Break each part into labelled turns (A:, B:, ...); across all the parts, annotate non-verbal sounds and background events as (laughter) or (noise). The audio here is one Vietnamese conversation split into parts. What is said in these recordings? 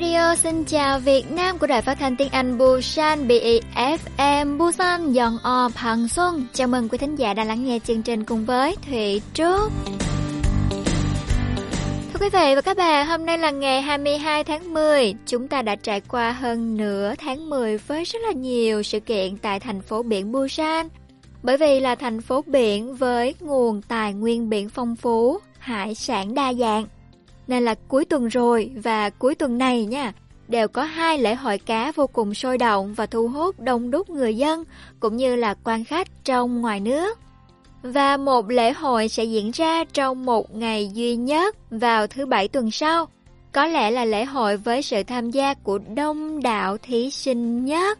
A: Radio xin chào Việt Nam của Đài Phát thanh Tiếng Anh Busan BFM Busan Dọn O Bằng Xuân. Chào mừng quý thính giả đã lắng nghe chương trình cùng với Thủy Trúc. Thưa quý vị và các bạn, hôm nay là ngày 22 tháng 10. Chúng ta đã trải qua hơn nửa tháng 10 với rất là nhiều sự kiện tại thành phố biển Busan. Bởi vì là thành phố biển với nguồn tài nguyên biển phong phú, hải sản đa dạng. Nên là cuối tuần rồi và cuối tuần này nha, đều có hai lễ hội cá vô cùng sôi động và thu hút đông đúc người dân cũng như là quan khách trong ngoài nước. Và một lễ hội sẽ diễn ra trong một ngày duy nhất vào thứ bảy tuần sau. Có lẽ là lễ hội với sự tham gia của đông đảo thí sinh nhất.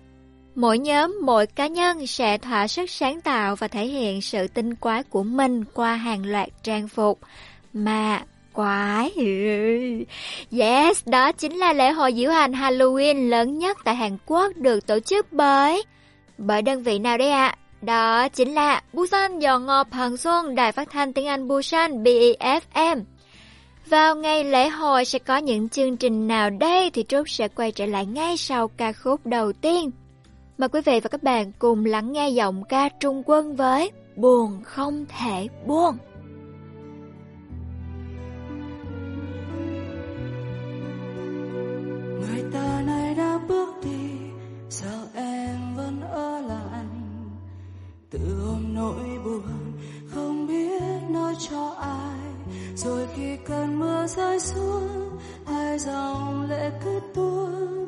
A: Mỗi nhóm, mỗi cá nhân sẽ thỏa sức sáng tạo và thể hiện sự tinh quái của mình qua hàng loạt trang phục. Mà quái. Ừ. Yes, đó chính là lễ hội diễu hành Halloween lớn nhất tại Hàn Quốc được tổ chức bởi... Bởi đơn vị nào đây ạ? À? Đó chính là Busan Yongop Ngọt Hàn Xuân, Đài Phát thanh tiếng Anh Busan BEFM. Vào ngày lễ hội sẽ có những chương trình nào đây thì Trúc sẽ quay trở lại ngay sau ca khúc đầu tiên. Mời quý vị và các bạn cùng lắng nghe giọng ca Trung Quân với Buồn không thể buông.
B: Người ta nay đã bước đi, sao em vẫn ở lại? Từ ôm nỗi buồn, không biết nói cho ai. Rồi khi cơn mưa rơi xuống, hai dòng lệ cứ tuôn.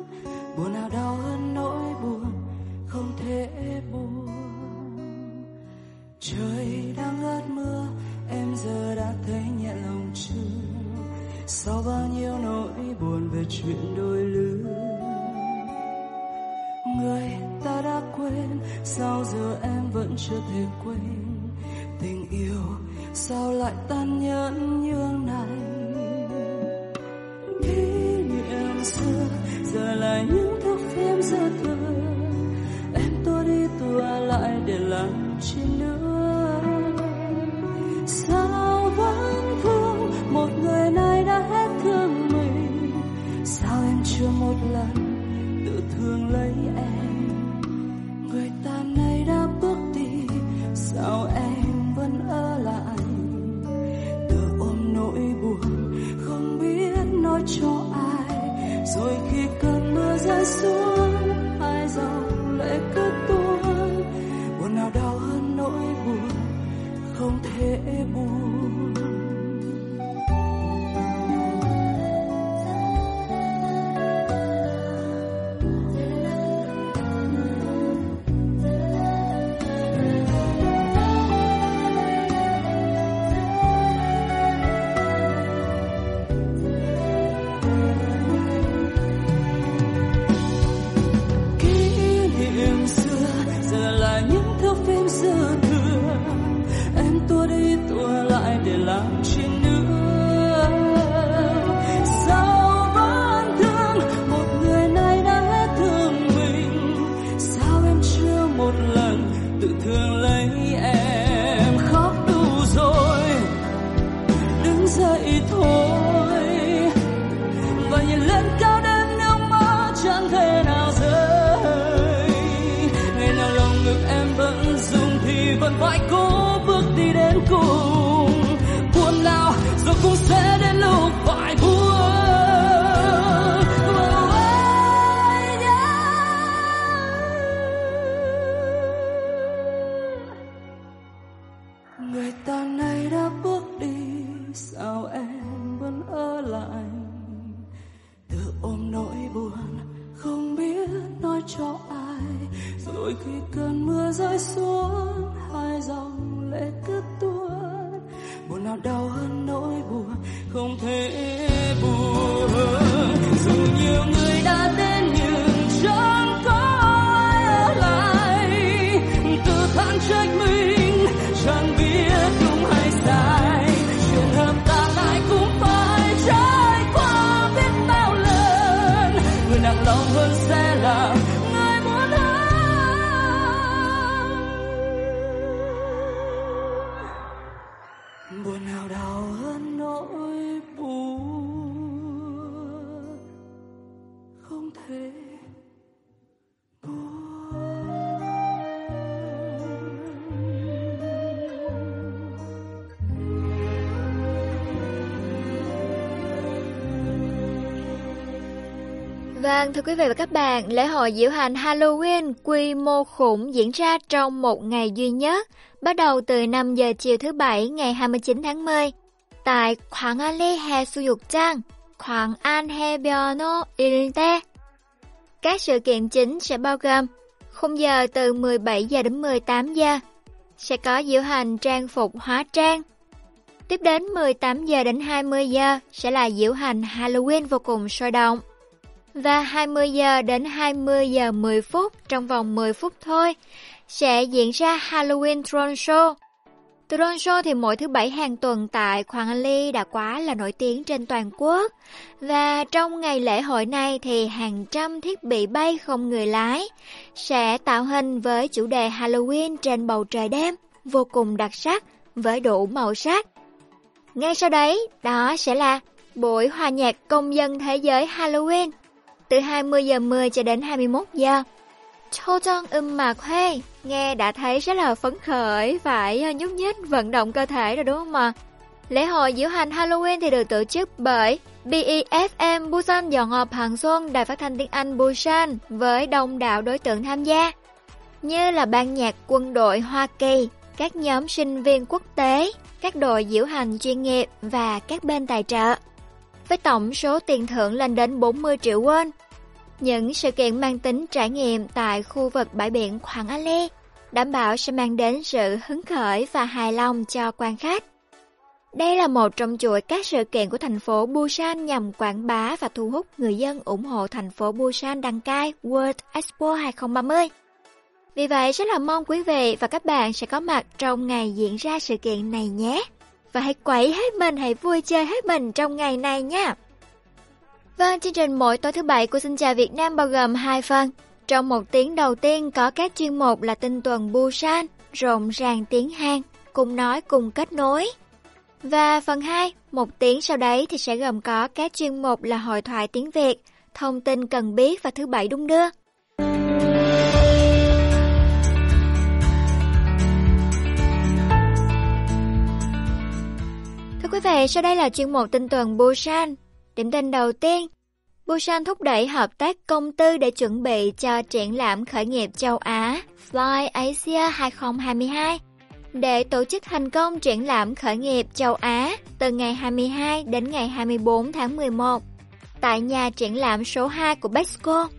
B: Buồn nào đau hơn nỗi buồn, không thể buồn trời đang ngớt mưa, em giờ đã thấy nhẹ lòng chưa? Sau bao nhiêu nỗi buồn về chuyện đôi lứa, người ta đã quên sao giờ em vẫn chưa thể quên tình yêu sao lại tan nhẫn như này. Kỷ niệm xưa giờ là những thước phim dư thừa em tôi đi tua lại để làm chi nữa. Sao vẫn thương một người này? Sao em chưa một lần tự thương lấy em? Người ta nay đã bước đi, sao em vẫn ở lại? Tự ôm nỗi buồn, không biết nói cho ai. Rồi khi cơn mưa rơi xuống
A: Vâng, thưa quý vị và các bạn, lễ hội diễu hành Halloween quy mô khủng diễn ra trong một ngày duy nhất, bắt đầu từ 5 giờ chiều thứ Bảy ngày 29 tháng 10 tại Quảng Ale Hè Suyukjang, Quảng An Hebyono Ilte. Các sự kiện chính sẽ bao gồm khung giờ từ 17 giờ đến 18 giờ, sẽ có diễu hành trang phục hóa trang. Tiếp đến 18 giờ đến 20 giờ sẽ là diễu hành Halloween vô cùng sôi động. Và 20 giờ đến 20 giờ 10 phút trong vòng 10 phút thôi sẽ diễn ra Halloween Drone Show. Drone Show thì mỗi thứ bảy hàng tuần tại Hoàng Ly đã quá là nổi tiếng trên toàn quốc. Và trong ngày lễ hội này thì hàng trăm thiết bị bay không người lái sẽ tạo hình với chủ đề Halloween trên bầu trời đêm vô cùng đặc sắc với đủ màu sắc. Ngay sau đấy, đó sẽ là buổi hòa nhạc công dân thế giới Halloween từ 20 giờ 10 cho đến 21 giờ. Châu Trân ưm um mạc Huê, nghe đã thấy rất là phấn khởi, phải ờ, nhúc nhích vận động cơ thể rồi đúng không ạ? Lễ hội diễu hành Halloween thì được tổ chức bởi BEFM Busan dọn họp hàng xuân Đài phát thanh tiếng Anh Busan với đông đảo đối tượng tham gia, như là ban nhạc quân đội Hoa Kỳ, các nhóm sinh viên quốc tế, các đội diễu hành chuyên nghiệp và các bên tài trợ. Với tổng số tiền thưởng lên đến 40 triệu won, những sự kiện mang tính trải nghiệm tại khu vực bãi biển Hoàng Ale đảm bảo sẽ mang đến sự hứng khởi và hài lòng cho quan khách. Đây là một trong chuỗi các sự kiện của thành phố Busan nhằm quảng bá và thu hút người dân ủng hộ thành phố Busan đăng cai World Expo 2030. Vì vậy, rất là mong quý vị và các bạn sẽ có mặt trong ngày diễn ra sự kiện này nhé. Và hãy quẩy hết mình, hãy vui chơi hết mình trong ngày này nha. Vâng, chương trình mỗi tối thứ bảy của Xin Chào Việt Nam bao gồm hai phần. Trong một tiếng đầu tiên có các chuyên mục là tinh tuần Busan, rộn ràng tiếng Hàn, cùng nói cùng kết nối. Và phần 2, một tiếng sau đấy thì sẽ gồm có các chuyên mục là hội thoại tiếng Việt, thông tin cần biết và thứ bảy đúng đưa. Thưa quý vị, sau đây là chuyên mục tin tuần Busan. Điểm tin đầu tiên, Busan thúc đẩy hợp tác công tư để chuẩn bị cho triển lãm khởi nghiệp châu Á Fly Asia 2022 để tổ chức thành công triển lãm khởi nghiệp châu Á từ ngày 22 đến ngày 24 tháng 11 tại nhà triển lãm số 2 của Bexco.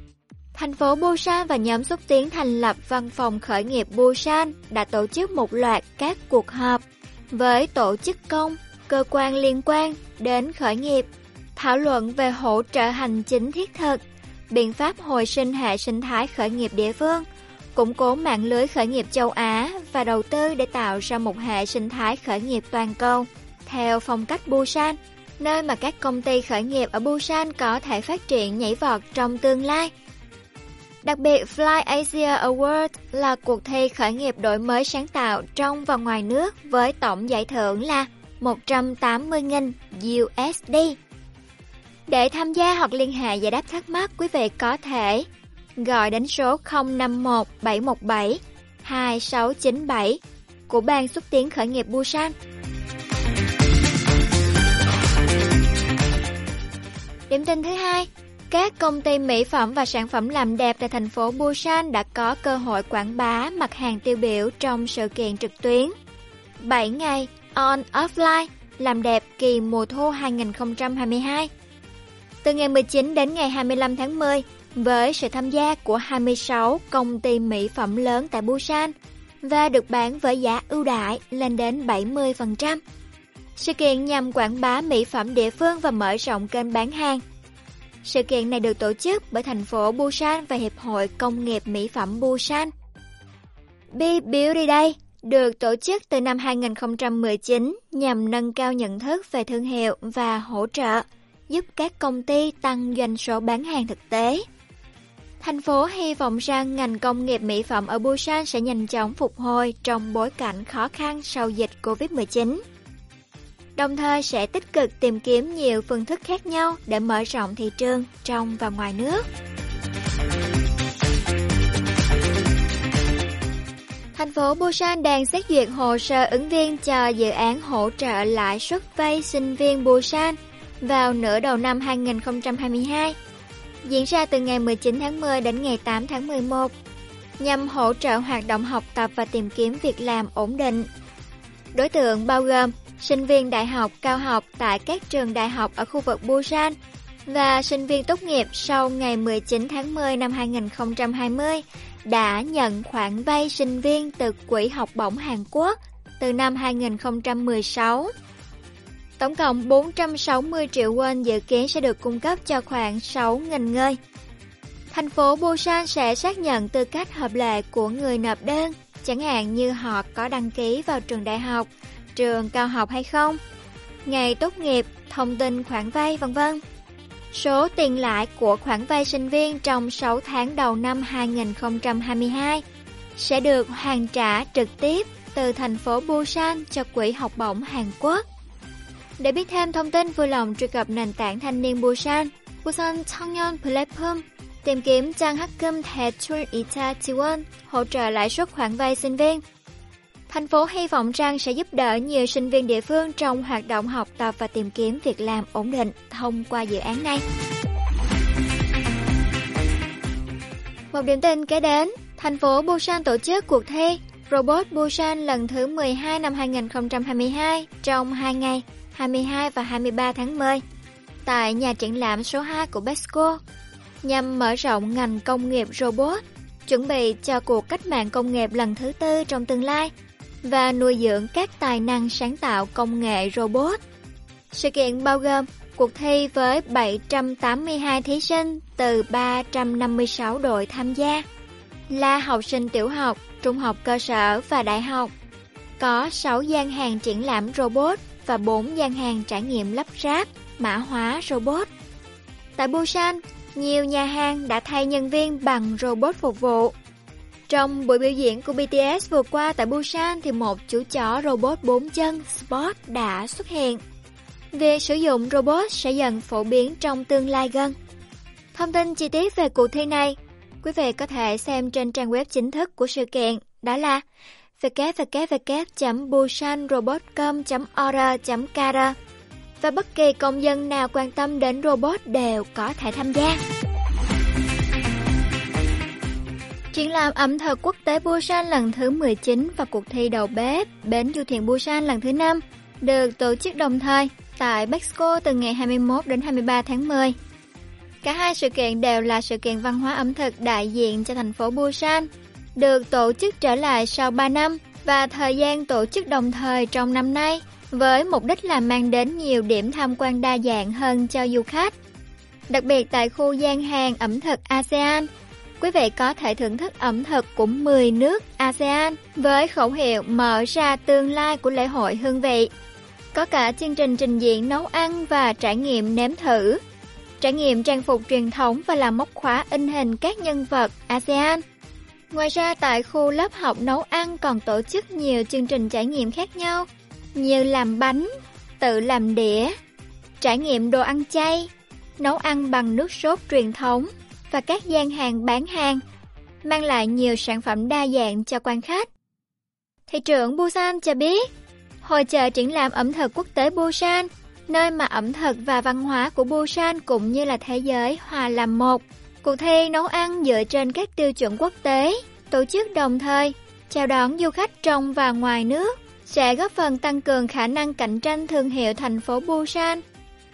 A: Thành phố Busan và nhóm xúc tiến thành lập văn phòng khởi nghiệp Busan đã tổ chức một loạt các cuộc họp với tổ chức công, cơ quan liên quan đến khởi nghiệp thảo luận về hỗ trợ hành chính thiết thực, biện pháp hồi sinh hệ sinh thái khởi nghiệp địa phương, củng cố mạng lưới khởi nghiệp châu Á và đầu tư để tạo ra một hệ sinh thái khởi nghiệp toàn cầu theo phong cách Busan, nơi mà các công ty khởi nghiệp ở Busan có thể phát triển nhảy vọt trong tương lai. Đặc biệt, Fly Asia Award là cuộc thi khởi nghiệp đổi mới sáng tạo trong và ngoài nước với tổng giải thưởng là 180.000 USD. Để tham gia hoặc liên hệ giải đáp thắc mắc, quý vị có thể gọi đến số 051 717 2697 của Ban xúc tiến khởi nghiệp Busan. Điểm tin thứ hai, các công ty mỹ phẩm và sản phẩm làm đẹp tại thành phố Busan đã có cơ hội quảng bá mặt hàng tiêu biểu trong sự kiện trực tuyến. 7 ngày on offline, làm đẹp kỳ mùa thu 2022 từ ngày 19 đến ngày 25 tháng 10 với sự tham gia của 26 công ty mỹ phẩm lớn tại Busan và được bán với giá ưu đãi lên đến 70%. Sự kiện nhằm quảng bá mỹ phẩm địa phương và mở rộng kênh bán hàng. Sự kiện này được tổ chức bởi thành phố Busan và Hiệp hội Công nghiệp Mỹ phẩm Busan. Be Beauty Day được tổ chức từ năm 2019 nhằm nâng cao nhận thức về thương hiệu và hỗ trợ, giúp các công ty tăng doanh số bán hàng thực tế. Thành phố hy vọng rằng ngành công nghiệp mỹ phẩm ở Busan sẽ nhanh chóng phục hồi trong bối cảnh khó khăn sau dịch Covid-19. Đồng thời sẽ tích cực tìm kiếm nhiều phương thức khác nhau để mở rộng thị trường trong và ngoài nước. Thành phố Busan đang xét duyệt hồ sơ ứng viên cho dự án hỗ trợ lãi suất vay sinh viên Busan vào nửa đầu năm 2022. diễn ra từ ngày 19 tháng 10 đến ngày 8 tháng 11, nhằm hỗ trợ hoạt động học tập và tìm kiếm việc làm ổn định. Đối tượng bao gồm sinh viên đại học, cao học tại các trường đại học ở khu vực Busan và sinh viên tốt nghiệp sau ngày 19 tháng 10 năm 2020 đã nhận khoản vay sinh viên từ Quỹ học bổng Hàn Quốc từ năm 2016. Tổng cộng 460 triệu won dự kiến sẽ được cung cấp cho khoảng 6.000 người. Thành phố Busan sẽ xác nhận tư cách hợp lệ của người nộp đơn, chẳng hạn như họ có đăng ký vào trường đại học, trường cao học hay không, ngày tốt nghiệp, thông tin khoản vay vân vân Số tiền lãi của khoản vay sinh viên trong 6 tháng đầu năm 2022 sẽ được hoàn trả trực tiếp từ thành phố Busan cho Quỹ học bổng Hàn Quốc. Để biết thêm thông tin, vui lòng truy cập nền tảng thanh niên Busan, Busan 청년 Platform, tìm kiếm trang 학금 대출 이자 지원, hỗ trợ lãi suất khoản vay sinh viên. Thành phố hy vọng rằng sẽ giúp đỡ nhiều sinh viên địa phương trong hoạt động học tập và tìm kiếm việc làm ổn định thông qua dự án này. Một điểm tin kế đến, thành phố Busan tổ chức cuộc thi Robot Busan lần thứ 12 năm 2022 trong 2 ngày 22 và 23 tháng 10 tại nhà triển lãm số 2 của Besco nhằm mở rộng ngành công nghiệp robot, chuẩn bị cho cuộc cách mạng công nghiệp lần thứ tư trong tương lai và nuôi dưỡng các tài năng sáng tạo công nghệ robot. Sự kiện bao gồm cuộc thi với 782 thí sinh từ 356 đội tham gia, là học sinh tiểu học, trung học cơ sở và đại học. Có 6 gian hàng triển lãm robot và 4 gian hàng trải nghiệm lắp ráp, mã hóa robot. Tại Busan, nhiều nhà hàng đã thay nhân viên bằng robot phục vụ. Trong buổi biểu diễn của BTS vừa qua tại Busan thì một chú chó robot 4 chân Spot đã xuất hiện. Việc sử dụng robot sẽ dần phổ biến trong tương lai gần. Thông tin chi tiết về cuộc thi này, quý vị có thể xem trên trang web chính thức của sự kiện, đó là www.busanrobotcom.or.kr và bất kỳ công dân nào quan tâm đến robot đều có thể tham gia. Triển lãm ẩm thực quốc tế Busan lần thứ 19 và cuộc thi đầu bếp Bến Du Thuyền Busan lần thứ 5 được tổ chức đồng thời tại Bexco từ ngày 21 đến 23 tháng 10. Cả hai sự kiện đều là sự kiện văn hóa ẩm thực đại diện cho thành phố Busan, được tổ chức trở lại sau 3 năm và thời gian tổ chức đồng thời trong năm nay với mục đích là mang đến nhiều điểm tham quan đa dạng hơn cho du khách. Đặc biệt tại khu gian hàng ẩm thực ASEAN, quý vị có thể thưởng thức ẩm thực của 10 nước ASEAN với khẩu hiệu mở ra tương lai của lễ hội hương vị. Có cả chương trình trình diễn nấu ăn và trải nghiệm nếm thử, trải nghiệm trang phục truyền thống và làm móc khóa in hình các nhân vật ASEAN. Ngoài ra tại khu lớp học nấu ăn còn tổ chức nhiều chương trình trải nghiệm khác nhau như làm bánh, tự làm đĩa, trải nghiệm đồ ăn chay, nấu ăn bằng nước sốt truyền thống và các gian hàng bán hàng, mang lại nhiều sản phẩm đa dạng cho quan khách. Thị trưởng Busan cho biết, hội chợ triển lãm ẩm thực quốc tế Busan, nơi mà ẩm thực và văn hóa của Busan cũng như là thế giới hòa làm một. Cuộc thi nấu ăn dựa trên các tiêu chuẩn quốc tế, tổ chức đồng thời, chào đón du khách trong và ngoài nước sẽ góp phần tăng cường khả năng cạnh tranh thương hiệu thành phố Busan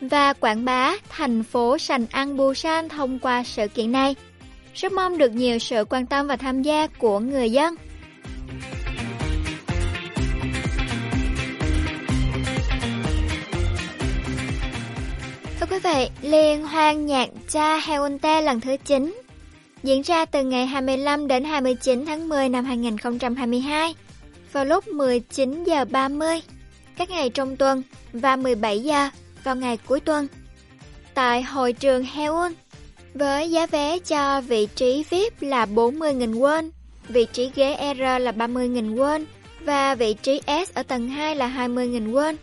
A: và quảng bá thành phố sành an Busan thông qua sự kiện này. Rất mong được nhiều sự quan tâm và tham gia của người dân. Thưa quý vị, Liên hoan nhạc cha Heonte lần thứ 9 diễn ra từ ngày 25 đến 29 tháng 10 năm 2022 vào lúc 19 giờ 30 các ngày trong tuần và 17 giờ vào ngày cuối tuần tại hội trường Heun, với giá vé cho vị trí VIP là 40.000 won, vị trí ghế R là 30.000 won và vị trí S ở tầng 2 là 20.000 won.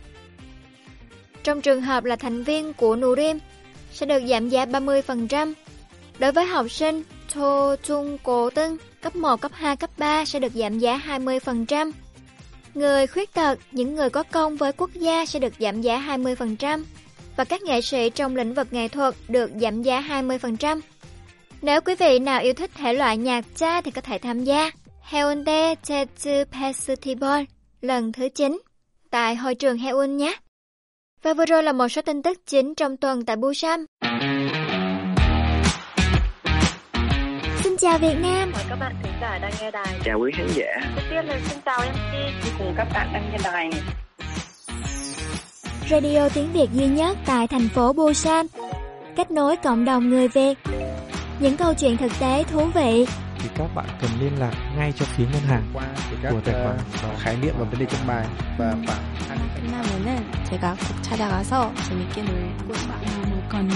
A: Trong trường hợp là thành viên của Nurim sẽ được giảm giá 30%. Đối với học sinh Thô Trung Cổ Tưng cấp 1, cấp 2, cấp 3 sẽ được giảm giá 20%. Người khuyết tật, những người có công với quốc gia sẽ được giảm giá 20% và các nghệ sĩ trong lĩnh vực nghệ thuật được giảm giá 20%. Nếu quý vị nào yêu thích thể loại nhạc cha thì có thể tham gia Heonde Jeju Festival lần thứ 9 tại hội trường Heon nhé. Và vừa rồi là một số tin tức chính trong tuần tại Busan. chào Việt Nam.
C: Mời các bạn thính giả đang nghe đài.
D: Chào quý khán giả.
C: Đầu tiên là xin chào MC cùng các bạn đang nghe đài này.
A: Radio tiếng Việt duy nhất tại thành phố Busan. Kết nối cộng đồng người Việt. Những câu chuyện thực tế thú vị
E: thì các bạn cần liên lạc ngay cho phía ngân hàng
F: qua các
E: của tài khoản
F: uh, khái niệm và vấn đề trong bài và khoảng
G: 끝나면은 제가 꼭 찾아가서 재밌게 놀고 뭐 còn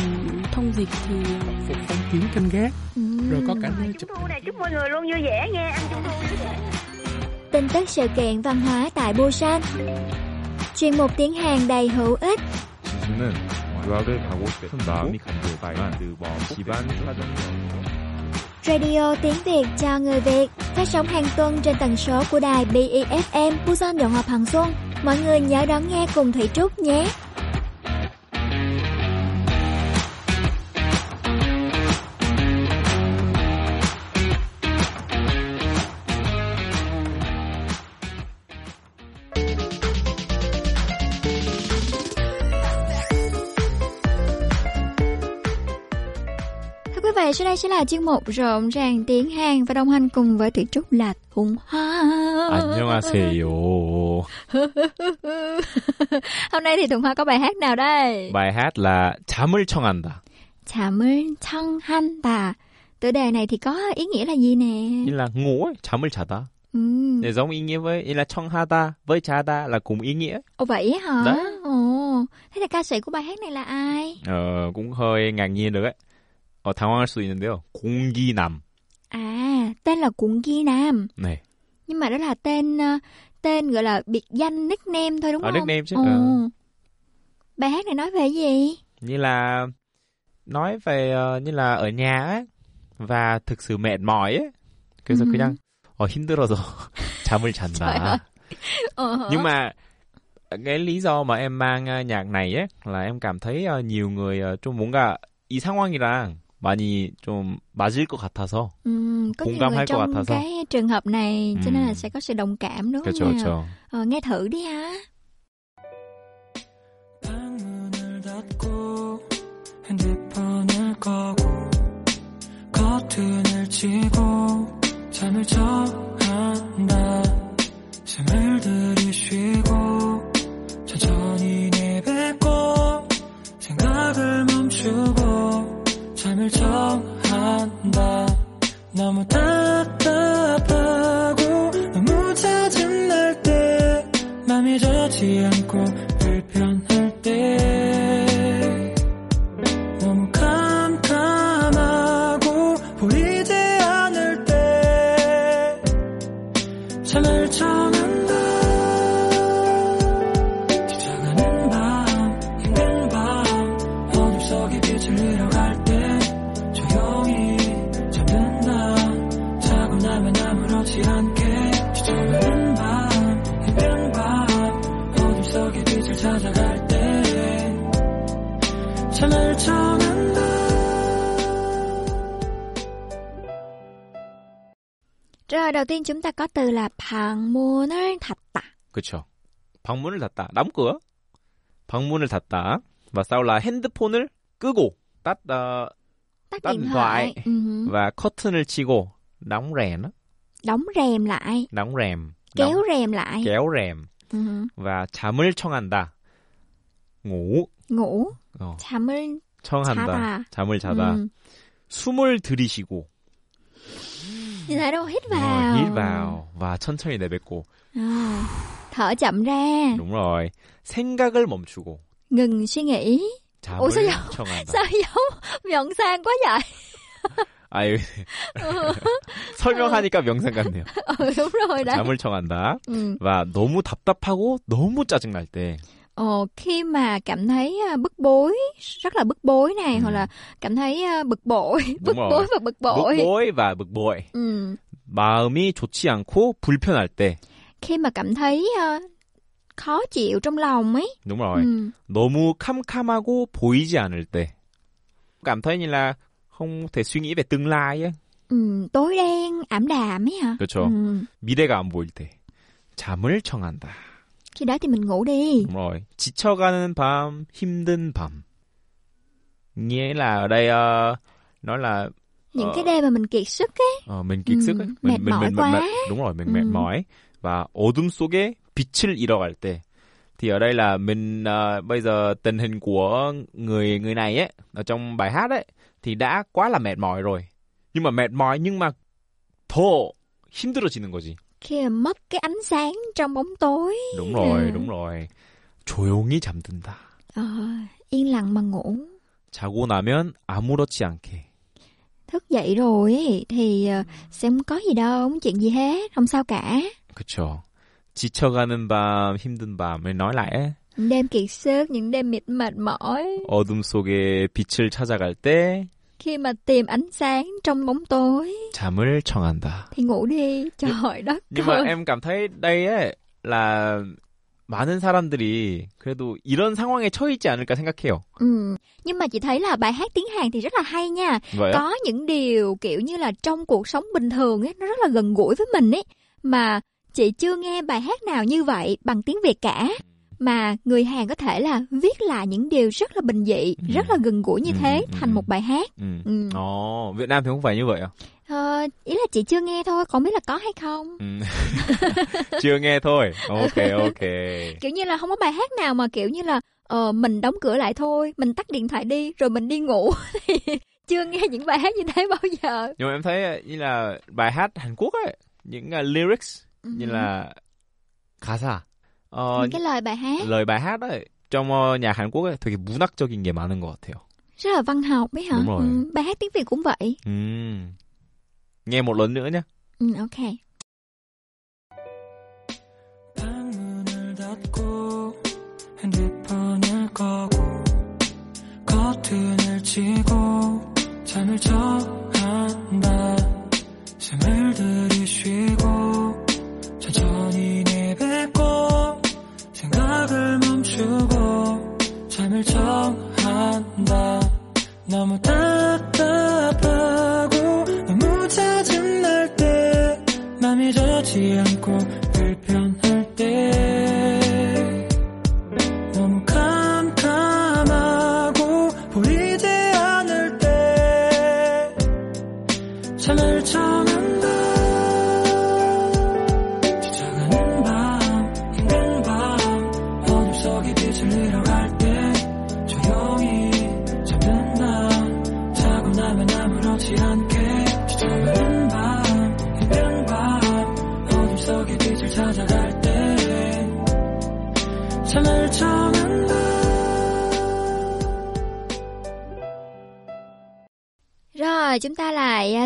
G: thông dịch thì
F: phục phong kiến canh gác
A: ừ.
F: rồi có cả nơi chụp
C: này chúc mọi người luôn vui vẻ nghe ăn trung thu.
A: Tin tức sự kiện văn hóa tại Busan. Chuyên mục tiếng Hàn đầy hữu ích. Radio tiếng Việt cho người Việt. Phát sóng hàng tuần trên tần số của đài BEFM Busan Đồng Hòa Hằng Xuân. Mọi người nhớ đón nghe cùng Thủy Trúc nhé. Thưa quý vị, sau đây sẽ là chuyên mục rộn ràng tiếng Hàn và đồng hành cùng với Thủy Trúc là Thùng Hoa.
H: 안녕하세요. (laughs)
A: Hôm nay thì Thùng Hoa có bài hát nào đây?
H: bài hát là 잠을 청한다.
A: 잠을 청한다. Tựa đề này thì có ý nghĩa là gì nè?
H: ý là ngủ ấy, 잠을 자다.
A: Ừ.
H: Để giống ý nghĩa với ý là 청하다 với 자다 là cùng ý nghĩa.
A: Ồ vậy á hả?
H: Đấy.
A: Ồ, thế là ca sĩ của bài hát này là ai?
H: Ờ, cũng hơi ngạc nhiên được ấy. Ờ, 당황할 수 있는데요. 공기남.
A: À, tên là Cuộn Ghi Nam.
H: 네.
A: Nhưng mà đó là tên ờ, tên gọi là biệt danh nickname thôi đúng
H: Ờ,
A: không?
H: nickname chứ.
A: Ồ.
H: Ờ.
A: Bài hát này nói về gì?
H: Như là nói về ờ, như là ở nhà ấy và thực sự mệt mỏi ấy. 그래서
A: 음.
H: 그냥 어, 힘들어서 잠을
A: Trời
H: 잔다.
A: ơi. Ờ.
H: nhưng mà cái lý do mà em mang ờ, nhạc này ấy là em cảm thấy ờ, nhiều người ờ, 좀 뭔가 이 상황이랑 많이 좀 맞을 것 같아서
A: Ừ, có nhiều
H: 공감할
A: người
H: 것
A: trong
H: 같아서.
A: cái trường hợp này cho nên là
H: 음.
A: sẽ có sự đồng cảm đúng không
H: 그렇죠
A: nào?
H: 그렇죠
A: Ờ, nghe thử đi ha.
I: 방문을 닫고 핸드폰을 꺼고 커튼을 치고 잠을 청
A: đầu tiên chúng ta có từ là 방문을 닫다.
H: 그렇죠 방문을 닫다 cửa 방문을 닫다 và sau là 핸드폰을 끄고 ờ,
A: Tắt, điện thoại.
H: và 커튼을 치고 đóng rèm đó
A: Đóng rèm lại,
H: đóng rèm
A: kéo
H: đóng,
A: rèm lại.
H: kéo rèm
A: Ừ.
H: và 잠을 청한다 ngủ
A: Ngủ,
H: 어,
A: 잠을
H: 청한다
A: 자다.
H: 잠을 자다
A: Ừ.
H: 숨을 들이쉬고
A: Đâu hít vào.
H: hít vào và 천천히 내뱉고
A: À, thở chậm ra,
H: đúng rồi 생각을 멈추고
A: ngừng suy nghĩ.
H: 잠을
A: 오, sao giống- Sao giống sang quá vậy?
H: 아유 설명하니까 명상 같네요
A: rồi đấy.
H: 잠을 청한다
A: Ừ.
H: và 너무 답답하고 너무 짜증 날 때
A: Ồ, khi mà cảm thấy à, bức bối, rất là bức bối này,
H: Ừ.
A: hoặc là cảm thấy à, (laughs) bực bội, bức
H: rồi.
A: bối và bực bội.
H: bực bội và bực bội
A: Ừ.
H: 마음이 좋지 않고 불편할 때
A: Khi mà cảm thấy à, khó chịu trong lòng ấy.
H: đúng rồi
A: Ừ.
H: 너무 캄캄하고 보이지 않을 때 cảm thấy như là không thể suy nghĩ về tương lai ấy.
A: Ừ, tối đen, ảm đạm ấy hả?
H: 그렇죠.
A: Ừ.
H: 미래가 안 보일 때 잠을 청한다.
A: Khi đó thì mình ngủ đi.
H: Đúng rồi. 지쳐가는 밤, 힘든 밤. Nghĩa là ở đây ờ, nói là
A: Những
H: Ờ.
A: cái đêm mà mình kiệt sức ấy.
H: ờ, mình kiệt
A: Ừ,
H: sức ấy.
A: mệt mỏi quá.
H: đúng rồi, mình mệt
A: Ừ.
H: mỏi và 어둠 속에 빛을 잃어갈 때. Thì ở đây là mình ờ, bây giờ tình hình của người người này ấy ở trong bài hát ấy thì đã quá là mệt mỏi rồi. Nhưng mà mệt mỏi nhưng mà 더 힘들어지는 거지.
A: Khi mà mất cái ánh sáng trong bóng tối.
H: đúng rồi,
A: Ừ.
H: đúng rồi. 조용히 잠든다.
A: Ờ, yên lặng mà ngủ.
H: 자고 나면 아무렇지 않게.
A: Thức dậy rồi ấy, thì ờ, sẽ không có gì đâu, không chuyện gì hết, không sao cả.
H: 그쵸. 지쳐가는 밤, 힘든 밤을 nói lại ấy.
A: Những đêm kiệt sức, những đêm mệt mệt mỏi.
H: 어둠 속에 빛을 찾아갈 때
A: Khi mà tìm ánh sáng trong bóng tối
H: 잠을 청한다.
A: thì ngủ đi. Trời đất
H: Nhưng mà
A: ơi.
H: em cảm thấy đây ấy là 많은 사람들이 그래도 이런 상황에 처해있지 않을까 생각해요.
A: Ừ. Nhưng mà chị thấy là bài hát tiếng Hàn thì rất là hay nha.
H: 왜요?
A: Có những điều kiểu như là trong cuộc sống bình thường ấy, nó rất là gần gũi với mình ấy. Mà chị chưa nghe bài hát nào như vậy bằng tiếng Việt cả. mà người Hàn có thể là viết lại những điều rất là bình dị,
H: ừ.
A: rất là gần gũi như
H: ừ.
A: thế
H: ừ,
A: thành
H: ừ.
A: một bài hát.
H: Ừ.
A: Ừ.
H: Ồ, Việt Nam thì không phải như vậy à?
A: Ờ, ý là chị chưa nghe thôi, còn biết là có hay không.
H: Ừ. (laughs) Chưa nghe thôi. Ok ok.
A: kiểu như là không có bài hát nào mà kiểu như là ờ mình đóng cửa lại thôi, mình tắt điện thoại đi rồi mình đi ngủ. (laughs) chưa nghe những bài hát như thế bao giờ.
H: Nhưng mà em thấy như là bài hát Hàn Quốc ấy, những uh, lyrics như là khá xa 어,
A: những cái lời bài hát
H: lời bài hát ấy trong ờ, nhạc Hàn Quốc ấy 되게 문학적인 게 많은 것 같아요.
A: rất là văn học ấy hả?
H: Đúng rồi.
A: Ừ, bài hát tiếng Việt cũng vậy.
H: 음. nghe một lần nữa nhé.
A: Ừ, ok.
I: 방문을 닫고 핸드폰을 꺼고 커튼을 치고 잠을 청한다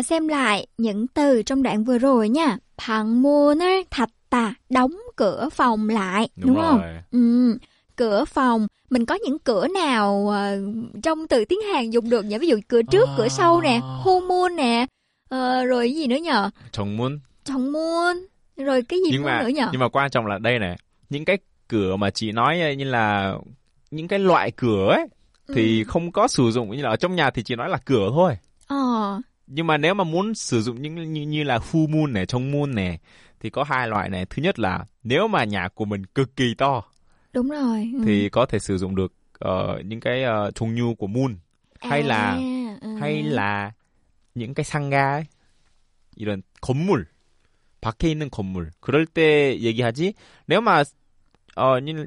A: ta lại à, xem lại những từ trong đoạn vừa rồi nha. Bằng 문을 닫다, đóng cửa phòng lại, đúng, không?
H: rồi.
A: Ừ, cửa phòng. Mình có những cửa nào ờ, trong từ tiếng Hàn dùng được nhỉ? Ví dụ cửa trước,
H: À.
A: cửa sau nè, 호문 nè, ờ, rồi cái gì nữa nhờ?
H: 정문.
A: 정문, rồi cái gì
H: nhưng mà
A: nữa nhờ?
H: nhưng mà quan trọng là đây này, những cái cửa mà chị nói ấy, như là những cái loại cửa ấy thì
A: Ừ.
H: không có sử dụng như là ở trong nhà thì chỉ nói là cửa thôi.
A: Ờ,
H: Nhưng mà nếu mà muốn sử dụng những như, như là hu moon này, trong moon này thì có hai loại này. Thứ nhất là nếu mà nhà của mình cực kỳ to
A: đúng rồi. ừ.
H: thì có thể sử dụng được ờ, những cái uh, 종류 của moon hay là
A: À, ừ.
H: hay là những cái 상가 ấy. 이런 건물 밖에 있는 건물 그럴 때 얘기하지 nếu mà ờ, như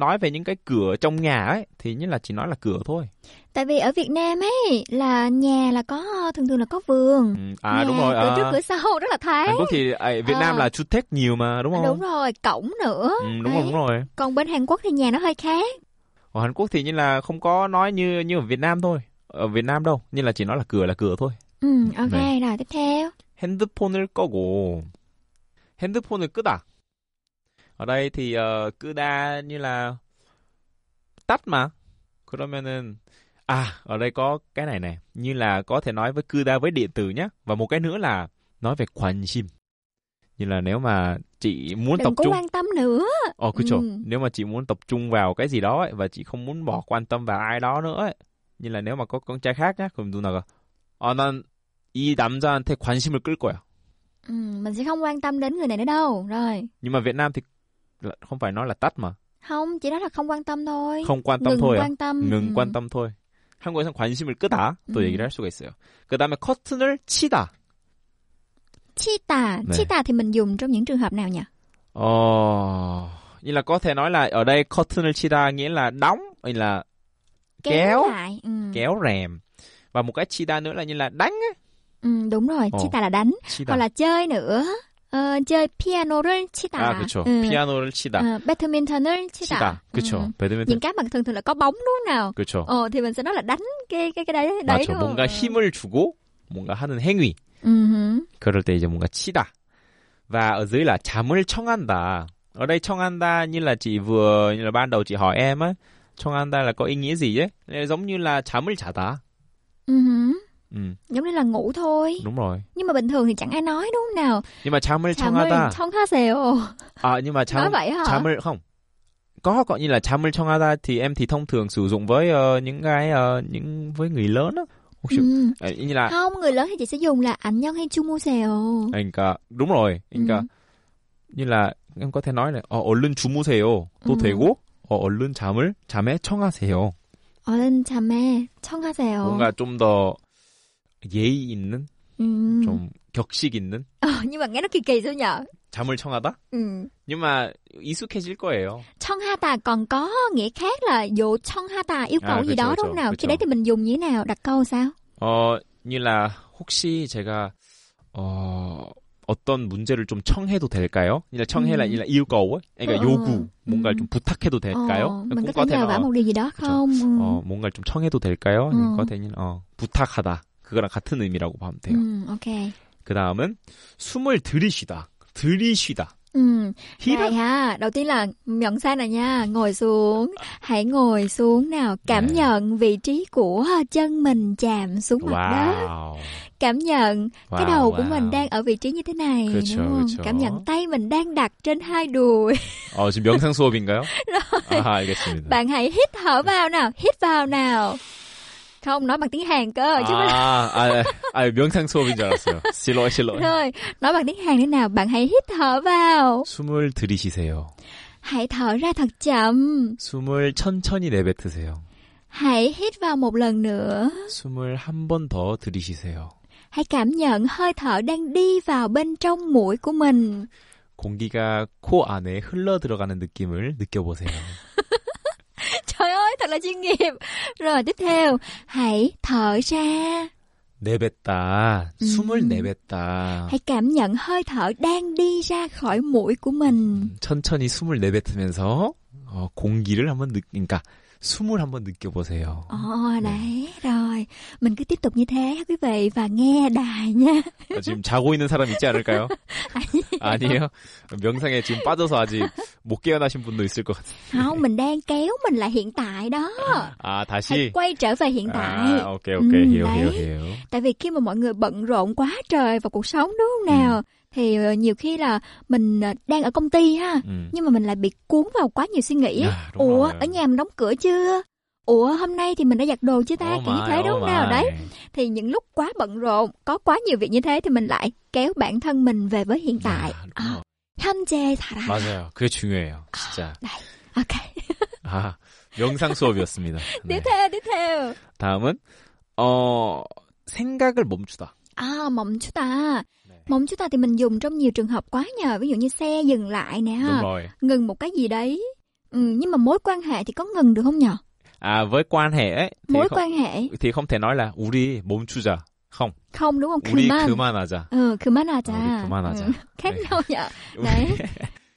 H: nói về những cái cửa trong nhà ấy thì như là chỉ nói là cửa thôi
A: Tại vì ở Việt Nam ấy là nhà là có thường thường là có vườn.
H: ừ, à
A: nhà,
H: đúng rồi
A: cửa
H: à,
A: trước cửa sau rất là thoáng.
H: Hàn Quốc thì à, Việt Nam
A: Ờ.
H: là 주택 nhiều mà đúng không
A: Đúng rồi, cổng nữa.
H: ừ, đúng rồi
A: Đấy.
H: đúng rồi
A: Còn bên Hàn Quốc thì nhà nó hơi khác.
H: ở Hàn Quốc thì như là không có nói như như ở Việt Nam thôi ở Việt Nam đâu như là chỉ nói là cửa là cửa thôi
A: Ừ, ok,
H: Này.
A: rồi tiếp theo.
H: 핸드폰을 꺼고 핸드폰을 끄다. ở đây thì ờ, 끄다 như là tắt mà. 그러면은 à ở đây có cái này này, như là có thể nói với 끄다 với điện tử nhé. Và một cái nữa là nói về 관심. Như là nếu mà chị muốn tập
A: Đừng có
H: trung
A: quan tâm nữa.
H: Ờ 그쵸.
A: Ừ.
H: Nếu mà chị muốn tập trung vào cái gì đó ấy, và chị không muốn bỏ quan tâm vào ai đó nữa ấy. Như là nếu mà có con trai khác nhá, 그럼 누나가 아, 난 이 남자한테 관심을 끌 거야.
A: Ừ, mình sẽ không quan tâm đến người này nữa đâu. Rồi.
H: Nhưng mà Việt Nam thì là- không phải nói là tắt mà.
A: Không, chỉ đó là không quan tâm thôi.
H: không quan tâm
A: Ngừng
H: thôi.
A: quan tâm.
H: ngừng
A: 음.
H: quan tâm thôi. 한국에서는 관심을 끄다 또
A: 음.
H: 얘기를 할 수가 있어요. 그 다음에 커튼을 치다.
A: Cheetah,
H: 네.
A: cheetah thì mình dùng trong những trường hợp nào nhỉ?
H: 어, nghĩa là có thể nói là ở đây curtain을 치다 nghĩa là đóng, hay là kéo,
A: lại. Ừ.
H: kéo rèm. Và một cái chida nữa là như là đánh ấy.
A: Ừ, đúng rồi,
H: Ồ.
A: cheetah là đánh.
H: 치다.
A: Hoặc là chơi nữa. Ờ, chơi piano를 치다.
H: 아, 그렇죠.
A: Ừ.
H: 피아노를 치다.
A: Ờ, badminton을 치다.
H: 치다. 그렇죠.
A: Ừ.
H: 배드민턴.
A: Những cái mà thường thường là có bóng đúng không nào?
H: 그렇죠.
A: Ờ thì mình sẽ nói là đánh cái cái cái đấy đấy
H: 맞죠.
A: đúng không?
H: 뭔가 힘을 주고 뭔가 하는 행위.
A: Ừ. hứ.
H: 그럴 때 이제 뭔가 치다. Và ở dưới là 잠을 청한다. Ở đây 청한다 như là chị vừa như là ban đầu chị hỏi em á, 청한다 là có ý nghĩa gì ấy? Là giống như là 잠을 자다.
A: Ừ. hứ.
H: Ừ,
A: Giống như là ngủ thôi.
H: đúng rồi.
A: Nhưng mà bình thường thì chẳng ai nói đúng không nào?
H: Nhưng mà 잠을
A: 잠을
H: 청하다.
A: 청하세요.
H: À nhưng mà
A: Nói
H: 잠
A: vậy hả?
H: 잠을 không. Có gọi như là 잠을 청하다 thì em thì thông thường sử dụng với ờ, những cái ờ, những với người lớn á. 혹시
A: Ừ.
H: ờ, như là
A: Không, người lớn thì chị sẽ dùng là 안녕히 주무세요.
H: 그러니까 đúng rồi. 그러니까
A: Ừ.
H: như là em có thể nói là 어, 얼른 주무세요. 또
A: 음.
H: 되고 어, 얼른 잠을 잠에 청하세요.
A: 얼른 잠에 청하세요.
H: 뭔가 좀 더 예의 있는
A: Ừ.
H: 좀 격식 있는
A: Ờ, nhưng mà nghe nó kỳ kỳ sao nhở?
H: 잠을 청하다. Nhưng mà 익숙해질 거예요.
A: 청하다 còn có nghĩa khác là dụ 청하다 yêu cầu
H: À,
A: gì
H: 그쵸,
A: đó
H: 그쵸,
A: đúng không nào?
H: 그쵸.
A: Khi đấy thì mình dùng như thế nào? Đặt câu sao?
H: 어, như là 혹시 제가 어 어떤 문제를 좀 청해도 될까요? như là 청해 là
A: 음.
H: cầu ấy, 그러니까
A: 어,
H: 요구, 뭔가를
A: 음.
H: 좀 부탁해도 될까요?
A: Mình có thể
H: 어,
A: một điều gì đó
H: 그쵸.
A: không? Ừ.
H: 어, 뭔가를 좀 청해도 될까요?
A: 음.
H: có thể như 어, 부탁하다. 그거랑 같은 의미라고 보면 돼요.
A: Ừ, ok.
H: 그 다음은 숨을 들이쉬다. 들이쉬다.
A: Ừ.
H: hít
A: Đây ha, đầu tiên là nhận sai này nha, ngồi xuống, hãy ngồi xuống nào, cảm
H: Dạ.
A: nhận vị trí của chân mình chạm xuống mặt đất,
H: 와우.
A: cảm nhận cái
H: 와우,
A: đầu của
H: 와우.
A: mình đang ở vị trí như thế này,
H: 그쵸,
A: đúng không?
H: 그쵸.
A: Cảm nhận tay mình đang đặt trên hai đùi. (laughs)
H: 어, 지금 명상 수업인가요? (laughs) 아, 알겠습니다.
A: Bạn hãy hít thở vào nào, hít vào nào. Không, nói bằng tiếng Hàn cơ, chứ không
H: 아, 아, 아, 명상 수업인 줄 알았어요. 실로, 실로.
A: Thôi, nói bằng tiếng Hàn thế nào? Bạn hãy hít thở vào.
H: 숨을 들이쉬세요.
A: Hãy thở ra thật chậm.
H: 숨을 천천히 내뱉으세요.
A: Hãy hít vào một lần nữa.
H: 숨을 한 번 더 들이쉬세요.
A: Hãy cảm nhận hơi thở đang đi vào bên trong mũi của mình.
H: 공기가 코 안에 흘러 들어가는 느낌을 느껴보세요. (laughs)
A: Trời ơi, thật là chuyên nghiệp. Rồi tiếp theo, hãy thở ra.
H: 내뱉다. 숨을
A: 음.
H: 내뱉다.
A: Hãy cảm nhận hơi thở đang đi ra khỏi mũi của mình.
H: 음, 천천히 숨을 내뱉으면서 어, 공기를 한번 느, 그러니까 숨을 한번 느껴보세요.
A: Ồ, đấy, rồi. Mình cứ tiếp tục như thế quý vị và nghe đài nha.
H: 어, 지금 자고 있는 사람 있지 않을까요? (laughs) 아니에요. 명상에 지금 빠져서 아직 못 깨어나신 분도 있을 것 같아요.
A: Không, mình đang kéo mình lại hiện tại đó.
H: 아,
A: Hãy
H: 다시?
A: quay trở về hiện tại.
H: 아, 오케이, 오케이.
A: 음,
H: hiểu,
A: đấy.
H: hiểu, hiểu.
A: Tại vì khi mà mọi người bận rộn quá trời vào cuộc sống đúng không nào? Thì ờ, nhiều khi là mình ờ, đang ở công ty ha,
H: 음.
A: nhưng mà mình lại bị cuốn vào quá nhiều suy nghĩ. á.
H: 야, đúng
A: Ủa,
H: rồi.
A: ở nhà mình đóng cửa chưa? Ủa, hôm nay thì mình đã giặt đồ chưa ta?
H: Oh
A: Kiểu như
H: my,
A: thế đúng
H: oh
A: không nào?
H: my.
A: Đấy, thì những lúc quá bận rộn, có quá nhiều việc như thế thì mình lại kéo bản thân mình về với hiện tại.
H: 야,
A: Ờ,
H: đúng
A: 현재 살아.
H: 맞아요. 그게 중요해요. 진짜.
A: Ok.
H: 아, 명상 수업이었습니다. (laughs)
A: tiếp
H: 네.
A: theo, tiếp theo.
H: 다음은 어 생각을 멈추다.
A: À, 멈추다.
H: 네.
A: 멈추다 thì mình dùng trong nhiều trường hợp quá nhờ. Ví dụ như xe dừng lại nè
H: đúng
A: ha.
H: rồi.
A: Ngừng một cái gì đấy. Ừ, nhưng mà mối quan hệ thì có ngừng được không nhờ?
H: À với quan hệ ấy thì
A: Mối
H: không,
A: quan hệ.
H: thì không thể nói là 우리 멈추자. không.
A: Không đúng không?
H: 우리
A: 그만.
H: 그만하자.
A: Ừ, 그만하자.
H: 우리 그만하자.
A: Ừ, khác
H: 네.
A: nhau nhờ. (laughs) Đấy.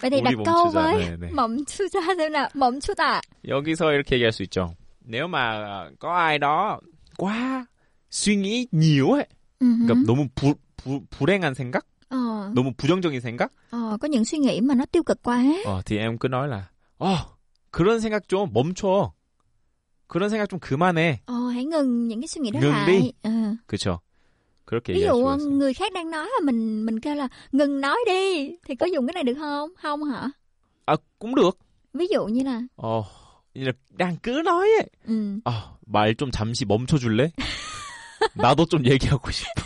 A: Vậy thì
H: 우리
A: đặt câu
H: 멈추자.
A: với
H: 네, 네.
A: 멈추자 xem nào. 멈추다.
H: 여기서 이렇게 얘기할 수 있죠. nếu mà có ai đó quá suy nghĩ nhiều ấy,
A: Ừ,
H: 그러니까 너무 부, 부, 불행한 생각,
A: Ờ,
H: 너무 부정적인 생각,
A: ờ, có những suy nghĩ mà nó tiêu cực quá.
H: 어, thì em cứ nói là, 어, 그런 생각 좀 멈춰. 그런 생각 좀 그만해.
A: Ờ, hãy ngừng những cái suy nghĩ đó
H: Ngừng
A: lại.
H: đi.
A: Ờ.
H: 그렇죠. 그렇게
A: Ví
H: 얘기할
A: dụ
H: 수가 있어요.
A: người khác đang nói mà mình mình kêu là ngừng nói đi thì có dùng cái này được không? Không hả?
H: 아, cũng được.
A: Ví dụ như là
H: 어, 이제 그냥 nói ấy.
A: ừ.
H: 아, 말 좀 잠시 멈춰 줄래? 나도 좀 얘기하고 싶어.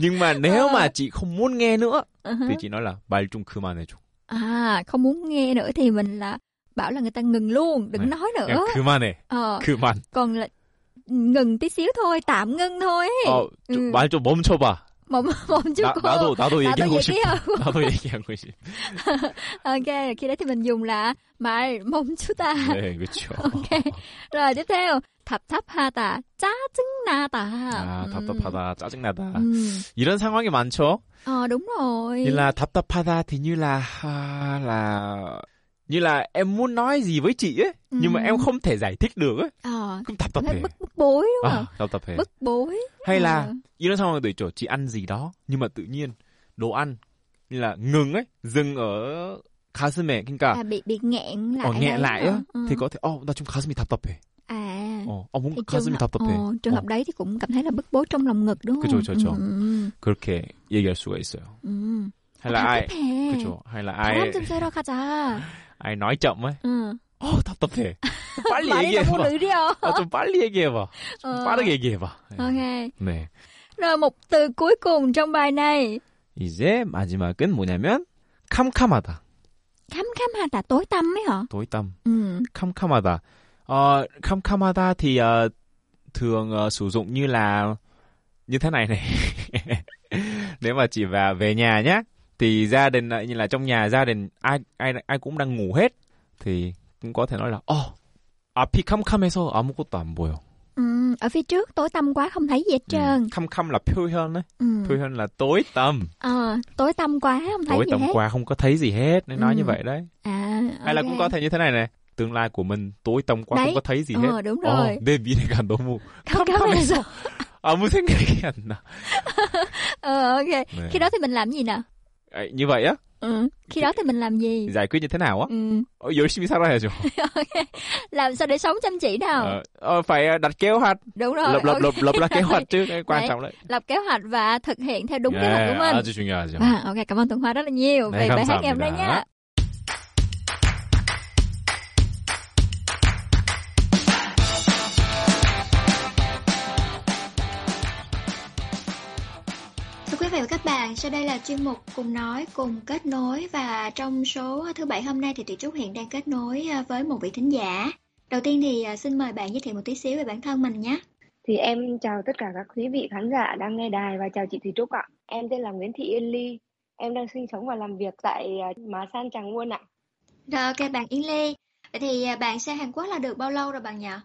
H: Nhưng mà nếu mà chị không muốn nghe nữa
A: Uh-huh.
H: thì chị nói là 말 좀 그만해줘.
A: À, không muốn nghe nữa thì mình là bảo là người ta ngừng luôn, đừng
H: Này,
A: nói nữa.
H: 그냥 그만해.
A: Ờ,
H: 그만.
A: còn là ngừng tí xíu thôi, tạm ngưng thôi. ấy.
H: 어, 좀
A: 음.
H: 말 좀 멈춰봐.
A: Một một chút
H: 나,
A: cô.
H: 나도 나도
A: 나도
H: 얘기하고 싶어.
A: 얘기하고.
H: 나도 얘기하고 싶어.
A: Ok, khi đó thì mình dùng là 말 멈추다.
H: 네, 그렇죠.
A: Ok. Rồi tiếp theo, 답답하다, 짜증나다.
H: 아,
A: 음.
H: 답답하다, 짜증나다.
A: 음.
H: 이런 상황이 많죠.
A: Ờ đúng rồi.
H: Như là 답답하다 thì như là à, là như là em muốn nói gì với chị ấy, nhưng mà
A: Ừ.
H: em không thể giải thích được ấy.
A: Ờ,
H: 그럼
A: cảm thấy
H: 답답해.
A: bức bức bối đúng không?
H: 아, 답답해.
A: Bức bối.
H: Hay là
A: Ờ.
H: 이런 상황도 있죠. chị ăn gì đó nhưng mà tự nhiên đồ ăn như là ngừng ấy, dừng ở 가슴에. 그러니까
A: À, bị bị nghẹn lại.
H: 어, nghẹn
A: đấy
H: lại
A: hả?
H: á
A: Ừ.
H: thì có thể 어, 나 좀 가슴이 답답해.
A: À.
H: 어, 어 뭔가
A: thì trường
H: 가슴이
A: hợp,
H: 답답해.
A: ờ, trường hợp
H: 어,
A: đấy thì cũng cảm thấy là bức bối trong lòng ngực đúng không?
H: 그죠, 그죠, 그죠.
A: Ừ,
H: 그렇게 얘기할 수가 있어요.
A: ừ.
H: hay là
A: 아,
H: ai
A: 답답해.
H: 그죠? hay là
A: 바람
H: ai
A: 좀 쐬러 가자.
H: ai nói chậm ấy.
A: 응.
H: 어, 답답해. 빨리
A: 말이 너무
H: 얘기해봐.
A: 느려.
H: 아, 좀 빨리 얘기해봐. 좀
A: 어.
H: 빠르게 얘기해봐. 네.
A: Ok.
H: 네.
A: Rồi một từ cuối cùng trong bài này.
H: 이제 마지막은 뭐냐면 캄캄하다.
A: 캄캄하다, tối tăm ấy hả?
H: tối tâm.
A: Ừ.
H: 캄캄하다. Ờ, 캄캄하다 thì ờ, thường ờ, sử dụng như là như thế này này. (laughs) Nếu mà chỉ vào về nhà nhá, thì gia đình ờ, như là trong nhà gia đình ai ai ai cũng đang ngủ hết thì cũng có thể nói là 어, 앞이 캄캄해서 아무것도 안 보여.
A: Ừ, ở phía trước tối tăm quá không thấy gì hết trơn.
H: 음, 캄캄 là 표현 ấy,
A: Ừ.
H: 표현 là tối tăm.
A: Ờ, tối tăm quá không thấy
H: tối
A: gì
H: tăm
A: hết.
H: qua không có thấy gì hết nên nói
A: Ừ.
H: như vậy đấy
A: À,
H: hay là
A: ok.
H: cũng có thể như thế này này tương lai của mình tối tăm quá
A: Đấy.
H: không có thấy gì
A: Ờ,
H: hết
A: đúng
H: 어,
A: rồi.
H: 내 미래가 너무
A: 캄캄해서.
H: 아무 생각이 안 나.
A: Ờ, ok.
H: 네.
A: Khi đó thì mình làm gì nào?
H: 아, như vậy á
A: Ừ. Khi đó thì mình làm gì?
H: giải quyết như thế nào á
A: Ừ.
H: 어, 열심히 살아야죠
A: ok. Làm sao để sống chăm chỉ nào?
H: Ờ, ờ, phải đặt kế hoạch
A: Đúng rồi.
H: lập lập
A: ok.
H: lập lập ra kế hoạch trước (laughs) cái quan
A: Đấy.
H: trọng đấy
A: lập kế hoạch và thực hiện theo đúng kế hoạch
H: 네,
A: của mình.
H: 아주 중요하죠
A: À, ok, cảm ơn Tuấn Hoa rất là nhiều
H: 네,
A: về bài hát ngày hôm nay
H: 감사합니다.
A: nha. Và các bạn, sau đây là chuyên mục cùng nói cùng kết nối và trong số thứ bảy hôm nay thì Thị Trúc hiện đang kết nối à, với một vị thính giả. Đầu tiên thì à, xin mời bạn giới thiệu một tí xíu về bản thân mình nhé.
J: Thì em chào tất cả các quý vị khán giả đang nghe đài và chào chị Thùy Trúc ạ. Em tên là Nguyễn Thị Yên Ly. Em đang sinh sống và làm việc tại Má San Tràng Nguồn ạ.
A: Rồi ok bạn Yến Ly. Vậy thì bạn sang Hàn Quốc là được bao lâu rồi bạn nhỉ?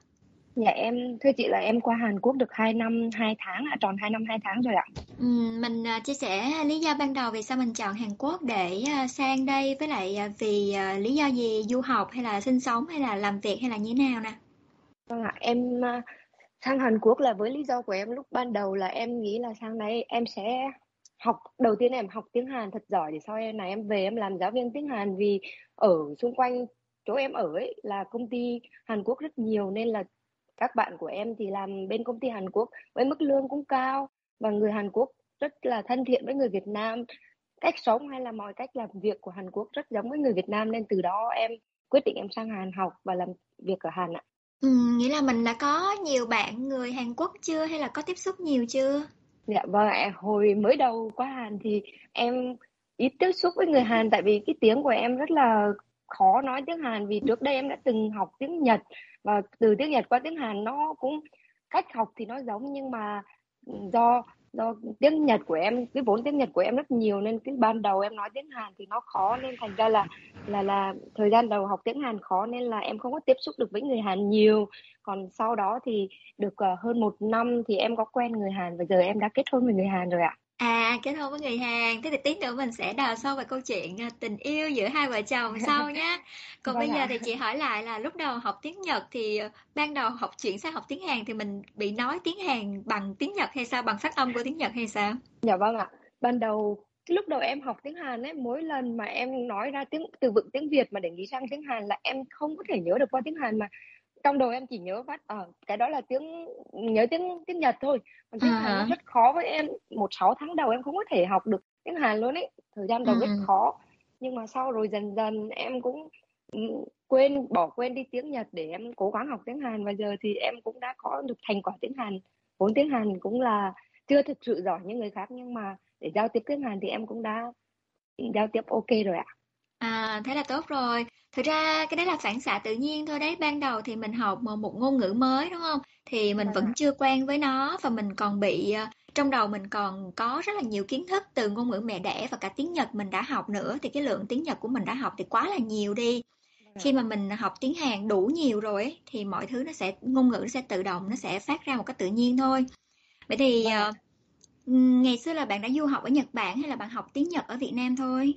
J: Dạ em thưa chị là em qua Hàn Quốc được 2 năm 2 tháng ạ, tròn 2 năm 2 tháng rồi ạ.
A: Ừm, mình à, chia sẻ lý do ban đầu vì sao mình chọn Hàn Quốc để à, sang đây với lại à, vì à, lý do gì du học hay là sinh sống hay là làm việc hay là như thế nào nè.
J: Vâng ạ, em à, sang Hàn Quốc là với lý do của em lúc ban đầu là em nghĩ là sang đây em sẽ học đầu tiên em học tiếng Hàn thật giỏi để sau em này em về em làm giáo viên tiếng Hàn vì ở xung quanh chỗ em ở ấy là công ty Hàn Quốc rất nhiều nên là các bạn của em thì làm bên công ty Hàn Quốc với mức lương cũng cao và người Hàn Quốc rất là thân thiện với người Việt Nam cách sống hay là mọi cách làm việc của Hàn Quốc rất giống với người Việt Nam nên từ đó em quyết định em sang Hàn học và làm việc ở Hàn ạ.
A: Ừm, nghĩa là mình đã có nhiều bạn người Hàn Quốc chưa hay là có tiếp xúc nhiều chưa?
J: Dạ vâng ạ, hồi mới đầu qua Hàn thì em ít tiếp xúc với người Hàn tại vì cái tiếng của em rất là khó nói tiếng Hàn vì trước đây em đã từng học tiếng Nhật và từ tiếng Nhật qua tiếng Hàn nó cũng, cách học thì nó giống, nhưng mà do do tiếng Nhật của em, cái vốn tiếng Nhật của em rất nhiều nên cái ban đầu em nói tiếng Hàn thì nó khó, nên thành ra là là là thời gian đầu học tiếng Hàn khó nên là em không có tiếp xúc được với người Hàn nhiều. Còn sau đó thì được ờ, hơn một năm thì em có quen người Hàn và giờ em đã kết hôn với người Hàn rồi ạ.
A: À, kết hôn với người Hàn. Thế thì tí nữa mình sẽ đào sâu về câu chuyện à, tình yêu giữa hai vợ chồng sau nhé. (laughs) Còn bây
J: Vâng
A: giờ
J: ạ.
A: thì chị hỏi lại là lúc đầu học tiếng Nhật thì ờ, ban đầu học chuyển sang học tiếng Hàn thì mình bị nói tiếng Hàn bằng tiếng Nhật hay sao? Bằng phát âm của tiếng Nhật hay sao?
J: Dạ vâng ạ. Ban đầu lúc đầu em học tiếng Hàn ấy, mỗi lần mà em nói ra tiếng từ vựng tiếng Việt mà để nghĩ sang tiếng Hàn là em không có thể nhớ được qua tiếng Hàn mà trong đầu em chỉ nhớ phát ở cái đó là tiếng nhớ tiếng tiếng Nhật thôi. Còn tiếng
A: À
J: Hàn rất khó với em. Một sáu tháng đầu em không có thể học được tiếng Hàn luôn ấy. Thời gian đầu
A: Ừ,
J: rất
A: ừ.
J: khó. Nhưng mà sau rồi dần dần em cũng quên bỏ quên đi tiếng Nhật để em cố gắng học tiếng Hàn và giờ thì em cũng đã có được thành quả tiếng Hàn vốn tiếng Hàn cũng là chưa thực sự giỏi như người khác nhưng mà để giao tiếp tiếng Hàn thì em cũng đã giao tiếp ok rồi ạ
K: À, thế là tốt rồi. Thực ra cái đấy là phản xạ tự nhiên thôi đấy. Ban đầu thì mình học một, một ngôn ngữ mới đúng không? Thì mình
J: Vâng
K: vẫn chưa quen với nó và mình còn bị ờ, trong đầu mình còn có rất là nhiều kiến thức từ ngôn ngữ mẹ đẻ và cả tiếng Nhật mình đã học nữa thì cái lượng tiếng Nhật của mình đã học thì quá là nhiều đi.
J: Vâng ạ.
K: Khi mà mình học tiếng Hàn đủ nhiều rồi ấy, thì mọi thứ nó sẽ ngôn ngữ nó sẽ tự động nó sẽ phát ra một cách tự nhiên thôi. Vậy thì
J: Vâng ạ.
K: ờ, ngày xưa là bạn đã du học ở Nhật Bản hay là bạn học tiếng Nhật ở Việt Nam thôi?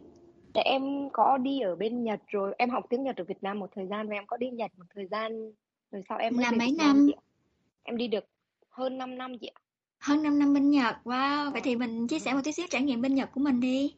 J: Để em có đi ở bên Nhật rồi em học tiếng Nhật ở Việt Nam một thời gian và em có đi Nhật một thời gian rồi sau em mới
K: Là
J: về
K: mấy
J: Việt Nam
K: năm?
J: chị ạ. Em đi được hơn 5 năm chị ạ.
K: Hơn 5 năm bên Nhật. Wow, vậy thì mình chia sẻ một tí xíu trải nghiệm bên Nhật của mình đi.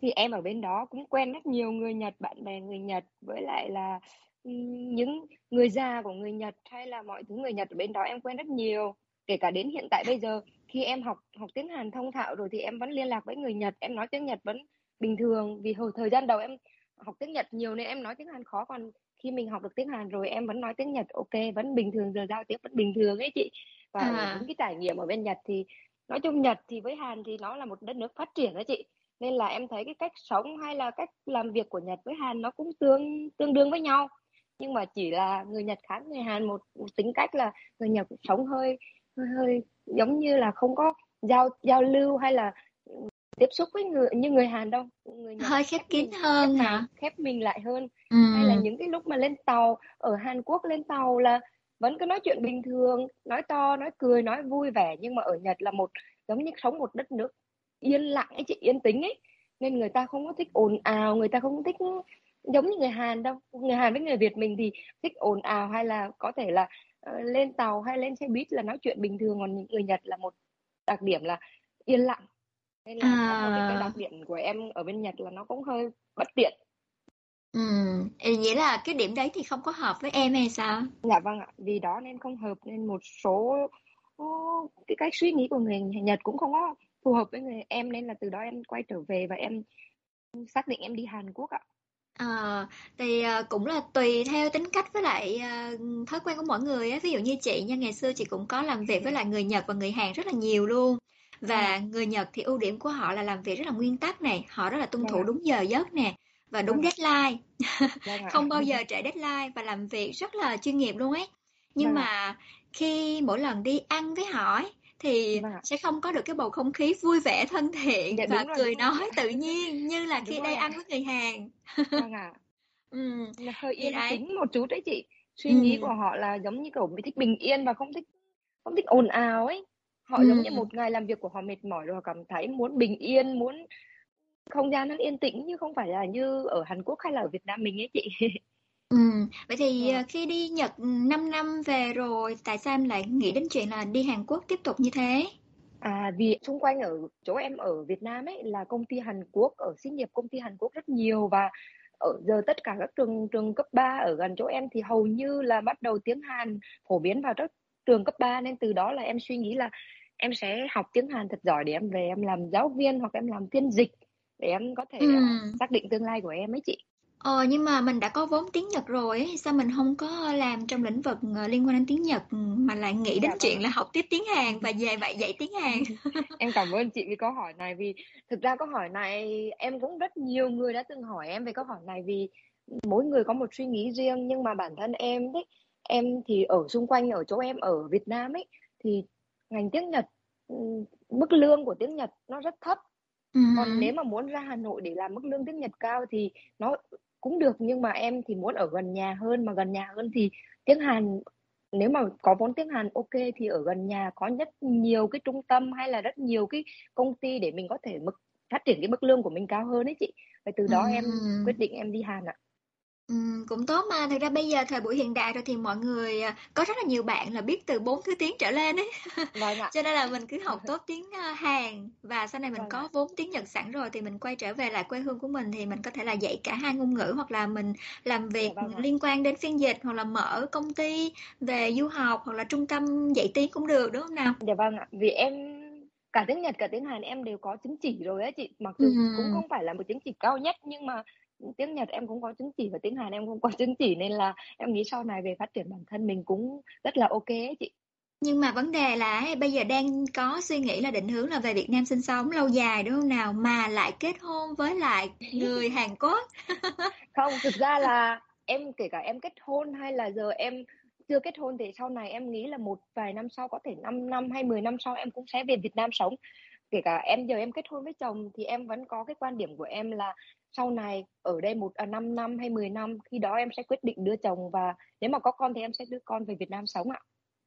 J: Thì em ở bên đó cũng quen rất nhiều người Nhật, bạn bè người Nhật với lại là ừm, những người già của người Nhật hay là mọi thứ người Nhật ở bên đó em quen rất nhiều. Kể cả đến hiện tại bây giờ khi em học học tiếng Hàn thông thạo rồi thì em vẫn liên lạc với người Nhật, em nói tiếng Nhật vẫn bình thường. Vì hồi thời gian đầu em học tiếng Nhật nhiều nên em nói tiếng Hàn khó. Còn khi mình học được tiếng Hàn rồi em vẫn nói tiếng Nhật. Ok vẫn bình thường giờ giao tiếp vẫn bình thường ấy chị. Và
K: À,
J: những cái trải nghiệm ở bên Nhật thì nói chung Nhật thì với Hàn thì nó là một đất nước phát triển đó chị. Nên là em thấy cái cách sống hay là cách làm việc của Nhật với Hàn nó cũng tương tương đương với nhau. Nhưng mà chỉ là người Nhật khác người Hàn một, một tính cách là người Nhật sống hơi hơi hơi giống như là không có giao giao lưu hay là tiếp xúc với người như người Hàn đâu. Người Nhật
K: hơi khép
J: khép
K: kín
J: khép
K: hơn
J: hàng
K: hả?
J: khép mình lại hơn.
K: Ừ.
J: hay là những cái lúc mà lên tàu ở Hàn Quốc lên tàu là vẫn cứ nói chuyện bình thường nói to nói cười nói vui vẻ. Nhưng mà ở Nhật là một giống như sống một đất nước yên lặng ấy chị yên tĩnh ấy. Nên người ta không có thích ồn ào người ta không thích giống như người Hàn đâu. Người Hàn với người Việt mình thì thích ồn ào hay là có thể là ờ, lên tàu hay lên xe buýt là nói chuyện bình thường. Còn người Nhật là một đặc điểm là yên lặng nên là một cái,
K: À,
J: đặc điểm của em ở bên Nhật là nó cũng hơi bất tiện
K: ừ. Vậy là cái điểm đấy thì không có hợp với em hay sao?
J: Dạ vâng ạ, vì đó nên không hợp nên một số cái cách suy nghĩ của người Nhật cũng không có phù hợp với người em nên là từ đó em quay trở về và em xác định em đi Hàn Quốc ạ.
K: Ờ, thì ờ, cũng là tùy theo tính cách với lại ờ, thói quen của mỗi người á. Ví dụ như chị nha, ngày xưa chị cũng có làm việc với lại người Nhật và người Hàn rất là nhiều luôn.
J: Vâng
K: Và người Nhật thì ưu điểm của họ là làm việc rất là nguyên tắc này, họ rất là tuân
J: vâng
K: thủ
J: ạ,
K: đúng giờ giấc nè và đúng
J: vâng
K: deadline.
J: vâng (laughs) ạ,
K: Không bao giờ trễ deadline và làm việc rất là chuyên nghiệp luôn ấy. Nhưng
J: vâng
K: mà khi mỗi lần đi ăn với họ ấy, thì
J: vâng
K: sẽ không có được cái bầu không khí vui vẻ, thân thiện
J: Dạ
K: và
J: rồi,
K: cười
J: rồi
K: nói
J: ạ.
K: tự nhiên như là (laughs) khi
J: Đúng
K: đây
J: rồi ạ.
K: ăn với người Hàn.
J: Vâng ạ. (laughs)
K: Ừ,
J: Là hơi yên tĩnh một chút đấy chị. Suy
K: Ừ,
J: nghĩ của họ là giống như kiểu bị thích bình yên và không thích không thích ồn ào ấy. Họ
K: ừ,
J: giống như một ngày làm việc của họ mệt mỏi rồi họ cảm thấy muốn bình yên, muốn không gian nó yên tĩnh chứ không phải là như ở Hàn Quốc hay là ở Việt Nam mình ấy chị. (laughs)
K: ừ. Vậy thì ờ, khi đi Nhật 5 năm về rồi, tại sao em lại nghĩ đến chuyện là đi Hàn Quốc tiếp tục như thế?
J: À, vì xung quanh ở chỗ em ở Việt Nam ấy là công ty Hàn Quốc ở xí nghiệp công ty Hàn Quốc rất nhiều và ở giờ tất cả các trường trường cấp 3 ở gần chỗ em thì hầu như là bắt đầu tiếng Hàn phổ biến vào các trường cấp 3 nên từ đó là em suy nghĩ là em sẽ học tiếng Hàn thật giỏi để em về em làm giáo viên hoặc em làm phiên dịch để em có thể
K: Ừ.
J: xác định tương lai của em ấy chị.
K: Ờ, nhưng mà mình đã có vốn tiếng Nhật rồi ấy, sao mình không có làm trong lĩnh vực ờ, liên quan đến tiếng Nhật ừ, mà lại nghĩ đến
J: Dạ vâng
K: chuyện
J: ạ.
K: là học tiếp tiếng Hàn và về vậy dạy tiếng Hàn? (laughs)
J: Em cảm ơn chị vì câu hỏi này vì thực ra câu hỏi này em cũng rất nhiều người đã từng hỏi em về câu hỏi này vì mỗi người có một suy nghĩ riêng nhưng mà bản thân em đấy em thì ở xung quanh ở chỗ em ở Việt Nam ấy thì ngành tiếng Nhật ừm, mức lương của tiếng Nhật nó rất thấp
K: Ừ.
J: còn nếu mà muốn ra Hà Nội để làm mức lương tiếng Nhật cao thì nó cũng được nhưng mà em thì muốn ở gần nhà hơn mà gần nhà hơn thì tiếng Hàn nếu mà có vốn tiếng Hàn ok thì ở gần nhà có rất nhiều cái trung tâm hay là rất nhiều cái công ty để mình có thể mức phát triển cái mức lương của mình cao hơn ấy chị và từ đó em
K: Ừ.
J: quyết định em đi Hàn ạ
K: Cũng tốt mà. Thực ra bây giờ thời buổi hiện đại rồi thì mọi người à, có rất là nhiều bạn là biết từ 4 thứ tiếng trở lên ấy. (laughs)
J: Vâng ạ.
K: Cho nên là mình cứ học tốt tiếng à, Hàn và sau này mình
J: vâng
K: có vốn tiếng Nhật sẵn rồi thì mình quay trở về lại quê hương của mình thì mình có thể là dạy cả hai ngôn ngữ hoặc là mình làm
J: dạ
K: việc
J: vâng ạ.
K: liên quan đến phiên dịch hoặc là mở công ty về du học hoặc là trung tâm dạy tiếng cũng được đúng không nào?
J: dạ vâng ạ. Vì em cả tiếng Nhật cả tiếng Hàn em đều có chứng chỉ rồi á chị. Mặc dù cũng không phải là một chứng chỉ cao nhất nhưng mà tiếng Nhật em cũng có chứng chỉ và tiếng Hàn em cũng có (laughs) chứng chỉ nên là em nghĩ sau này về phát triển bản thân mình cũng rất là ok ấy chị.
A: Nhưng mà vấn đề là bây giờ đang có suy nghĩ là định hướng là về Việt Nam sinh sống lâu dài đúng không nào? Mà lại kết hôn với lại người (laughs) Hàn Quốc. (laughs)
J: Không thực ra là em kể cả em kết hôn hay là giờ em chưa kết hôn thì sau này em nghĩ là một vài năm sau có thể 5 năm hay 10 năm sau em cũng sẽ về Việt Nam sống. Kể cả em giờ em kết hôn với chồng thì em vẫn có cái quan điểm của em là sau này ở đây một à, 5 năm hay 10 năm khi đó em sẽ quyết định đưa chồng và nếu mà có con thì em sẽ đưa con về Việt Nam sống ạ.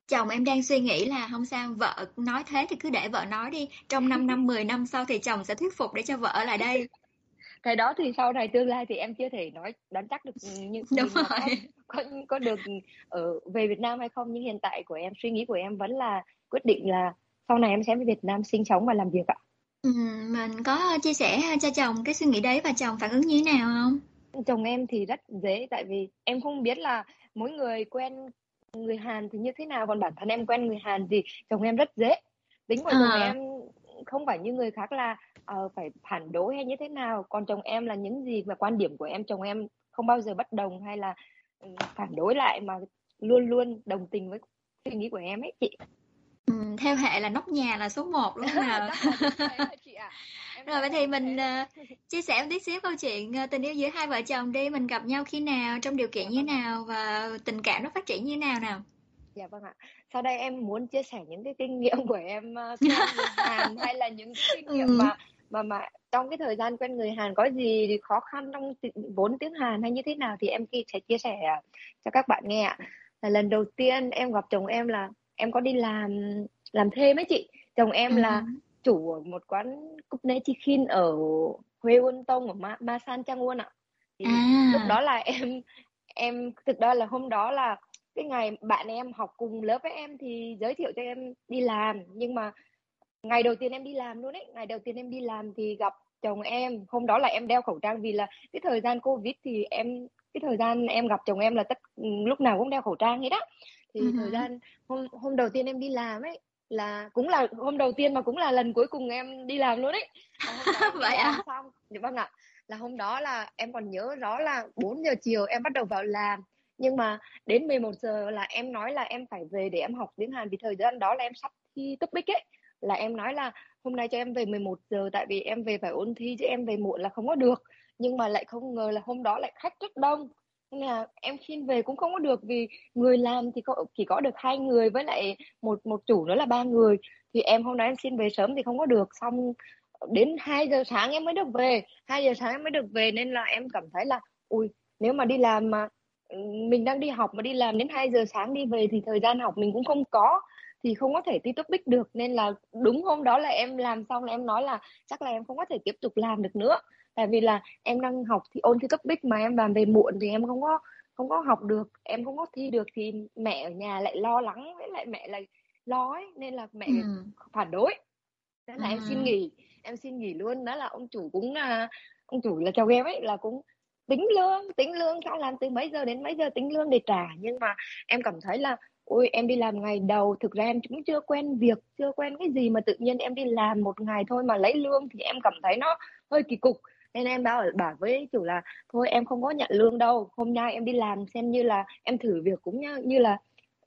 A: Chồng em đang suy nghĩ là không sao vợ nói thế thì cứ để vợ nói đi. Trong 5 năm 10 năm sau thì chồng sẽ thuyết phục để cho vợ ở lại đây. (laughs)
J: Cái đó thì sau này tương lai thì em chưa thể nói đoán chắc được như (laughs)
A: đúng rồi
J: có, (laughs) có có được ở về Việt Nam hay không. Nhưng hiện tại của em suy nghĩ của em vẫn là quyết định là sau này em sẽ về Việt Nam sinh sống và làm việc ạ.
A: Ừ, mình có chia sẻ cho chồng cái suy nghĩ đấy và chồng phản ứng như thế nào không?
J: Chồng em thì rất dễ tại vì em không biết là mỗi người quen người Hàn thì như thế nào còn bản thân em quen người Hàn thì chồng em rất dễ tính của à. chồng em không phải như người khác là uh, phải phản đối hay như thế nào còn chồng em là những gì và quan điểm của em chồng em không bao giờ bất đồng hay là um, phản đối lại mà luôn luôn đồng tình với suy nghĩ của em ấy chị
A: ừ, theo hệ là nóc nhà là số 1 đúng không nào? (laughs) Rồi vậy thì mình uh, chia sẻ một tí xíu câu chuyện uh, tình yêu giữa hai vợ chồng đi mình gặp nhau khi nào trong điều kiện như thế nào và tình cảm nó phát triển như thế nào nào?
J: Dạ vâng ạ. Sau đây em muốn chia sẻ những cái kinh nghiệm của em uh, (laughs) Hàn hay là những cái kinh nghiệm ừ. mà mà mà trong cái thời gian quen người Hàn có gì thì khó khăn trong vốn tiếng Hàn hay như thế nào thì em sẽ chia sẻ cho các bạn nghe ạ. Là lần đầu tiên em gặp chồng em là em có đi làm làm thêm ấy chị. Chồng em ừ. là chủ một quán cúp nê chicken ở Huế Uân Tông ở Ma, Ma San Changwon ạ. Thì à. lúc đó là em em thực ra là hôm đó là cái ngày bạn em học cùng lớp với em thì giới thiệu cho em đi làm. Nhưng mà ngày đầu tiên em đi làm luôn ấy ngày đầu tiên em đi làm thì gặp chồng em. Hôm đó là em đeo khẩu trang vì là cái thời gian covid thì em cái thời gian em gặp chồng em là tất lúc nào cũng đeo khẩu trang hết á thì uh-huh. thời gian hôm hôm đầu tiên em đi làm ấy là cũng là hôm đầu tiên mà cũng là lần cuối cùng em đi làm luôn ấy. (laughs)
A: Vậy à?
J: xong dạ vâng ạ. Là hôm đó là em còn nhớ rõ là 4 giờ chiều em bắt đầu vào làm. Nhưng mà đến 11 giờ là em nói là em phải về để em học tiếng Hàn vì thời gian đó là em sắp thi topic ấy. Là em nói là hôm nay cho em về 11 giờ tại vì em về phải ôn thi chứ em về muộn là không có được. Nhưng mà lại không ngờ là hôm đó lại khách rất đông là em xin về cũng không có được vì người làm thì có, chỉ có được hai người với lại một một chủ nữa là ba người. Thì em hôm nay em xin về sớm thì không có được. Xong đến 2 giờ sáng em mới được về. 2 giờ sáng em mới được về nên là em cảm thấy là ui nếu mà đi làm mà ừ, mình đang đi học mà đi làm đến 2 giờ sáng đi về thì thời gian học mình cũng không có thì không có thể thi bích được. Nên là đúng hôm đó là em làm xong là em nói là chắc là em không có thể tiếp tục làm được nữa tại vì là em đang học thì ôn thi topic mà em làm về muộn thì em không có không có học được em không có thi được thì mẹ ở nhà lại lo lắng với lại mẹ lại lo ấy nên là mẹ ừ. phản đối thế là ừ. em xin nghỉ em xin nghỉ luôn đó là ông chủ cũng là ông chủ là chồng em ấy là cũng tính lương tính lương sao làm từ mấy giờ đến mấy giờ tính lương để trả nhưng mà em cảm thấy là ôi em đi làm ngày đầu thực ra em cũng chưa quen việc chưa quen cái gì mà tự nhiên em đi làm một ngày thôi mà lấy lương thì em cảm thấy nó hơi kỳ cục nên em bảo bảo với chủ là thôi em không có nhận lương đâu hôm nay em đi làm xem như là em thử việc cũng như, như là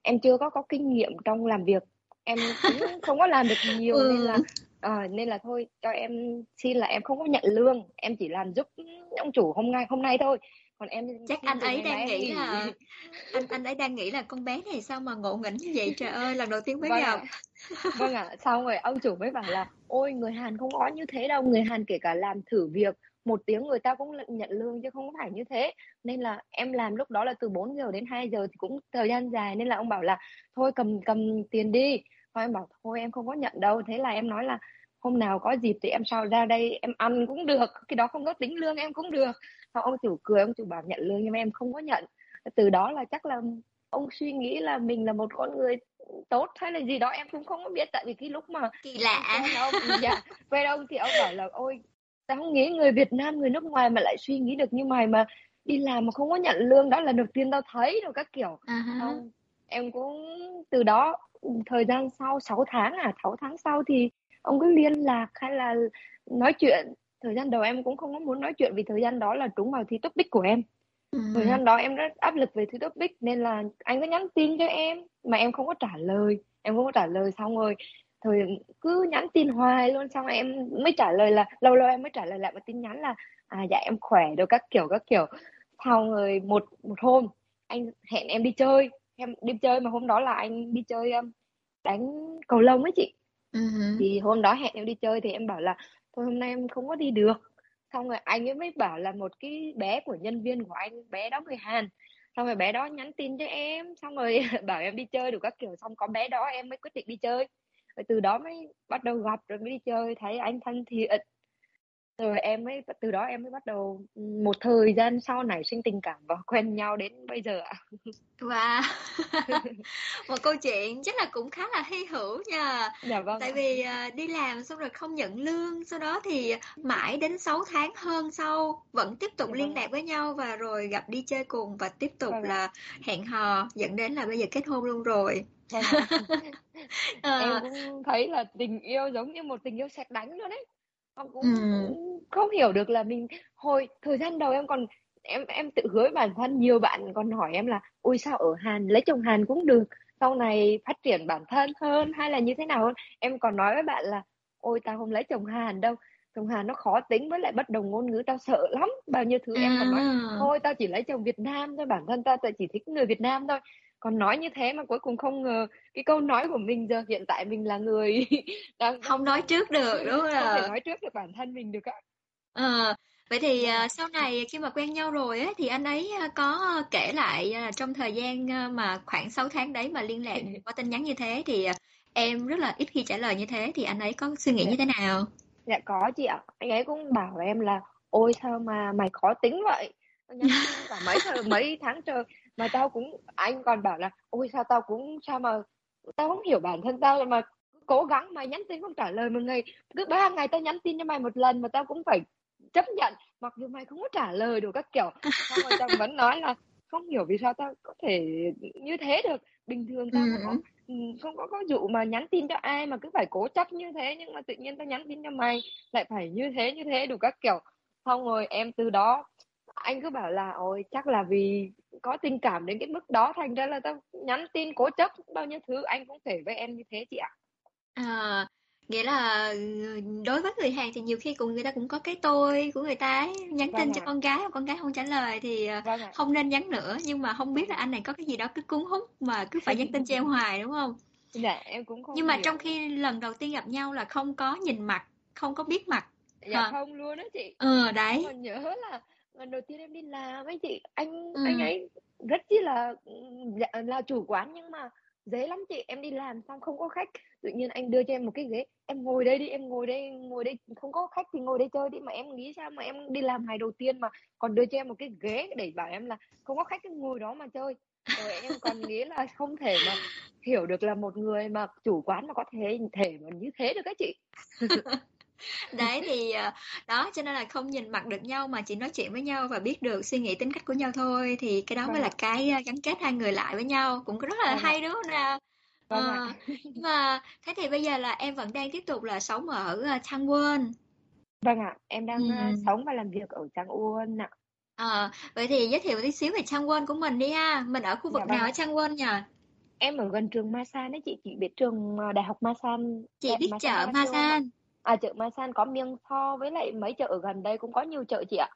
J: em chưa có có kinh nghiệm trong làm việc em cũng không có làm được nhiều ừ. nên là à, nên là thôi cho em xin là em không có nhận lương em chỉ làm giúp ông chủ hôm nay hôm nay thôi còn em
A: chắc anh ấy đang nghĩ là anh anh ấy đang nghĩ là con bé này sao mà ngộ nghĩnh như vậy trời ơi lần đầu tiên mới vâng gặp
J: à. vâng ạ à. xong rồi ông chủ mới bảo là ôi người Hàn không có như thế đâu người Hàn kể cả làm thử việc một tiếng người ta cũng nhận lương chứ không phải như thế. Nên là em làm lúc đó là từ 4 giờ đến 2 giờ thì cũng thời gian dài. Nên là ông bảo là thôi cầm cầm tiền đi. Thôi em bảo thôi em không có nhận đâu. Thế là em nói là hôm nào có dịp thì em sao ra đây em ăn cũng được. Cái đó không có tính lương em cũng được. Xong ông chủ cười ông chủ bảo nhận lương nhưng mà em không có nhận. Từ đó là chắc là ông suy nghĩ là mình là một con người tốt hay là gì đó em cũng không có biết. Tại vì cái lúc mà
A: kỳ lạ.
J: ông dạ quen ông thì ông bảo là ôi tao không nghĩ người Việt Nam người nước ngoài mà lại suy nghĩ được như mày mà đi làm mà không có nhận lương đó là đầu tiên tao thấy rồi các kiểu uh-huh. không, em cũng từ đó thời gian sau 6 tháng à 6 tháng sau thì ông cứ liên lạc hay là nói chuyện thời gian đầu em cũng không có muốn nói chuyện vì thời gian đó là trúng vào thi topic của em
K: Ừ.
J: thời gian đó em rất áp lực về thi topic nên là anh có nhắn tin cho em mà em không có trả lời em không có trả lời xong rồi thời cứ nhắn tin hoài luôn xong em mới trả lời là lâu lâu em mới trả lời lại một tin nhắn là à dạ em khỏe rồi các kiểu các kiểu. Xong rồi một một hôm anh hẹn em đi chơi em đi chơi mà hôm đó là anh đi chơi đánh cầu lông ấy chị.
K: Ừ.
J: thì hôm đó hẹn em đi chơi thì em bảo là thôi hôm nay em không có đi được. Xong rồi anh ấy mới bảo là một cái bé của nhân viên của anh bé đó người Hàn. Xong rồi bé đó nhắn tin cho em xong rồi (laughs) bảo em đi chơi đủ các kiểu. Xong có bé đó em mới quyết định đi chơi rồi từ đó mới bắt đầu gặp rồi mới đi chơi thấy anh thân thiện rồi em mới từ đó em mới bắt đầu một thời gian sau nảy sinh tình cảm và quen nhau đến bây giờ ạ
K: Wow. (laughs) Một câu chuyện chắc là cũng khá là hy hữu nha.
J: dạ vâng
K: Tại vì à, đi làm xong rồi không nhận lương, sau đó thì mãi đến 6 tháng hơn sau vẫn tiếp tục
J: Dạ
K: liên
J: vâng
K: lạc với nhau và rồi gặp đi chơi cùng và tiếp tục
J: Vâng
K: là hẹn hò dẫn đến là bây giờ kết hôn luôn rồi. (laughs) Ờ,
J: em cũng thấy là tình yêu giống như một tình yêu sét đánh luôn đấy Em cũng
K: ừ.
J: không hiểu được là mình hồi thời gian đầu em còn em em tự hứa với bản thân nhiều bạn còn hỏi em là ôi sao ở Hàn lấy chồng Hàn cũng được sau này phát triển bản thân hơn hay là như thế nào? Hơn em còn nói với bạn là ôi tao không lấy chồng Hàn đâu chồng Hàn nó khó tính với lại bất đồng ngôn ngữ tao sợ lắm. Bao nhiêu thứ em còn nói
K: À.
J: thôi tao chỉ lấy chồng Việt Nam thôi bản thân tao tao chỉ thích người Việt Nam thôi còn nói như thế mà cuối cùng không ngờ cái câu nói của mình giờ hiện tại mình là người (laughs) đang
K: Không nói trước được (laughs) đúng không
J: không? thể nói trước được bản thân mình được ạ.
K: Ờ, vậy thì à,
J: ạ.
K: sau này khi mà quen nhau rồi á thì anh ấy à, có kể lại à, trong thời gian à, mà khoảng 6 tháng đấy mà liên lạc qua tin nhắn như thế thì à, em rất là ít khi trả lời như thế thì anh ấy có suy nghĩ
J: dạ.
K: như thế nào?
J: dạ có chị ạ. Anh ấy cũng bảo em là ôi sao mà mày khó tính vậy? Nhắn tin cả mấy (laughs) mấy tháng trời mà tao cũng anh còn bảo là ôi sao tao cũng sao mà tao không hiểu bản thân tao mà cố gắng mày nhắn tin không trả lời một ngày. Cứ ba ngày tao nhắn tin cho mày một lần mà tao cũng phải chấp nhận mặc dù mày không có trả lời được các kiểu. (laughs) Xong rồi tao vẫn nói là không hiểu vì sao tao có thể như thế được. Bình thường tao không có
K: Ừ.
J: ừ, không có có dụ mà nhắn tin cho ai mà cứ phải cố chấp như thế nhưng mà tự nhiên tao nhắn tin cho mày lại phải như thế như thế đủ các kiểu. Xong rồi em từ đó anh cứ bảo là ôi chắc là vì có tình cảm đến cái mức đó thành ra là tao nhắn tin cố chấp bao nhiêu thứ. Anh cũng kể với em như thế chị ạ.
K: À, nghĩa là ừ, đối với người Hàn thì nhiều khi cũng người ta cũng có cái tôi của người ta ấy, nhắn tin
J: vâng
K: cho con gái mà con gái không trả lời thì à,
J: vâng
K: không nên nhắn nữa. Nhưng mà không biết
J: vâng
K: là anh này có cái gì đó cứ cuốn hút mà cứ phải nhắn tin cho em hoài đúng không?
J: dạ em cũng không
K: Nhưng mà trong
J: hiểu
K: khi lần đầu tiên gặp nhau là không có nhìn mặt, không có biết mặt.
J: Dạ
K: hả?
J: không luôn đó chị.
K: Ờ
J: em
K: đấy.
J: còn nhớ là lần đầu tiên em đi làm ấy chị anh
K: Ừ.
J: anh ấy rất chi là dạ, là chủ quán nhưng mà dễ lắm chị. Em đi làm xong không có khách. Tự nhiên anh đưa cho em một cái ghế. Em ngồi đây đi em ngồi đây ngồi đây. Không có khách thì ngồi đây chơi đi. Mà em nghĩ sao mà em đi làm ngày đầu tiên mà còn đưa cho em một cái ghế để bảo em là không có khách cứ ngồi đó mà chơi. Rồi em còn nghĩ là không thể mà hiểu được là một người mà chủ quán mà có thể thể mà như thế được các chị (laughs)
K: Đấy thì ờ, đó cho nên là không nhìn mặt được nhau mà chỉ nói chuyện với nhau và biết được suy nghĩ tính cách của nhau thôi thì cái đó mới
J: vâng
K: là
J: ạ
K: cái ờ, gắn kết hai người lại với nhau cũng rất là
J: vâng
K: hay đúng không nào?
J: vâng
K: Ờ,
J: ạ
K: nhưng mà thế thì bây giờ là em vẫn đang tiếp tục là sống ở Changwon.
J: Vâng ạ, em đang
K: Ừ.
J: à, sống và làm việc ở Trang Uôn ạ.
K: Ờ, vậy thì giới thiệu tí xíu về Changwon của mình đi ha. Mình ở khu
J: Dạ
K: vực
J: vâng
K: nào ở
J: ạ.
K: Changwon nhỉ?
J: Em ở gần trường Masan đấy chị, chị biết trường à, Đại học Masan,
K: Chị biết chợ? Masan.
J: À chợ Masan có Miêng Tho với lại mấy chợ ở gần đây cũng có nhiều chợ chị ạ.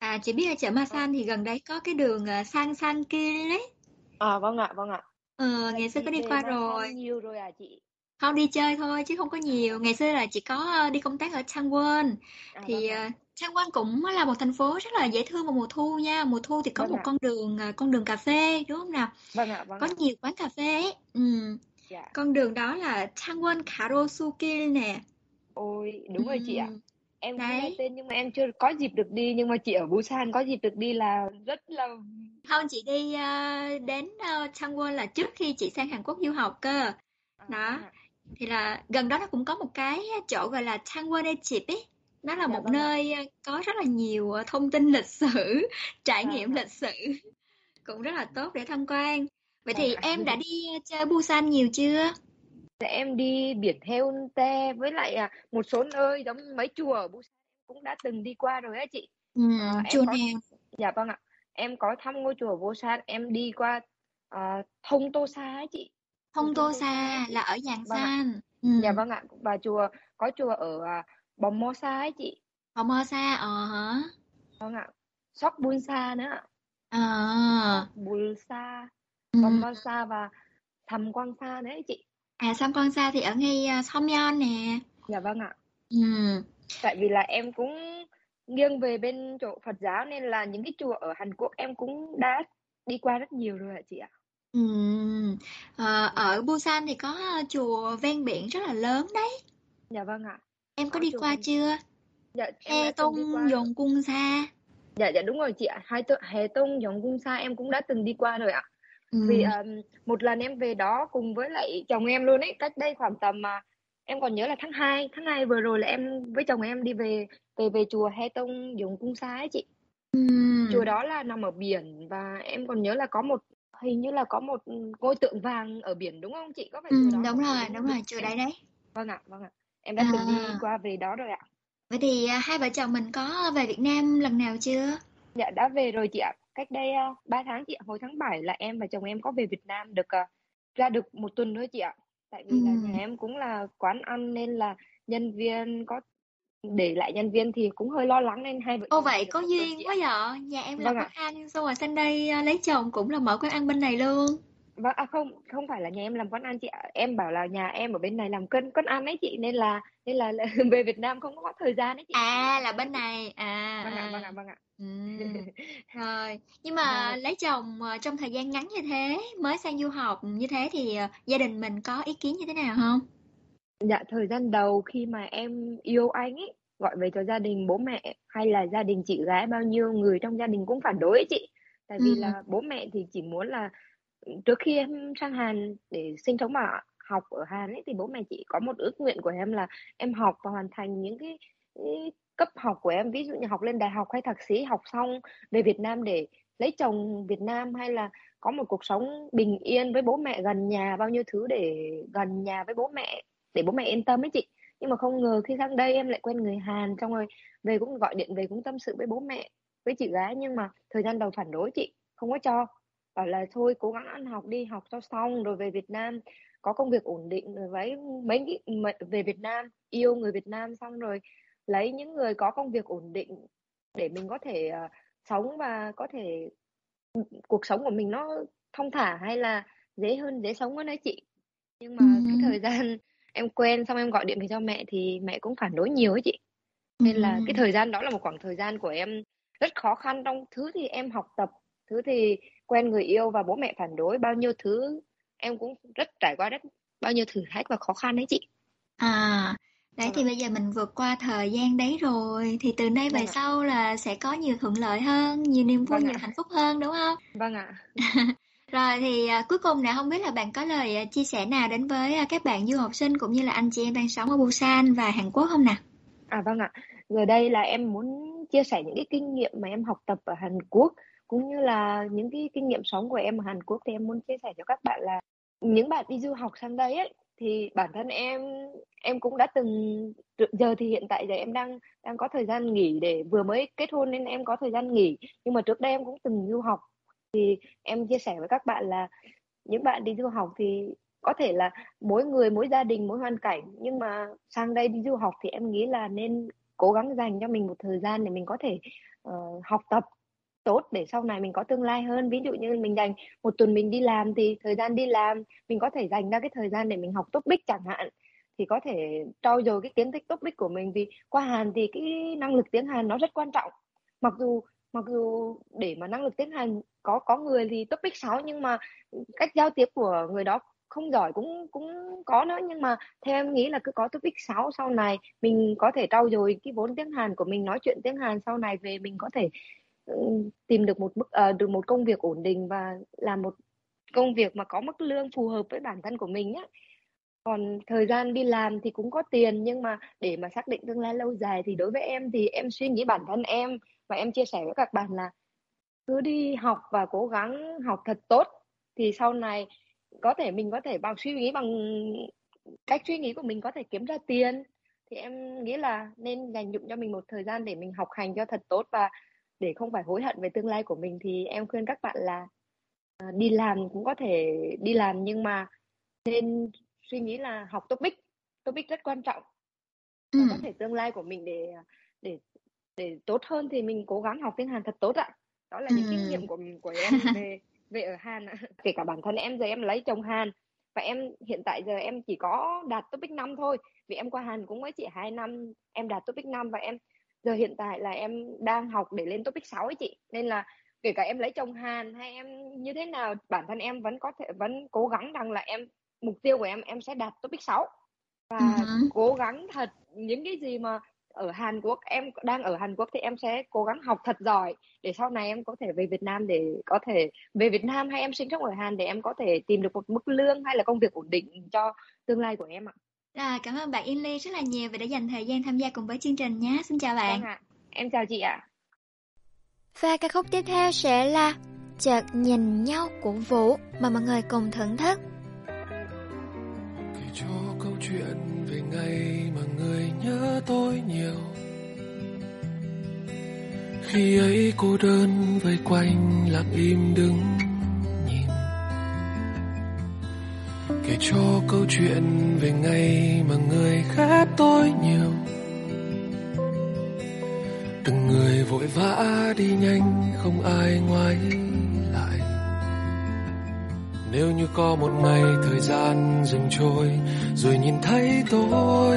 K: À chị biết ở chợ
J: À,
K: Masan thì gần đấy có cái đường uh, San San kia đấy.
J: à vâng ạ, vâng ạ.
K: Ờ,
J: Là
K: ngày xưa
J: chị
K: có đi qua rồi.
J: nhiều rồi à chị?
K: Không đi chơi thôi chứ không có nhiều. Ngày xưa là chỉ có ờ, đi công tác ở Changwon.
J: à
K: Thì
J: vâng
K: ờ, Changwon cũng là một thành phố rất là dễ thương vào mùa thu nha. Mùa thu thì có
J: vâng
K: một
J: ạ,
K: con đường ờ, con đường cà phê đúng không nào?
J: vâng ạ, vâng
K: Có
J: ạ.
K: nhiều quán cà phê ấy. Ừ.
J: Dạ,
K: Con đường đó là Changwon Karosukil nè.
J: Ôi đúng rồi chị ạ. Em cũng nghe
K: Đấy.
J: tên nhưng mà em chưa có dịp được đi nhưng mà chị ở Busan có dịp được đi là rất là
K: Không chị đi ờ, đến uh, Changwon là trước khi chị sang Hàn Quốc du học cơ.
J: à
K: Đó.
J: ạ.
K: Thì là gần đó nó cũng có một cái chỗ gọi là Changwon Echip ấy. Nó là
J: Dạ
K: một
J: vâng ạ.
K: nơi ờ, có rất là nhiều ờ, thông tin lịch sử, (laughs) trải
J: Vâng
K: nghiệm
J: ạ,
K: lịch sử cũng rất là tốt để tham quan. Vậy
J: vâng
K: thì
J: ạ.
K: em đã đi ờ, chơi Busan nhiều chưa?
J: Em đi biển Haeundae với lại à, một số nơi giống mấy chùa ở Busan cũng đã từng đi qua rồi á chị.
K: Ừ,
J: Ờ, em
K: chùa
J: có
K: nào
J: dạ vâng ạ. Em có thăm ngôi chùa Vô San em đi qua ờ, Thông Tô Sa ấy chị.
K: Thông Tô
J: Sa
K: Sa là ở Giàng
J: vâng ạ.
K: San. Ừ.
J: dạ vâng ạ và chùa có chùa ở à, Bồng Mô Sa ấy chị.
K: Họ mơ xa ờ hả?
J: Vâng ạ. Sóc Bun Sa nữa ạ.
K: À,
J: Bùn Sa
K: ừ.
J: Bồng Mô Sa và Thầm Quang Sa nữa ấy chị
K: à Sam Con Sa thì ở ngay uh, Somyeon nè.
J: Dạ vâng ạ.
K: Ừ.
J: tại vì là em cũng nghiêng về bên chỗ Phật giáo nên là những cái chùa ở Hàn Quốc em cũng đã đi qua rất nhiều rồi ạ chị ạ.
K: Ừ. Ờ, ở Busan thì có chùa ven biển rất là lớn đấy.
J: Dạ vâng ạ.
K: Em có
J: có
K: đi
J: chùa
K: qua
J: ven
K: chưa?
J: Dạ em
K: He Tông Dồn Cung Sa.
J: Dạ dạ đúng rồi chị ạ. Hai Hè Tông Dòng Cung Sa em cũng đã từng đi qua rồi ạ
K: ừ.
J: vì um, một lần em về đó cùng với lại chồng em luôn ấy cách đây khoảng tầm mà em còn nhớ là tháng 2 tháng 2 vừa rồi là em với chồng em đi về về về chùa He Tông Dòng Cung Sa ấy chị.
K: Ừ.
J: chùa đó là nằm ở biển và em còn nhớ là có một hình như là có một ngôi tượng vàng ở biển đúng không chị? Có phải
K: Ừ,
J: chùa đó?
K: đúng rồi
J: đúng
K: đúng rồi chùa đấy đấy.
J: Vâng ạ vâng ạ. Em đã từng đi
K: à
J: qua về đó rồi ạ.
K: Vậy thì uh, hai vợ chồng mình có về Việt Nam lần nào chưa
J: dạ đã về rồi chị ạ. Cách đây uh, 3 tháng chị ạ hồi tháng 7 là em và chồng em có về Việt Nam được uh, ra được một tuần thôi chị ạ. Tại
K: ừ.
J: vì là nhà em cũng là quán ăn nên là nhân viên có để lại nhân viên thì cũng hơi lo lắng nên hai vợ
K: Ô vậy có duyên quá vậy. Nhà em làm
J: vâng
K: quán
J: ạ.
K: ăn xong rồi sang đây uh, lấy chồng cũng là mở quán ăn bên này luôn
J: Vâng, à không, không phải là nhà em làm quán ăn chị ạ. Em bảo là nhà em ở bên này làm cân quán ăn ấy chị nên là nên là, là (laughs) về Việt Nam không có thời gian ấy chị,
K: à là bên này à
J: Vâng ạ, vâng ạ,
K: à
J: vâng ạ.
K: ừ. (laughs) rồi nhưng mà lấy chồng uh, trong thời gian ngắn như thế mới sang du học như thế thì uh, gia đình mình có ý kiến như thế nào không
J: dạ thời gian đầu khi mà em yêu anh ấy gọi về cho gia đình bố mẹ hay là gia đình chị gái bao nhiêu người trong gia đình cũng phản đối ấy chị. Tại
K: ừ.
J: vì là bố mẹ thì chỉ muốn là trước khi em sang Hàn để sinh sống và học ở Hàn ấy thì bố mẹ chị có một ước nguyện của em là em học và hoàn thành những cái, cái cấp học của em. Ví dụ như học lên đại học hay thạc sĩ học xong về Việt Nam để lấy chồng Việt Nam hay là có một cuộc sống bình yên với bố mẹ gần nhà bao nhiêu thứ để gần nhà với bố mẹ để bố mẹ yên tâm ấy chị. Nhưng mà không ngờ khi sang đây em lại quen người Hàn xong rồi về cũng gọi điện về cũng tâm sự với bố mẹ với chị gái. Nhưng mà thời gian đầu phản đối chị không có cho bảo là thôi cố gắng ăn học đi học cho xong rồi về Việt Nam có công việc ổn định rồi với mấy về Việt Nam yêu người Việt Nam xong rồi lấy những người có công việc ổn định để mình có thể ờ, sống và có thể cuộc sống của mình nó thong thả hay là dễ hơn dễ sống hơn đấy chị nhưng
K: Ừ.
J: mà cái thời (laughs) gian em quen xong em gọi điện về cho mẹ thì mẹ cũng phản đối nhiều ấy chị nên là cái
K: Ừ.
J: thời gian đó là một khoảng thời gian của em rất khó khăn trong thứ thì em học tập thứ thì quen người yêu và bố mẹ phản đối bao nhiêu thứ em cũng rất trải qua rất bao nhiêu thử thách và khó khăn đấy chị.
K: À, đấy
J: vâng
K: thì
J: ạ
K: bây giờ mình vượt qua thời gian đấy rồi thì từ nay về
J: vâng ạ.
K: sau là sẽ có nhiều thuận lợi hơn, nhiều niềm vui,
J: vâng
K: nhiều
J: ạ
K: hạnh phúc hơn đúng không? (laughs)
J: vâng ạ. (laughs)
K: Rồi thì à, cuối cùng này không biết là bạn có lời à, chia sẻ nào đến với à, các bạn du học sinh cũng như là anh chị em đang sống ở Busan và Hàn Quốc không nào?
J: À vâng ạ, giờ đây là em muốn chia sẻ những cái kinh nghiệm mà em học tập ở Hàn Quốc cũng như là những cái kinh nghiệm sống của em ở Hàn Quốc thì em muốn chia sẻ cho các bạn là những bạn đi du học sang đây ấy thì bản thân em em cũng đã từng giờ thì hiện tại giờ em đang đang có thời gian nghỉ để vừa mới kết hôn nên em có thời gian nghỉ. Nhưng mà trước đây em cũng từng du học. Thì em chia sẻ với các bạn là những bạn đi du học thì có thể là mỗi người mỗi gia đình mỗi hoàn cảnh nhưng mà sang đây đi du học thì em nghĩ là nên cố gắng dành cho mình một thời gian để mình có thể uh, học tập tốt để sau này mình có tương lai hơn. Ví dụ như mình dành một tuần mình đi làm thì thời gian đi làm, mình có thể dành ra cái thời gian để mình học topic chẳng hạn, thì có thể trau dồi cái kiến thức topic của mình. Vì qua Hàn thì cái năng lực tiếng Hàn nó rất quan trọng. Mặc dù mặc dù để mà năng lực tiếng Hàn có có người thì topic 6 nhưng mà cách giao tiếp của người đó không giỏi cũng cũng có nữa. Nhưng mà theo em nghĩ là cứ có topic 6 sau này, mình có thể trau dồi cái vốn tiếng Hàn của mình, nói chuyện tiếng Hàn sau này về, mình có thể Ừ, tìm được một mức ờ, được một công việc ổn định và làm một công việc mà có mức lương phù hợp với bản thân của mình nhé còn thời gian đi làm thì cũng có tiền nhưng mà để mà xác định tương lai lâu dài thì đối với em thì em suy nghĩ bản thân em và em chia sẻ với các bạn là cứ đi học và cố gắng học thật tốt thì sau này có thể mình có thể bằng suy nghĩ bằng cách suy nghĩ của mình có thể kiếm ra tiền. Thì em nghĩ là nên dành dụng cho mình một thời gian để mình học hành cho thật tốt và để không phải hối hận về tương lai của mình thì em khuyên các bạn là uh, đi làm cũng có thể đi làm nhưng mà nên suy nghĩ là học topic. Topic rất quan trọng. Ừ. có thể tương lai của mình để để để tốt hơn thì mình cố gắng học tiếng Hàn thật tốt ạ. Đó là những ừ. kinh nghiệm của của em (laughs) về về ở Hàn ạ. Kể cả bản thân em giờ em lấy chồng Hàn và em hiện tại giờ em chỉ có đạt topic 5 thôi. Vì em qua Hàn cũng mới chỉ hai năm em đạt topic 5 và em giờ hiện tại là em đang học để lên topic 6 ấy chị nên là kể cả em lấy chồng Hàn hay em như thế nào bản thân em vẫn có thể vẫn cố gắng rằng là em mục tiêu của em em sẽ đạt topic 6 và uh-huh. cố gắng thật những cái gì mà ở Hàn Quốc em đang ở Hàn Quốc thì em sẽ cố gắng học thật giỏi để sau này em có thể về Việt Nam để có thể về Việt Nam hay em sinh sống ở Hàn để em có thể tìm được một mức lương hay là công việc ổn định cho tương lai của em ạ.
A: À, cảm ơn bạn Yên Ly rất là nhiều vì đã dành thời gian tham gia cùng với chương trình nhé. Xin chào bạn.
J: Vâng ạ. Em chào chị ạ.
A: Và ca khúc tiếp theo sẽ là Chợt nhìn nhau của Vũ mà mọi người cùng thưởng thức.
L: Kể cho câu chuyện về ngày mà người nhớ tôi nhiều Khi ấy cô đơn vây quanh lặng im đứng kể cho câu chuyện về ngày mà người ghét tôi nhiều. Từng người vội vã đi nhanh, không ai ngoái lại. Nếu như có một ngày thời gian dừng trôi, rồi nhìn thấy tôi,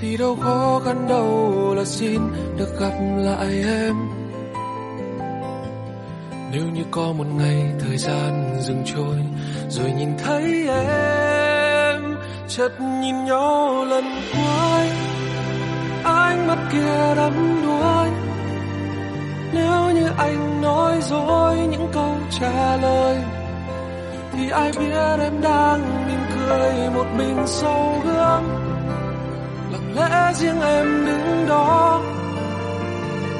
L: thì đâu khó khăn đâu là xin được gặp lại em nếu như có một ngày thời gian dừng trôi, rồi nhìn thấy em, chợt nhìn nhau lần cuối, ánh mắt kia đắm đuối. Nếu như anh nói dối những câu trả lời, thì ai biết em đang mỉm cười một mình sau gương. Lặng lẽ riêng em đứng đó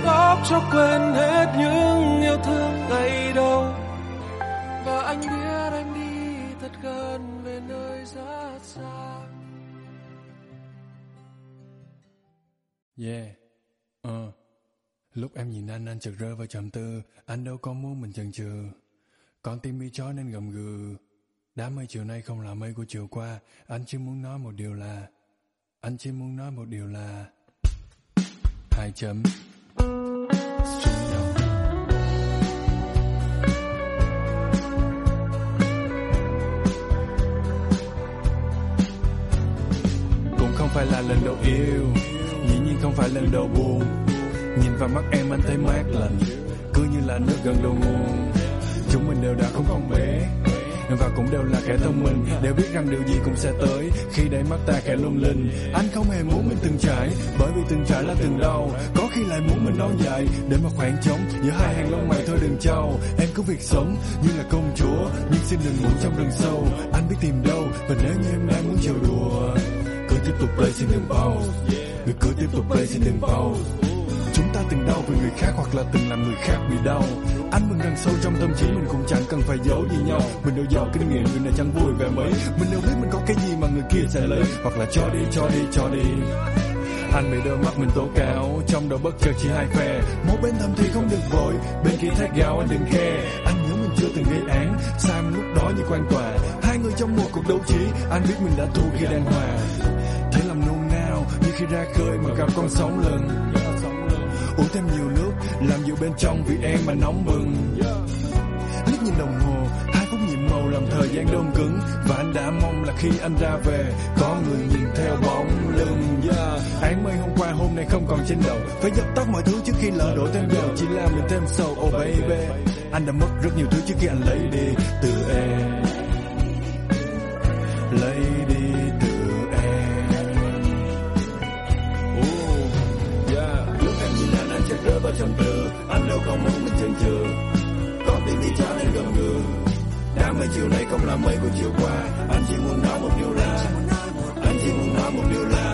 L: góp cho quên hết những yêu thương ngày đầu và anh biết em đi thật gần về nơi rất xa.
M: Yeah. Ờ. Uh. lúc em nhìn anh anh chợt rơi vào trầm tư. Anh đâu có muốn mình chần chừ. Con tim bị chó nên gầm gừ. Đám mây chiều nay không là mây của chiều qua. Anh chỉ muốn nói một điều là anh chỉ muốn nói một điều là hai chấm phải là lần đầu yêu, Dĩ nhiên không phải lần đầu buồn. Nhìn vào mắt em, anh thấy mát lạnh Cứ như là nước gần đầu nguồn. Chúng mình đều đã không còn bé và cũng đều là kẻ thông minh, đều biết rằng điều gì cũng sẽ tới. Khi để mắt ta kẻ lung linh, anh không hề muốn mình từng trải. Bởi vì từng trải là từng đau, có khi lại muốn mình non dài. Để mà khoảng trống giữa hai hàng lông mày thôi đừng trao em có việc sống như là công chúa, nhưng xin đừng ngủ trong rừng sâu. Anh biết tìm đâu, và nếu như em đang muốn chiều đùa tiếp tục play xin đừng pause. Người cứ tiếp tục play xin đừng pause từng đau vì người khác hoặc là từng làm người khác bị đau. Anh mừng rằng sâu trong tâm trí mình cũng chẳng cần phải giấu gì nhau. Mình đâu giàu kinh nghiệm người này chẳng vui về mấy. Mình đâu biết mình có cái gì mà người kia sẽ lấy, Hoặc là cho đi cho đi cho đi. Anh bị đôi mắt mình tố cáo, Trong đầu bất chợt chỉ hai phe. Một bên thầm thì không được vội, Bên kia thét gào anh đừng khe. Anh nhớ mình chưa từng gây án Sai lúc đó như quan tòa. Hai người trong một cuộc đấu trí, Anh biết mình đã thua khi đang hòa thế làm nôn nao, như khi ra khơi mà gặp con sóng lần uống thêm nhiều nước, làm dịu bên trong vì em mà nóng bừng. Liếc nhìn đồng hồ, hai phút nhiệm màu làm thời gian đông cứng. Và anh đã mong là khi anh ra về, có người nhìn theo bóng lưng. Yeah. án mây hôm qua, hôm nay không còn trên đầu. Phải dập tắt mọi thứ trước khi lỡ đổ thêm dầu. Chỉ làm mình thêm sầu oh baby. Anh đã mất rất nhiều thứ trước khi anh lấy đi từ em. Lấy đi. Trầm tư anh đâu có muốn mình chần chừ. Có tim đi cho nên gầm gừ đám mây chiều nay không là mây của chiều qua, anh chỉ muốn nói một điều là anh chỉ muốn nói một điều là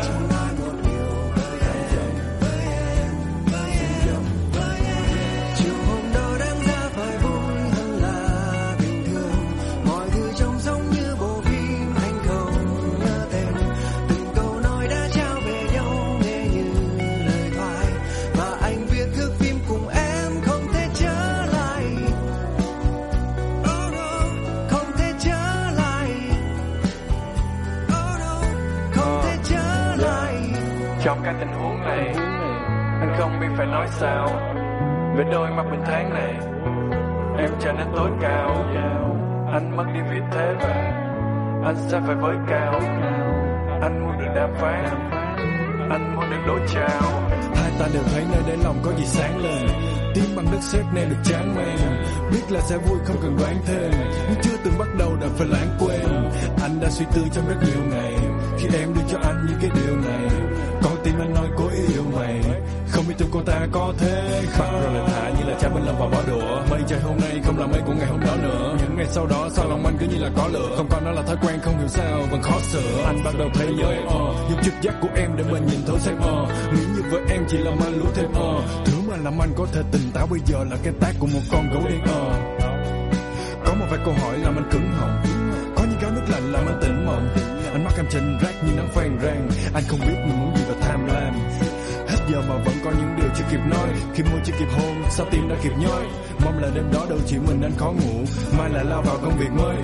M: cái tình huống này. Anh không biết phải nói sao Về đôi mắt bình tháng này. Em trở nên tối cao. Anh mất đi vị thế và Anh sẽ phải với cao. Anh muốn được đàm phán. Anh muốn được đối trao. Hai ta đều thấy nơi đáy lòng có gì sáng lên. Tiếng bằng đất sét nên được chán men. Biết là sẽ vui, không cần đoán thêm. Nhưng chưa từng bắt đầu đã phải lãng quên. Anh đã suy tư trong rất nhiều ngày. Khi em đưa cho anh những cái điều này anh nói cố yêu mày. Không biết tôi cô ta có thế không? Rồi lại thả như là cha bên lâm vào bỏ đũa. Mây trời hôm nay không là mây của ngày hôm đó nữa. Những ngày sau đó sao lòng anh cứ như là có lửa? Không còn nó là thói quen không hiểu sao vẫn khó sửa Anh bắt đầu thấy nhớ em Dùng trực giác của em để mình nhìn thấu xem uh, Nghĩ như với em chỉ làm anh lúa thêm uh, Thứ mà làm anh có thể tỉnh táo bây giờ là cái tác của một con gấu đen uh. Có một vài câu hỏi làm anh cứng họng gáo nước lạnh làm anh tỉnh mộng. Anh mắt em trên rác như nắng phàn rang. Anh không biết mình muốn gì và tham lam. Hết giờ mà vẫn có những điều chưa kịp nói. Khi môi chưa kịp hôn, sao tim đã kịp nhói Mong là đêm đó đâu chỉ mình anh khó ngủ Mai lại lao vào công việc mới.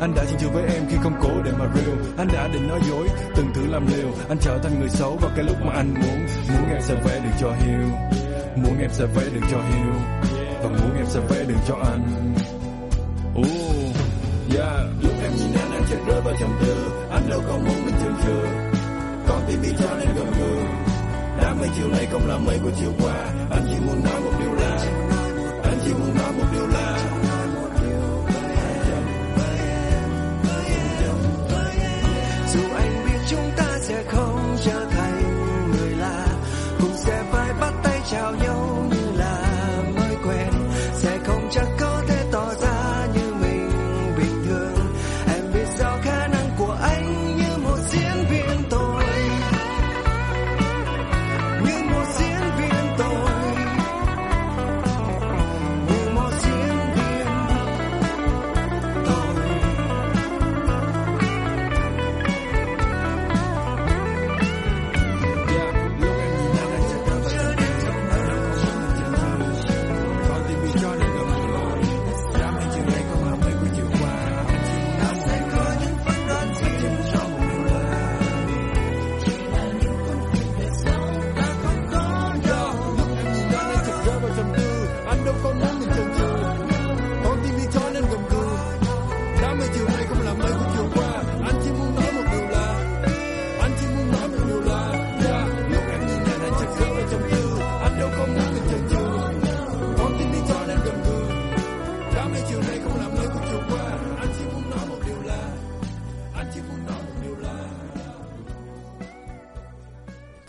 M: Anh đã chinh chừ với em khi không cố để mà real Anh đã định nói dối, từng thử làm liều. Anh trở thành người xấu vào cái lúc mà anh muốn. Muốn em sẽ vẽ được cho hiểu Muốn em sẽ vẽ được cho hiểu Và muốn em sẽ vẽ được cho anh. Ooh, yeah. Lúc rơi vào trầm tư. Anh đâu có muốn mình chừng chừ Con tim bị cho nên gầm gừ. Đã mấy chiều nay không là mấy của chiều qua. Anh chỉ muốn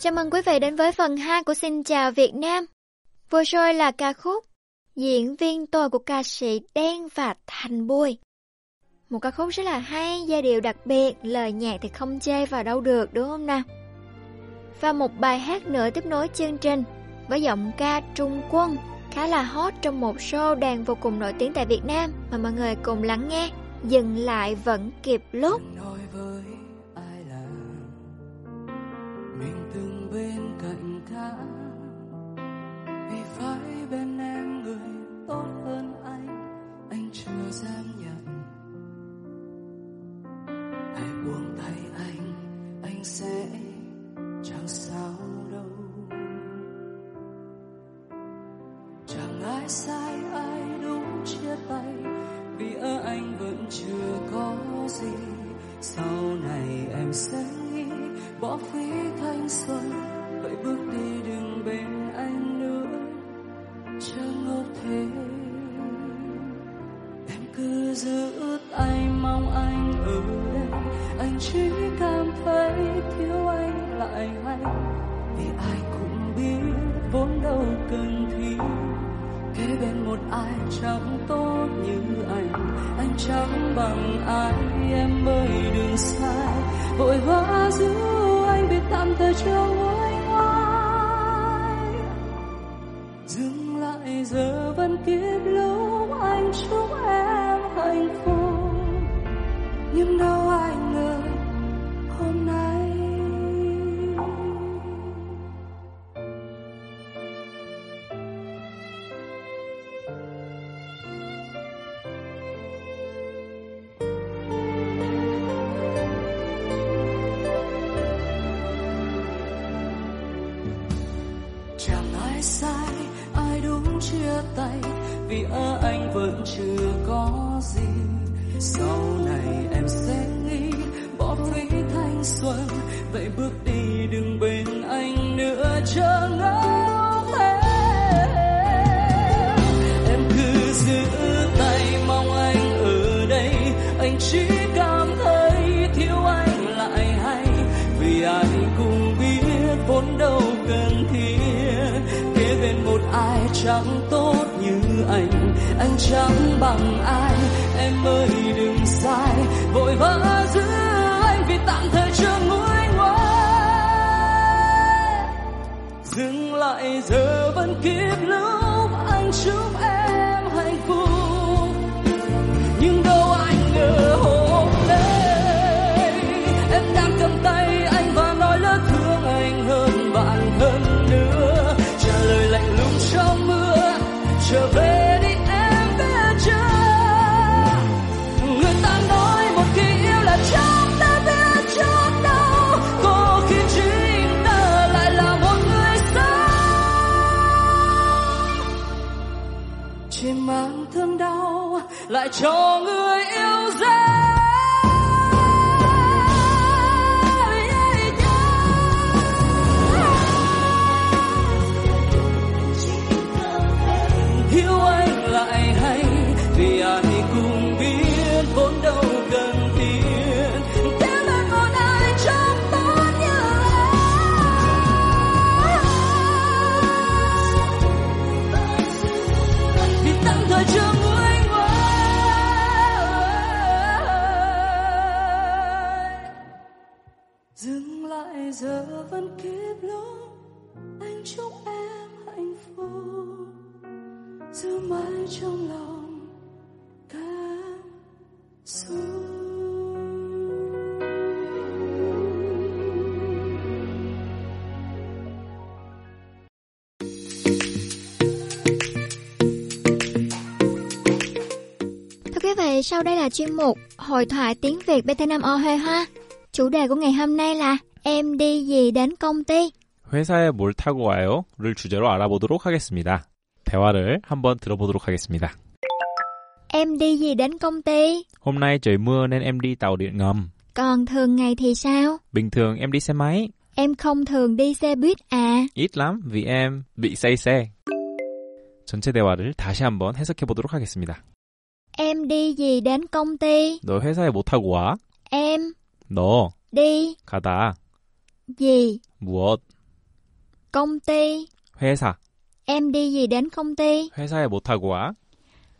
N: Chào
A: mừng quý vị đến với phần 2 của Xin chào Việt Nam. Vừa rồi là ca khúc Diễn viên tôi của ca sĩ Đen và Thành Bùi. Một ca khúc rất là hay, giai điệu đặc biệt, lời nhạc thì không chê vào đâu được đúng không nào? Và một bài hát nữa tiếp nối chương trình với giọng ca Trung Quân khá là hot trong một show đàn vô cùng nổi tiếng tại Việt Nam mà mọi người cùng lắng nghe. Dừng lại vẫn kịp lúc.
B: nói bên em người tốt hơn anh anh chưa dám nhận. Hãy buông tay anh anh sẽ chẳng sao đâu. Chẳng ai sai ai đúng chia tay, vì ở anh vẫn chưa có gì. Sau này em sẽ nghĩ bỏ phí thanh xuân, vậy bước đi đừng bên anh chẳng ngốc thế. Em cứ giữ tay mong anh ở đây. Anh chỉ cảm thấy thiếu anh lại hay. Vì ai cũng biết vốn đâu cần thiết. Kế bên một ai chẳng tốt như anh. Anh chẳng bằng ai, em ơi đừng sai. Vội vã giữ anh biết ta
A: sau đây là chuyên mục Hội thoại tiếng Việt BT5O22. Chủ đề của ngày hôm nay là Em đi gì đến công ty?
H: 회사에 뭘 타고 와요?를 주제로 알아보도록 하겠습니다. 대화를 한번 들어보도록 하겠습니다.
A: Em đi gì đến công ty?
H: Hôm nay trời mưa nên em đi tàu điện ngầm.
A: Còn thường ngày thì sao?
H: Bình thường em đi xe máy.
A: Em không thường đi xe buýt à?
H: ít lắm vì em bị say xe. 전체 대화를 다시 한번 해석해 보도록 하겠습니다.
A: Em đi gì đến công ty?
H: 너 회사에 못 타고 와?
A: Em
H: 너
A: đi
H: 가다
A: gì?
H: 무엇?
A: Công ty.
H: 회사.
A: Em đi gì đến công ty?
H: 회사에 못 타고 와?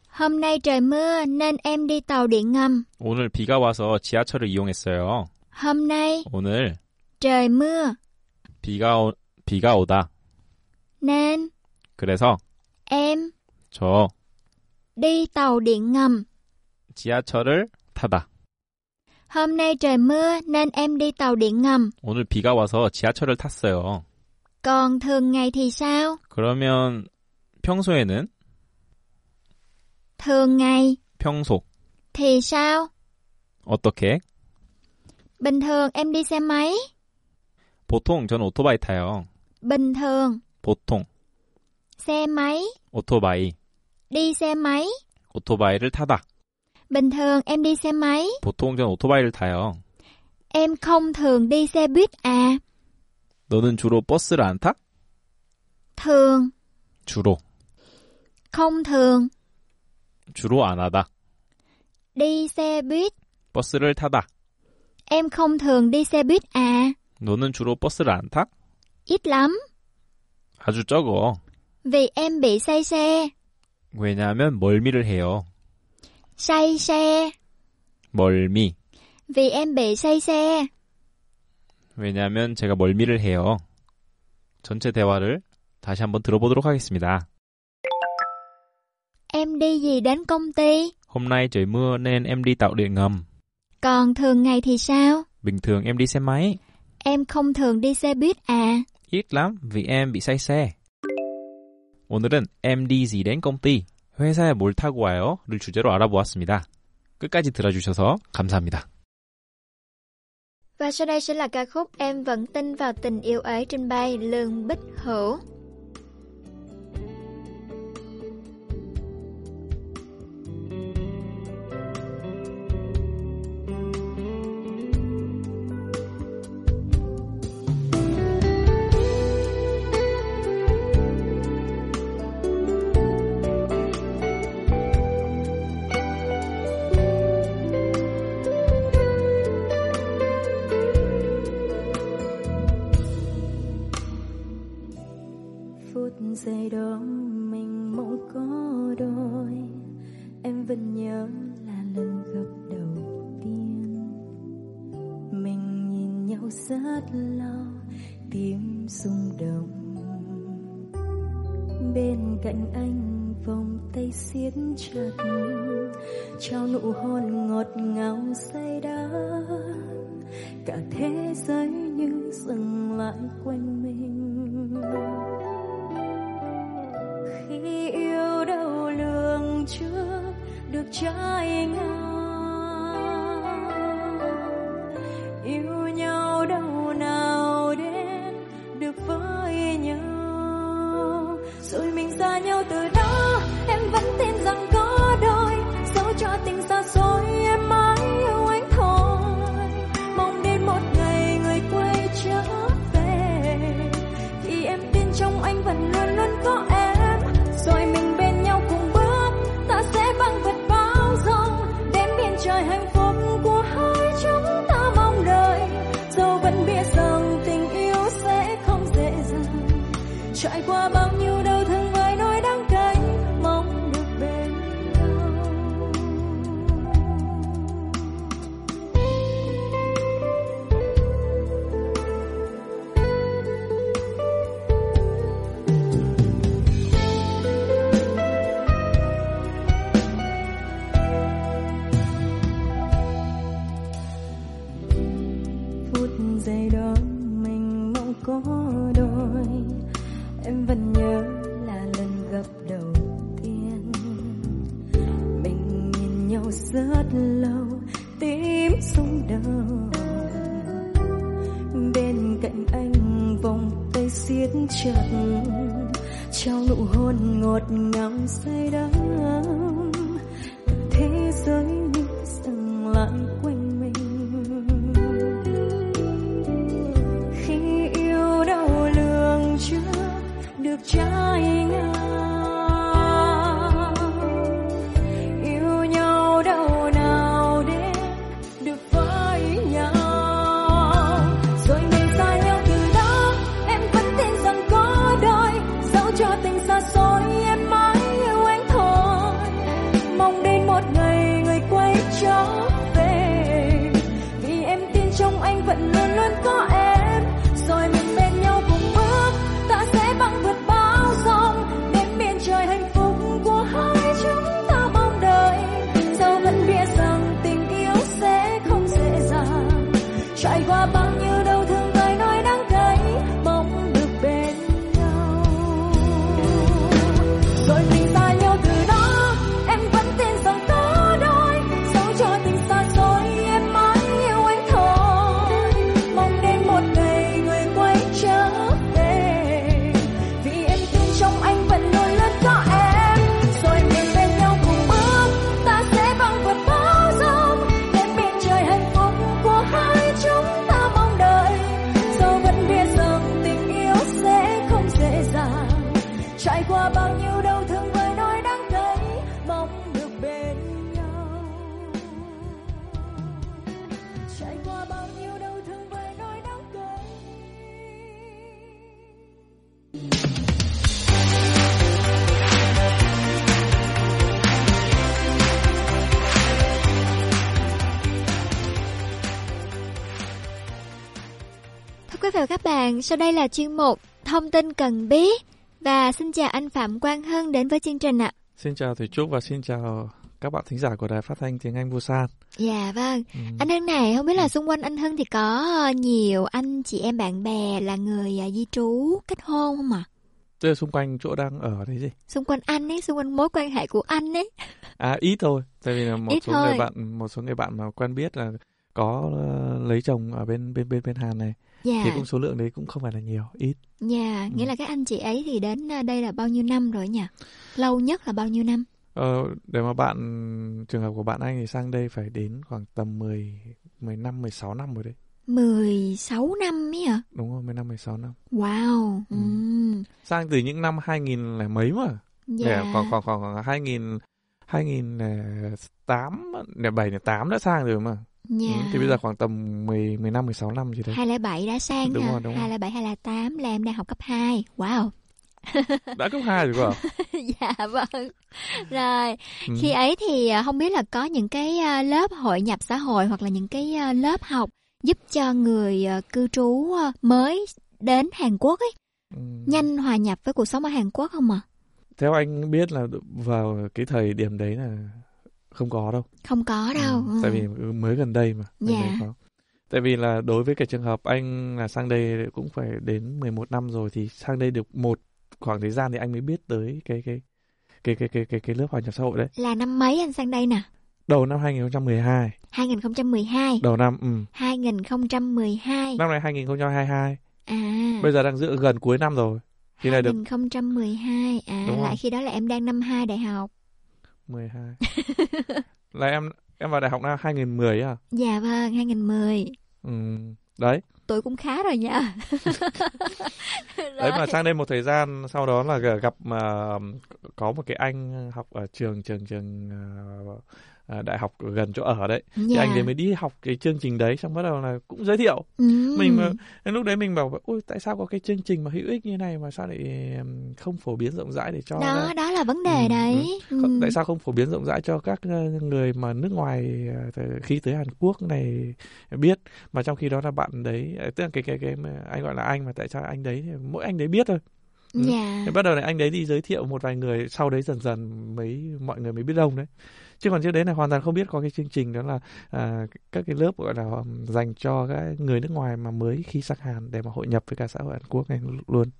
A: Hôm nay trời mưa nên em đi tàu điện ngầm.
H: 오늘 비가 와서 지하철을 이용했어요.
A: Hôm nay
H: 오늘
A: trời mưa
H: 비가 오, 비가 오다.
A: nên
H: 그래서
A: em
H: 저
A: đi tàu điện ngầm.
H: 지하철을 타다.
A: Hôm nay trời mưa nên em đi tàu điện ngầm.
H: 오늘 비가 와서 지하철을 탔어요.
A: Còn thường ngày thì sao?
H: 그러면 평소에는
A: Thường ngày
H: 평소
A: thì sao?
H: 어떻게?
A: Bình thường em đi xe máy.
H: 보통 저는 오토바이 타요.
A: Bình thường
H: 보통
A: xe máy.
H: 오토바이
A: Đi xe máy.
H: 오토바이를 타다.
A: Bình thường em đi xe máy.
H: 보통 전 오토바이를 타요.
A: Em không thường đi xe buýt à?
H: 너는 주로 버스를 안 타?
A: Thường,
H: 주로
A: không thường.
H: 주로 안 하다.
A: Đi xe buýt.
H: 버스를 타다.
A: Em không thường đi xe buýt à?
H: 너는 주로 버스를 안 타?
A: Ít lắm.
H: 아주 적어.
A: Vì em bị say xe.
H: 왜냐하면 멀미를 해요.
A: Say xe.
H: 멀미.
A: Vì em bị say xe.
H: 왜냐하면 제가 멀미를 해요. 전체 대화를 다시 한번 들어보도록 하겠습니다.
A: Em đi gì đến công ty?
H: Hôm nay trời mưa nên em đi tàu điện ngầm.
A: Còn thường ngày thì sao?
H: Bình thường em đi xe máy.
A: Em không thường đi xe buýt à?
H: ít lắm vì em bị say xe. 오늘은 em đi gì đến công ty, 회사에 뭘 타고 와요?를 주제로 알아보았습니다. 끝까지 들어주셔서 감사합니다.
A: Và sau đây sẽ là ca khúc Em vẫn tin vào tình yêu ấy trên bay Lương Bích Hữu.
O: 着你怒吼 bạn, sau đây là chuyên mục Thông tin cần biết. Và xin chào anh Phạm Quang Hân đến với chương trình ạ.
E: Xin chào Thủy Trúc và xin chào các bạn thính giả của Đài Phát thanh Tiếng Anh Busan.
O: Dạ vâng.
E: Ừ.
O: Anh Hân này, không biết là xung quanh anh Hân thì có nhiều anh chị em bạn bè là người à, di trú kết hôn không ạ?
E: Tức là xung quanh chỗ đang ở đấy gì?
O: Xung quanh anh ấy, xung quanh mối quan hệ của anh ấy.
E: À ít thôi, tại vì là một
O: Ít
E: số
O: thôi.
E: người bạn một số người bạn mà quen biết là có ờ, lấy chồng ở bên bên bên bên Hàn này
O: Dạ.
E: thì cũng số lượng đấy cũng không phải là nhiều, ít.
O: Dạ, nghĩa
E: Ừ.
O: là các anh chị ấy thì đến à, đây là bao nhiêu năm rồi nhỉ? Lâu nhất là bao nhiêu năm?
E: Ờ, để mà bạn trường hợp của bạn anh thì sang đây phải đến khoảng tầm 10 15 16 năm rồi đấy.
O: 16 năm ấy hả?
E: Đúng rồi, 15 16 năm.
O: Wow.
E: Ừ. Sang từ những năm 2000 là mấy mà.
O: Dạ.
E: Để khoảng khoảng khoảng khoảng 2000 2008 07 08 đã sang rồi mà.
O: Dạ.
E: Ừ, thì bây giờ khoảng tầm 10 15 16 năm gì đấy.
O: 207 đã sang
E: Đúng
O: hả?
E: rồi, đúng rồi.
O: 207 208 là em đang học cấp 2. Wow. (laughs)
E: đã cấp 2 rồi cơ à? (laughs)
A: dạ vâng. Rồi,
E: Ừ.
A: khi ấy thì à, không biết là có những cái à, lớp hội nhập xã hội hoặc là những cái à, lớp học giúp cho người à, cư trú à, mới đến Hàn Quốc ấy
E: Ừ.
A: nhanh hòa nhập với cuộc sống ở Hàn Quốc không ạ?
E: Theo anh biết là vào cái thời điểm đấy là không có đâu.
A: Không có đâu.
E: Ừ,
A: ừ.
E: Tại vì mới gần đây mà.
A: Dạ.
E: đây có. Tại vì là đối với cái trường hợp anh là sang đây cũng phải đến 11 năm rồi thì sang đây được một khoảng thời gian thì anh mới biết tới cái cái cái cái cái cái, cái lớp hòa nhập xã hội đấy.
A: Là năm mấy anh sang đây nè?
E: Đầu năm 2012,
A: 2012.
E: đầu năm ừ.
A: 2012.
E: Năm nay 2022.
A: À.
E: Bây giờ đang giữa gần cuối năm rồi. Thì này được
A: 2012. À
E: Đúng
A: lại khi đó là em đang năm 2 đại học.
E: 12. (laughs) là em em vào đại học năm 2010 à?
A: Dạ vâng, 2010.
E: Ừ. Đấy.
A: Tuổi cũng khá rồi nha. (laughs)
E: Đấy mà sang đây một thời gian sau đó là gặp mà có một cái anh học ở trường trường trường ờ, ờ, đại học gần chỗ ở đấy. Thì
A: Dạ.
E: anh đấy mới đi học cái chương trình đấy xong bắt đầu là cũng giới thiệu.
A: Ừ.
E: Mình mà đến lúc đấy mình bảo ôi tại sao có cái chương trình mà hữu ích như này mà sao lại không phổ biến rộng rãi để cho
A: Đó, đó là vấn đề
E: Ừ,
A: đấy.
E: Không-
A: Ừ.
E: Tại sao không phổ biến rộng rãi cho các ờ, người mà nước ngoài ờ, khi tới Hàn Quốc này biết mà trong khi đó là bạn đấy ờ, tức là cái cái cái mà anh gọi là anh mà tại sao anh đấy thì mỗi anh đấy biết thôi. Ừ.
A: Dạ.
E: Bắt đầu này anh đấy đi giới thiệu một vài người sau đấy dần dần mấy mọi người mới biết đông đấy. Chứ còn trước đấy là hoàn toàn không biết có cái chương trình đó là à, các cái lớp gọi là dành cho các người nước ngoài mà mới khi sang Hàn để mà hội nhập với cả xã hội Hàn Quốc này luôn.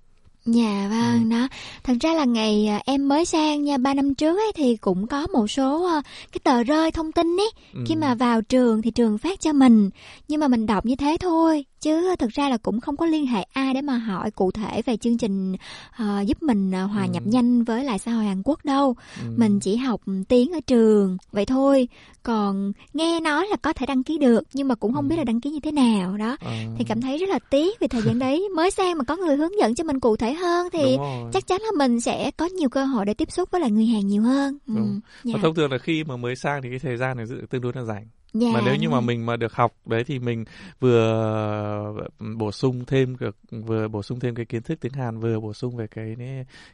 A: Dạ vâng, đó. Thật ra là ngày à, em mới sang nha, 3 năm trước ấy thì cũng có một số à, cái tờ rơi thông tin ấy.
E: Ừ.
A: Khi mà vào trường thì trường phát cho mình. Nhưng mà mình đọc như thế thôi. Chứ thực ra là cũng không có liên hệ ai để mà hỏi cụ thể về chương trình à, giúp mình à, hòa
E: Ừ.
A: nhập nhanh với lại xã hội Hàn Quốc đâu.
E: Ừ.
A: Mình chỉ học tiếng ở trường, vậy thôi. Còn nghe nói là có thể đăng ký được, nhưng mà cũng không
E: Ừ.
A: biết là đăng ký như thế nào đó.
E: À,
A: Thì cảm thấy rất là tiếc vì thời gian đấy (laughs) mới sang mà có người hướng dẫn cho mình cụ thể hơn thì chắc chắn là mình sẽ có nhiều cơ hội để tiếp xúc với lại người Hàn nhiều hơn. Ừ.
E: Đúng.
A: Dạ.
E: Và thông thường là khi mà mới sang thì cái thời gian này dự- tương đối là rảnh.
A: Dạ,
E: mà nếu như mà mình mà được học đấy thì mình vừa bổ sung thêm được vừa bổ sung thêm cái kiến thức tiếng Hàn vừa bổ sung về cái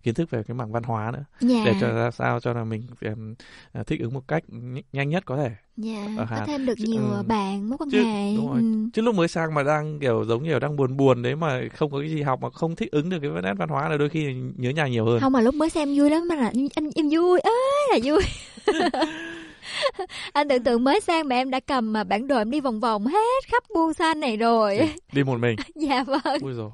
E: kiến thức về cái mảng văn hóa nữa
A: Dạ.
E: để cho ra sao cho là mình um, thích ứng một cách nh- nhanh nhất có thể
A: Dạ,
E: ở
A: có
E: Hàn.
A: thêm được nhiều
E: ừ.
A: bạn mối quan
E: Chứ-
A: hệ.
E: đúng rồi.
A: Ừ.
E: chứ lúc mới sang mà đang kiểu giống kiểu đang buồn buồn đấy mà không có cái gì học mà không thích ứng được cái nét văn hóa là đôi khi nhớ nhà nhiều hơn
A: Không mà lúc mới xem vui lắm mà là anh em vui ơi là vui. (laughs) (laughs) anh tưởng tượng mới sang mà em đã cầm mà bản đồ em đi vòng vòng hết khắp Busan này rồi.
E: đi một mình (laughs)
A: dạ vâng,
E: ui rồi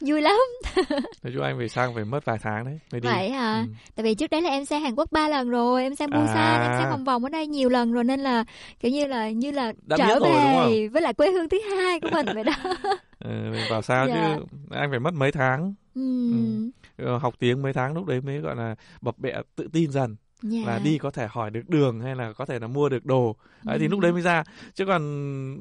A: vui lắm. (laughs)
E: nói chung anh về sang phải mất vài tháng đấy mới đi
A: Vậy à?
E: Ừ.
A: Tại vì trước đấy là em sang Hàn Quốc ba lần rồi, em sang Busan,
E: À.
A: em sang vòng vòng ở đây nhiều lần rồi nên là kiểu như là như là
E: Đã
A: trở về với lại quê hương thứ hai của mình vậy đó.
E: Ừ, mình bảo sao
A: Dạ.
E: chứ anh phải mất mấy tháng
A: Ừm,
E: Ờ, học tiếng mấy tháng lúc đấy mới gọi là bập bẹ tự tin dần
A: dạ.
E: là đi có thể hỏi được đường hay là có thể là mua được đồ đấy, thì
A: Ừ.
E: lúc đấy mới ra chứ còn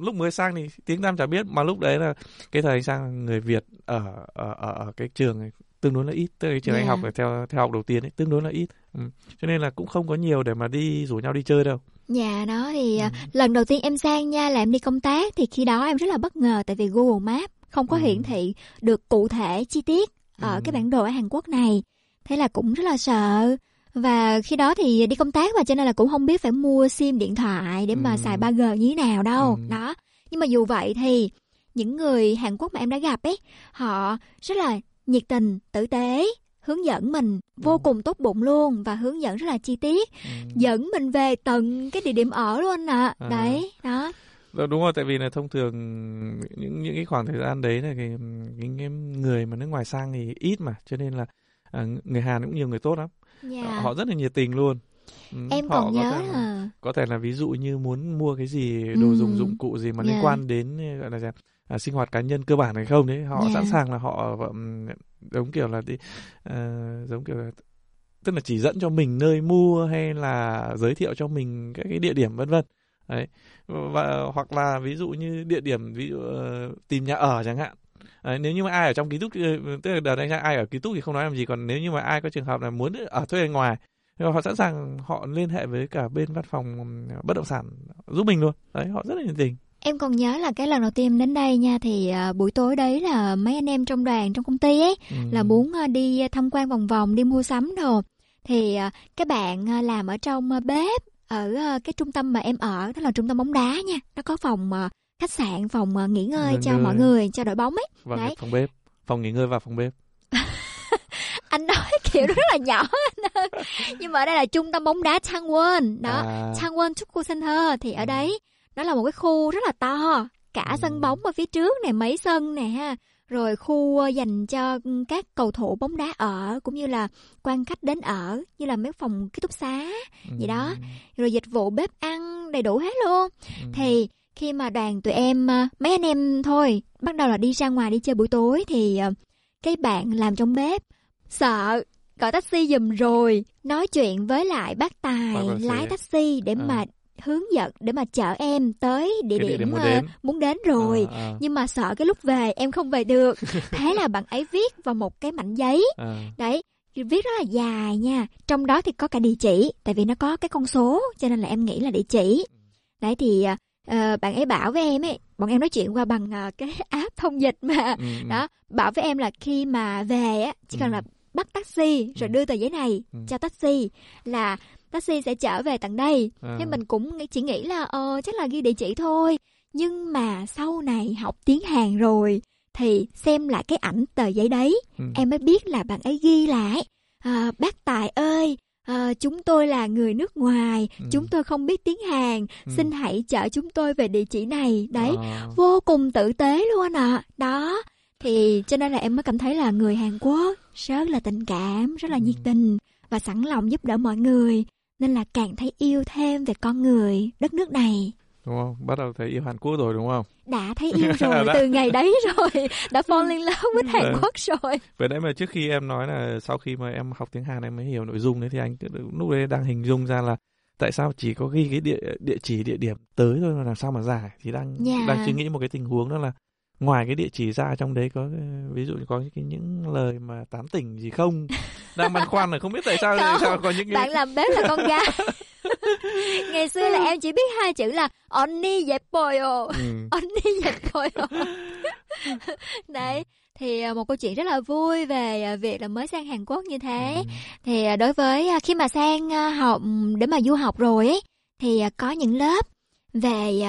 E: lúc mới sang thì tiếng Nam chả biết mà lúc đấy là cái thời anh sang người Việt ở ở ở, ở cái trường này tương đối là ít tức là trường anh
A: Dạ.
E: học theo theo học đầu tiên ấy tương đối là ít ừ. cho nên là cũng không có nhiều để mà đi rủ nhau đi chơi đâu
A: Dạ đó thì
E: Ừ.
A: à, lần đầu tiên em sang nha là em đi công tác thì khi đó em rất là bất ngờ tại vì Google Maps không có
E: Ừ.
A: hiển thị được cụ thể chi tiết ở
E: Ừ.
A: cái bản đồ ở Hàn Quốc này. Thế là cũng rất là sợ. Và khi đó thì đi công tác mà cho nên là cũng không biết phải mua sim điện thoại để mà
E: Ừ.
A: xài 3G như thế nào đâu.
E: Ừ.
A: Đó. Nhưng mà dù vậy thì những người Hàn Quốc mà em đã gặp ấy, họ rất là nhiệt tình, tử tế, hướng dẫn mình vô
E: Ừ.
A: cùng tốt bụng luôn và hướng dẫn rất là chi tiết
E: ừ.
A: dẫn mình về tận cái địa điểm ở luôn ạ
E: À.
A: đấy đó
E: Đó, đúng rồi tại vì là thông thường những những cái khoảng thời gian đấy là cái, cái, cái người mà nước ngoài sang thì ít mà cho nên là à, người Hàn cũng nhiều người tốt lắm
A: dạ.
E: họ rất là nhiệt tình luôn Ừ,
A: em
E: họ
A: còn
E: có
A: nhớ
E: thể là, có thể là ví dụ như muốn mua cái gì đồ
A: Ừ.
E: dùng dụng cụ gì mà liên
A: Dạ.
E: quan đến ờ, gọi là gì, à, sinh hoạt cá nhân cơ bản hay không đấy họ
A: Dạ.
E: sẵn sàng là họ ừm, giống kiểu là đi ờ, giống kiểu là tức là chỉ dẫn cho mình nơi mua hay là giới thiệu cho mình các cái địa điểm vân vân đấy và hoặc là ví dụ như địa điểm ví dụ ờ, tìm nhà ở chẳng hạn Đấy, nếu như mà ai ở trong ký túc ờ, tức là đợt này ai ở ký túc thì không nói làm gì còn nếu như mà ai có trường hợp là muốn ở thuê ngoài thì họ sẵn sàng họ liên hệ với cả bên văn phòng ừm, bất động sản giúp mình luôn. Đấy họ rất là nhiệt tình.
A: Em còn nhớ là cái lần đầu tiên em đến đây nha thì uh, buổi tối đấy là mấy anh em trong đoàn trong công ty ấy ừ. là muốn uh, đi tham quan vòng vòng đi mua sắm đồ. Thì uh, cái bạn uh, làm ở trong uh, bếp ở uh, cái trung tâm mà em ở đó là trung tâm bóng đá nha. Nó có phòng uh, khách sạn phòng uh, nghỉ ngơi Nên cho người... mọi người cho đội bóng ấy.
E: Vâng, đấy. phòng bếp. Phòng nghỉ ngơi và phòng bếp. (laughs)
A: Anh nói kiểu rất là nhỏ (laughs) nhưng mà ở đây là trung tâm bóng đá Changwon. Đó à. Changwon Chukwu Center thì ở ừ. đấy nó là một cái khu rất là to. Cả ừ. sân bóng ở phía trước này mấy sân nè ha. Rồi khu ờ, dành cho các cầu thủ bóng đá ở cũng như là quan khách đến ở như là mấy phòng ký túc xá. Ừ. gì đó rồi dịch vụ bếp ăn đầy đủ hết luôn. Ừ. thì khi mà đoàn tụi em ờ, mấy anh em thôi bắt đầu là đi ra ngoài đi chơi buổi tối thì ờ, cái bạn làm trong bếp sợ gọi taxi giùm rồi nói chuyện với lại bác tài lái taxi để à. mà hướng dẫn để mà chở em tới địa điểm, điểm muốn, đến. muốn đến rồi à, à. nhưng mà sợ cái lúc về em không về được (laughs) thế là bạn ấy viết vào một cái mảnh giấy à. đấy viết rất là dài nha trong đó thì có cả địa chỉ tại vì nó có cái con số cho nên là em nghĩ là địa chỉ đấy thì uh, bạn ấy bảo với em ấy bọn em nói chuyện qua bằng uh, cái app thông dịch mà ừ, ừ. đó bảo với em là khi mà về á chỉ cần ừ. là bắt taxi rồi ừ. đưa tờ giấy này ừ. cho taxi là taxi sẽ trở về tận đây à. nhưng mình cũng chỉ nghĩ là ờ chắc là ghi địa chỉ thôi nhưng mà sau này học tiếng hàn rồi thì xem lại cái ảnh tờ giấy đấy ừ. em mới biết là bạn ấy ghi lại à, bác tài ơi à, chúng tôi là người nước ngoài ừ. chúng tôi không biết tiếng hàn ừ. xin hãy chở chúng tôi về địa chỉ này đấy à. vô cùng tử tế luôn ạ à. đó thì cho nên là em mới cảm thấy là người hàn quốc rất là tình cảm rất là nhiệt tình và sẵn lòng giúp đỡ mọi người nên là càng thấy yêu thêm về con người đất nước này
E: đúng không? Bắt đầu thấy yêu Hàn Quốc rồi đúng không?
A: Đã thấy yêu (laughs) rồi từ ngày đấy rồi. Đã fall in love với Hàn Quốc rồi.
E: Vậy đấy mà trước khi em nói là sau khi mà em học tiếng Hàn em mới hiểu nội dung đấy thì anh lúc đấy đang hình dung ra là tại sao chỉ có ghi cái địa địa chỉ địa điểm tới thôi mà làm sao mà giải. Thì đang yeah. Dạ. đang suy nghĩ một cái tình huống đó là ngoài cái địa chỉ ra trong đấy có ví dụ có những, cái những lời mà tán tỉnh gì không? Đang băn khoăn là không biết tại sao không, tại sao có những
A: bạn làm bếp là con gái. (laughs) Ngày xưa là ừ. em chỉ biết hai chữ là onni deppoyo ừ. (laughs) onni deppoyo (laughs) đấy thì à, một câu chuyện rất là vui về à, việc là mới sang Hàn Quốc như thế. Ừ. thì à, đối với khi mà sang học để mà du học rồi ấy thì có những lớp về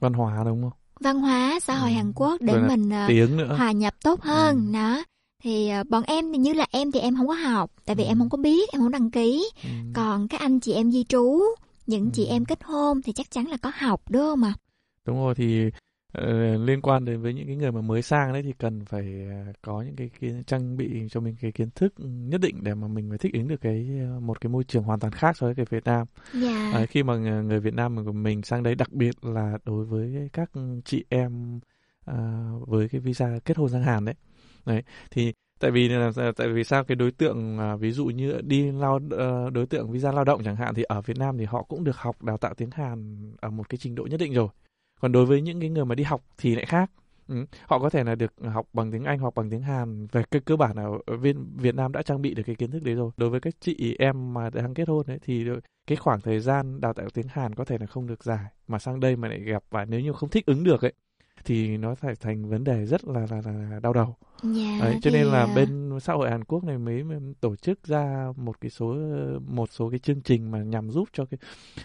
E: văn hóa đúng không?
A: Văn hóa xã hội ừ. Hàn Quốc để
E: Rồi
A: mình
E: tiếng nữa.
A: hòa nhập tốt hơn ừ. đó thì bọn em thì như là em thì em không có học tại vì ừ. em không có biết em không đăng ký ừ. còn các anh chị em di trú những ừ. chị em kết hôn thì chắc chắn là có học đúng không ạ
E: đúng rồi thì liên quan đến với những cái người mà mới sang đấy thì cần phải uh, có những cái, cái trang bị cho mình cái kiến thức nhất định để mà mình phải thích ứng được cái uh, một cái môi trường hoàn toàn khác so với cái Việt Nam.
A: Yeah.
E: Uh, khi mà người Việt Nam của mình sang đấy đặc biệt là đối với các chị em uh, với cái visa kết hôn sang Hàn đấy. Đấy thì tại vì là tại vì sao cái đối tượng à, ví dụ như đi lao ờ, đối tượng visa lao động chẳng hạn thì ở Việt Nam thì họ cũng được học đào tạo tiếng Hàn ở một cái trình độ nhất định rồi còn đối với những cái người mà đi học thì lại khác. Ừ. họ có thể là được học bằng tiếng Anh hoặc bằng tiếng Hàn. Về cái cơ bản là ở viên, Việt Nam đã trang bị được cái kiến thức đấy rồi. Đối với các chị em mà đang kết hôn đấy thì cái khoảng thời gian đào tạo tiếng Hàn có thể là không được dài. Mà sang đây mà lại gặp và nếu như không thích ứng được ấy thì nó phải thành vấn đề rất là là, là đau đầu.
A: Yeah,
E: dạ, Đấy, cho nên là bên xã hội Hàn Quốc này mới tổ chức ra một cái số một số cái chương trình mà nhằm giúp cho cái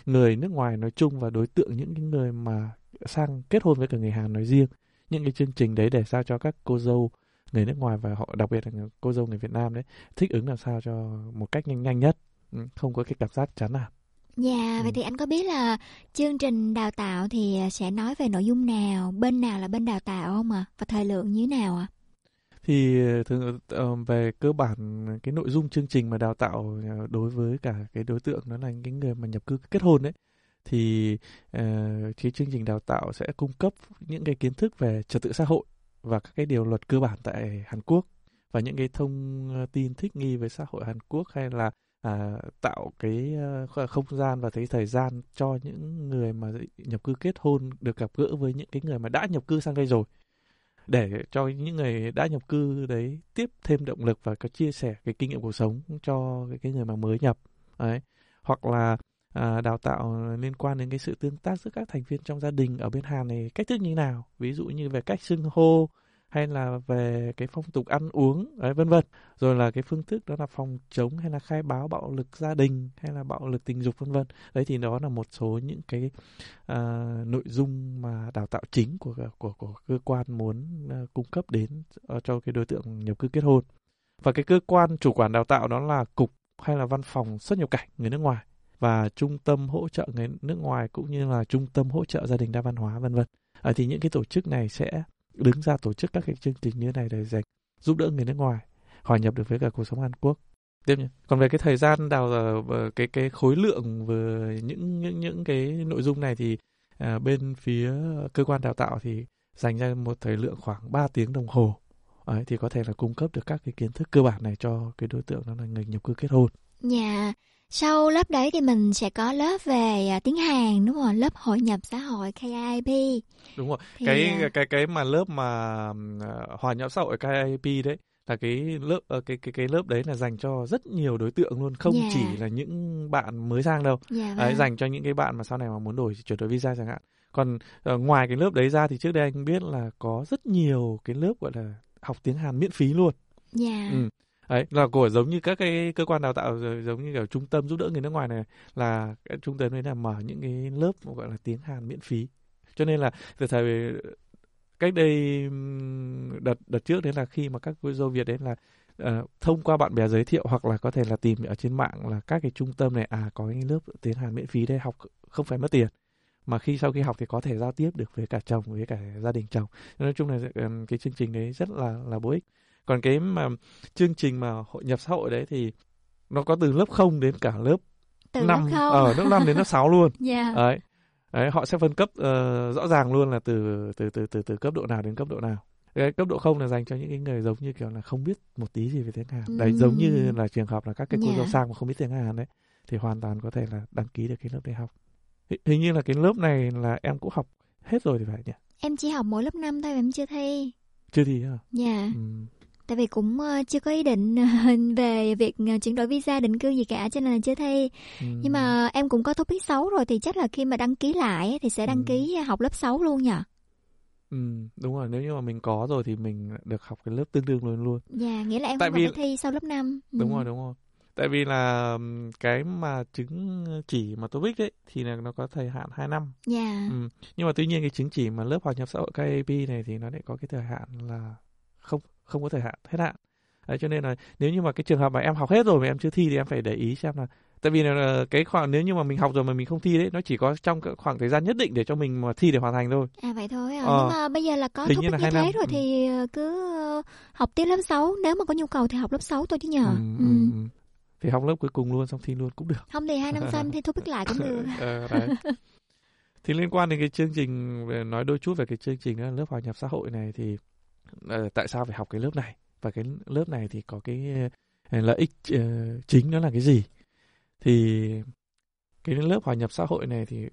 E: người nước ngoài nói chung và đối tượng những cái người mà sang kết hôn với cả người Hàn nói riêng những cái chương trình đấy để sao cho các cô dâu người nước ngoài và họ đặc biệt là cô dâu người Việt Nam đấy thích ứng làm sao cho một cách nhanh nhanh nhất ừ, không có cái cảm giác chán nản
A: Dạ, ừ. vậy thì anh có biết là chương trình đào tạo thì à, sẽ nói về nội dung nào, bên nào là bên đào tạo không ạ? À? Và thời lượng như thế nào ạ? À?
E: Thì thường uh, về cơ bản cái nội dung chương trình mà đào tạo ờ, đối với cả cái đối tượng đó là cái người mà nhập cư kết hôn đấy thì uh, cái chương trình đào tạo sẽ cung cấp những cái kiến thức về trật tự xã hội và các cái điều luật cơ bản tại Hàn Quốc và những cái thông tin thích nghi với xã hội Hàn Quốc hay là à, tạo cái uh, không gian và cái thời gian cho những người mà nhập cư kết hôn được gặp gỡ với những cái người mà đã nhập cư sang đây rồi. Để cho những người đã nhập cư đấy tiếp thêm động lực và có chia sẻ cái kinh nghiệm cuộc sống cho cái, cái người mà mới nhập đấy. Hoặc là à, đào tạo liên quan đến cái sự tương tác giữa các thành viên trong gia đình ở bên Hàn này cách thức như nào? Ví dụ như về cách xưng hô hay là về cái phong tục ăn uống đấy vân vân. Rồi là cái phương thức đó là phòng chống hay là khai báo bạo lực gia đình hay là bạo lực tình dục vân vân. Đấy thì đó là một số những cái uh, nội dung mà đào tạo chính của của của cơ quan muốn uh, cung cấp đến uh, cho cái đối tượng nhập cư kết hôn. Và cái cơ quan chủ quản đào tạo đó là cục hay là văn phòng xuất nhập cảnh người nước ngoài và trung tâm hỗ trợ người nước ngoài cũng như là trung tâm hỗ trợ gia đình đa văn hóa vân vân. À, thì những cái tổ chức này sẽ đứng ra tổ chức các cái chương trình như thế này để dành giúp đỡ người nước ngoài hòa nhập được với cả cuộc sống Hàn Quốc tiếp nhé. Còn về cái thời gian đào ờ, ờ, cái cái khối lượng về những những những cái nội dung này thì à, bên phía cơ quan đào tạo thì dành ra một thời lượng khoảng 3 tiếng đồng hồ. Đấy, thì có thể là cung cấp được các cái kiến thức cơ bản này cho cái đối tượng đó là người nhập cư kết hôn.
A: Dạ. Sau lớp đấy thì mình sẽ có lớp về à, tiếng Hàn đúng không? Lớp hội nhập xã hội KIP.
E: Đúng rồi. Thì... Cái à, cái cái mà lớp mà uh, hòa nhập xã hội KIP đấy là cái lớp uh, cái cái cái lớp đấy là dành cho rất nhiều đối tượng luôn, không yeah. Dạ. chỉ là những bạn mới sang đâu. Yeah, dạ vâng. đấy, dành cho những cái bạn mà sau này mà muốn đổi chuyển đổi visa chẳng hạn. Còn uh, ngoài cái lớp đấy ra thì trước đây anh biết là có rất nhiều cái lớp gọi là học tiếng Hàn miễn phí luôn.
A: Dạ. Yeah. Ừ
E: đấy là của giống như các cái cơ quan đào tạo giống như kiểu trung tâm giúp đỡ người nước ngoài này là cái trung tâm đấy là mở những cái lớp gọi là tiếng Hàn miễn phí. Cho nên là từ thời cách đây đợt đợt trước đấy là khi mà các cô dâu Việt đấy là uh, thông qua bạn bè giới thiệu hoặc là có thể là tìm ở trên mạng là các cái trung tâm này à có những lớp tiếng Hàn miễn phí đây học không phải mất tiền. Mà khi sau khi học thì có thể giao tiếp được với cả chồng với cả gia đình chồng. Nói chung là cái chương trình đấy rất là là bổ ích còn cái mà chương trình mà hội nhập xã hội đấy thì nó có từ lớp 0 đến cả lớp
A: từ 5
E: ở ờ, lớp 5 đến lớp 6 luôn (laughs)
A: yeah.
E: đấy đấy họ sẽ phân cấp uh, rõ ràng luôn là từ từ từ từ từ cấp độ nào đến cấp độ nào cái cấp độ không là dành cho những cái người giống như kiểu là không biết một tí gì về tiếng Hàn. Đấy giống như là trường hợp là các cái cô yeah. dâu sang mà không biết tiếng Hàn đấy thì hoàn toàn có thể là đăng ký được cái lớp đại học. Hình như là cái lớp này là em cũng học hết rồi thì phải nhỉ?
A: Em chỉ học mỗi lớp 5 thôi em chưa thi.
E: Chưa thi hả?
A: Dạ. Yeah. Ừ tại vì cũng uh, chưa có ý định uh, (laughs) về việc uh, chuyển đổi visa định cư gì cả cho nên là chưa thi ừ. nhưng mà em cũng có topic 6 rồi thì chắc là khi mà đăng ký lại thì sẽ đăng ừ. ký học lớp 6 luôn nhỉ
E: Ừ, đúng rồi, nếu như mà mình có rồi thì mình được học cái lớp tương đương luôn luôn.
A: Dạ, nghĩa là em Tại không vì... phải thi sau lớp 5.
E: Ừ. Đúng rồi, đúng rồi. Tại vì là cái mà chứng chỉ mà TOEIC đấy thì là nó có thời hạn 2 năm.
A: Dạ.
E: Ừ. Nhưng mà tuy nhiên cái chứng chỉ mà lớp hòa nhập xã hội KAP này thì nó lại có cái thời hạn là không không có thời hạn hết hạn đấy cho nên là nếu như mà cái trường hợp mà em học hết rồi mà em chưa thi thì em phải để ý xem là tại vì là cái khoảng nếu như mà mình học rồi mà mình không thi đấy nó chỉ có trong khoảng thời gian nhất định để cho mình mà thi để hoàn thành thôi
A: à vậy thôi à ờ. nhưng mà bây giờ là có thúc như, thế năm. rồi ừ. thì ờ, cứ ờ, học tiếp lớp 6 nếu mà có nhu cầu thì học lớp 6 thôi chứ nhờ ừ, ừ.
E: Ừ. thì học lớp cuối cùng luôn xong thi luôn cũng được
A: không thì hai năm xanh thì thúc lại cũng được (laughs)
E: ờ, thì liên quan đến cái chương trình nói đôi chút về cái chương trình lớp hòa nhập xã hội này thì uh, tại sao phải học cái lớp này? Và cái lớp này thì có cái uh, lợi ích uh, chính đó là cái gì? Thì cái lớp hòa nhập xã hội này thì uh,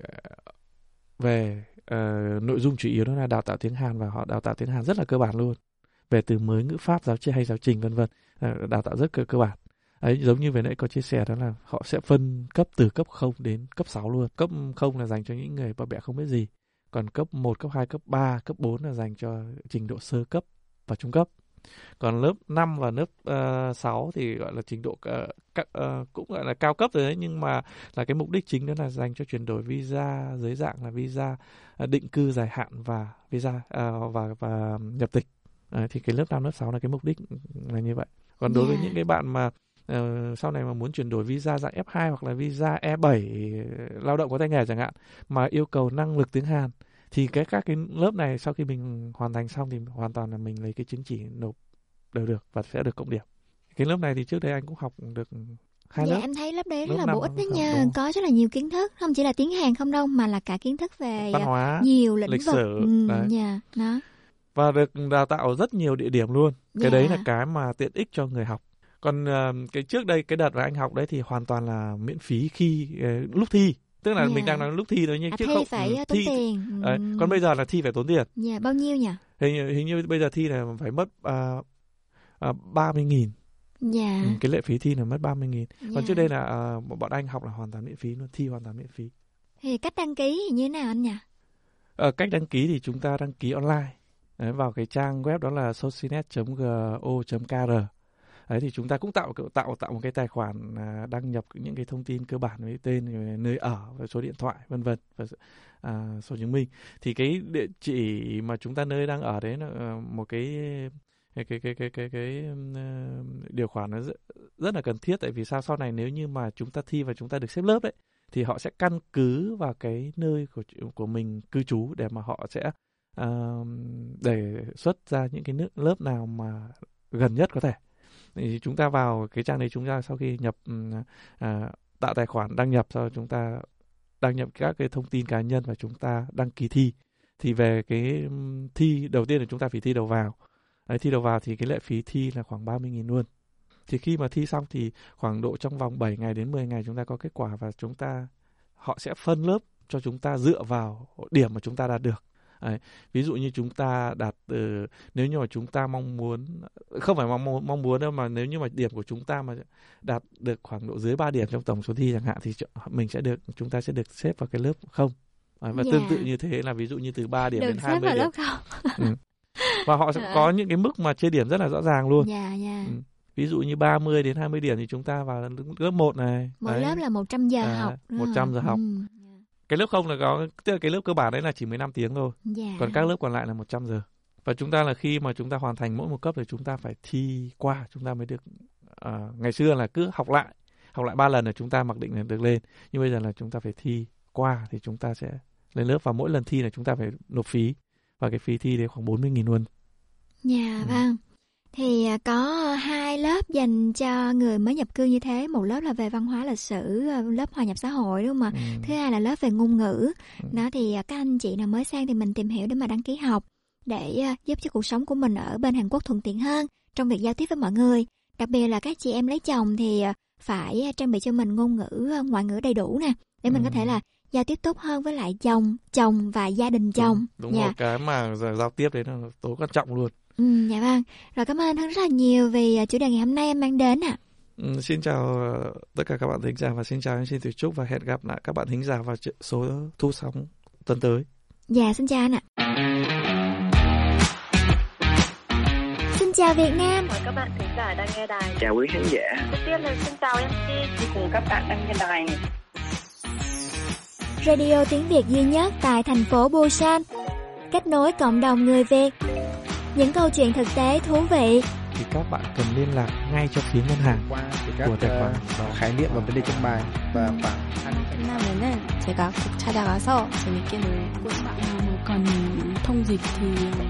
E: về uh, nội dung chủ yếu đó là đào tạo tiếng Hàn và họ đào tạo tiếng Hàn rất là cơ bản luôn. Về từ mới ngữ pháp giáo trình hay giáo trình vân vân. Uh, đào tạo rất cơ cơ bản. Ấy giống như vừa nãy có chia sẻ đó là họ sẽ phân cấp từ cấp 0 đến cấp 6 luôn. Cấp 0 là dành cho những người bà bẹ không biết gì còn cấp 1, cấp 2, cấp 3, cấp 4 là dành cho trình độ sơ cấp và trung cấp. Còn lớp 5 và lớp uh, ờ, 6 thì gọi là trình độ uh, các, uh, cũng gọi là cao cấp rồi đấy nhưng mà là cái mục đích chính đó là dành cho chuyển đổi visa dưới dạng là visa uh, định cư dài hạn và visa uh, và và nhập tịch. Uh, thì cái lớp 5 lớp 6 là cái mục đích là như vậy. Còn đối yeah. với những cái bạn mà uh, sau này mà muốn chuyển đổi visa dạng F2 hoặc là visa E7 lao động có tay nghề chẳng hạn mà yêu cầu năng lực tiếng Hàn thì cái các cái lớp này sau khi mình hoàn thành xong thì hoàn toàn là mình lấy cái chứng chỉ nộp đều được và sẽ được cộng điểm. Cái lớp này thì trước đây anh cũng học được hai
A: dạ,
E: lớp.
A: em thấy lớp đấy rất là bổ ích đấy nha có rất là nhiều kiến thức không chỉ là tiếng hàn không đâu mà là cả kiến thức về
E: văn hóa
A: nhiều lĩnh
E: lịch
A: vực.
E: sử
A: ừ, đấy. Yeah, dạ, đó.
E: Và được đào tạo rất nhiều địa điểm luôn. Cái yeah. đấy là cái mà tiện ích cho người học còn uh, cái trước đây cái đợt mà anh học đấy thì hoàn toàn là miễn phí khi uh, lúc thi tức là yeah. mình đang nói lúc thi thôi nhưng
A: à,
E: chứ
A: thi
E: không
A: phải ừ, tốn
E: thi,
A: tiền
E: Đấy. còn bây giờ là thi phải tốn tiền
A: dạ yeah, bao nhiêu nhỉ
E: hình, hình như bây giờ thi là phải mất uh, 30 nghìn
A: Dạ.
E: Ừ, cái lệ phí thi là mất 30 nghìn.
A: Dạ.
E: Còn trước đây là uh, bọn anh học là hoàn toàn miễn phí luôn, thi hoàn toàn miễn phí.
A: Thì cách đăng ký thì như thế nào anh nhỉ?
E: Ở cách đăng ký thì chúng ta đăng ký online. Đấy, vào cái trang web đó là socinet.go.kr. Đấy thì chúng ta cũng tạo tạo tạo một cái tài khoản à, đăng nhập những cái thông tin cơ bản với tên, nơi ở và số điện thoại vân vân và à, số chứng minh. Thì cái địa chỉ mà chúng ta nơi đang ở đấy là ờ, một cái cái cái cái cái cái, cái uh, điều khoản nó rất, rất là cần thiết. Tại vì sao? Sau này nếu như mà chúng ta thi và chúng ta được xếp lớp đấy thì họ sẽ căn cứ vào cái nơi của của mình cư trú để mà họ sẽ uh, để xuất ra những cái nước lớp nào mà gần nhất có thể thì chúng ta vào cái trang đấy chúng ta sau khi nhập à, tạo tài khoản đăng nhập sau chúng ta đăng nhập các cái thông tin cá nhân và chúng ta đăng ký thi thì về cái thi đầu tiên là chúng ta phải thi đầu vào Đấy, thi đầu vào thì cái lệ phí thi là khoảng 30.000 luôn. Thì khi mà thi xong thì khoảng độ trong vòng 7 ngày đến 10 ngày chúng ta có kết quả và chúng ta họ sẽ phân lớp cho chúng ta dựa vào điểm mà chúng ta đạt được. Đấy. Ví dụ như chúng ta đạt uh, nếu như mà chúng ta mong muốn không phải mong mong muốn đâu mà nếu như mà điểm của chúng ta mà đạt được khoảng độ dưới 3 điểm trong tổng số thi chẳng hạn thì mình sẽ được chúng ta sẽ được xếp vào cái lớp không. Đấy, và yeah. tương tự như thế là ví dụ như từ 3 điểm
A: được
E: đến 20
A: điểm. (laughs)
E: Ừ và họ sẽ à. có những cái mức mà chia điểm rất là rõ ràng luôn.
A: Dạ yeah, yeah.
E: Ừ. Ví dụ như 30 đến 20 điểm thì chúng ta vào lớp 1 này.
A: Mỗi đấy. lớp là 100 giờ à, học.
E: 100 giờ học. Ừ. Cái lớp không là có tức là cái lớp cơ bản đấy là chỉ 15 tiếng thôi.
A: Yeah.
E: Còn các lớp còn lại là 100 giờ. Và chúng ta là khi mà chúng ta hoàn thành mỗi một cấp thì chúng ta phải thi qua chúng ta mới được uh, ngày xưa là cứ học lại học lại ba lần là chúng ta mặc định là được lên nhưng bây giờ là chúng ta phải thi qua thì chúng ta sẽ lên lớp và mỗi lần thi là chúng ta phải nộp phí và cái phí thi đấy khoảng 40.000 luôn.
A: Dạ ừ. vâng. Thì à, có hai lớp dành cho người mới nhập cư như thế, một lớp là về văn hóa lịch sử, à, lớp hòa nhập xã hội đúng không ạ? Ừ. Thứ hai là lớp về ngôn ngữ. Ừ. Đó thì à, các anh chị nào mới sang thì mình tìm hiểu để mà đăng ký học để giúp cho cuộc sống của mình ở bên Hàn Quốc thuận tiện hơn trong việc giao tiếp với mọi người. Đặc biệt là các chị em lấy chồng thì phải trang bị cho mình ngôn ngữ ngoại ngữ đầy đủ nè để mình ừ. có thể là giao tiếp tốt hơn với lại chồng, chồng và gia đình chồng.
E: Đúng, đúng dạ. rồi, cái mà giao tiếp đấy là tố quan trọng luôn.
A: Ừ, dạ vâng. Rồi cảm ơn anh rất là nhiều vì à, chủ đề ngày hôm nay em mang đến ạ. À.
E: Ừ, xin chào ờ, tất cả các bạn thính giả và xin chào anh Xin Thủy Trúc và hẹn gặp lại các bạn thính giả vào số thu sóng tuần tới.
A: Dạ, xin chào anh ạ. Xin chào Việt Nam.
C: Mời các bạn thính giả đang nghe đài. Chào quý khán giả. Đầu tiên là xin chào MC cùng các bạn đang nghe đài.
A: Radio tiếng Việt duy nhất tại thành phố Busan, kết nối cộng đồng người Việt Những câu chuyện thực tế thú vị
E: thì các bạn cần liên lạc ngay cho phía ngân hàng
P: qua của tài khoản uh, khái niệm và vấn đề trong bài và khoảng
G: 끝나면은 제가 꼭 찾아가서 재밌게 놀고
Q: còn thông dịch thì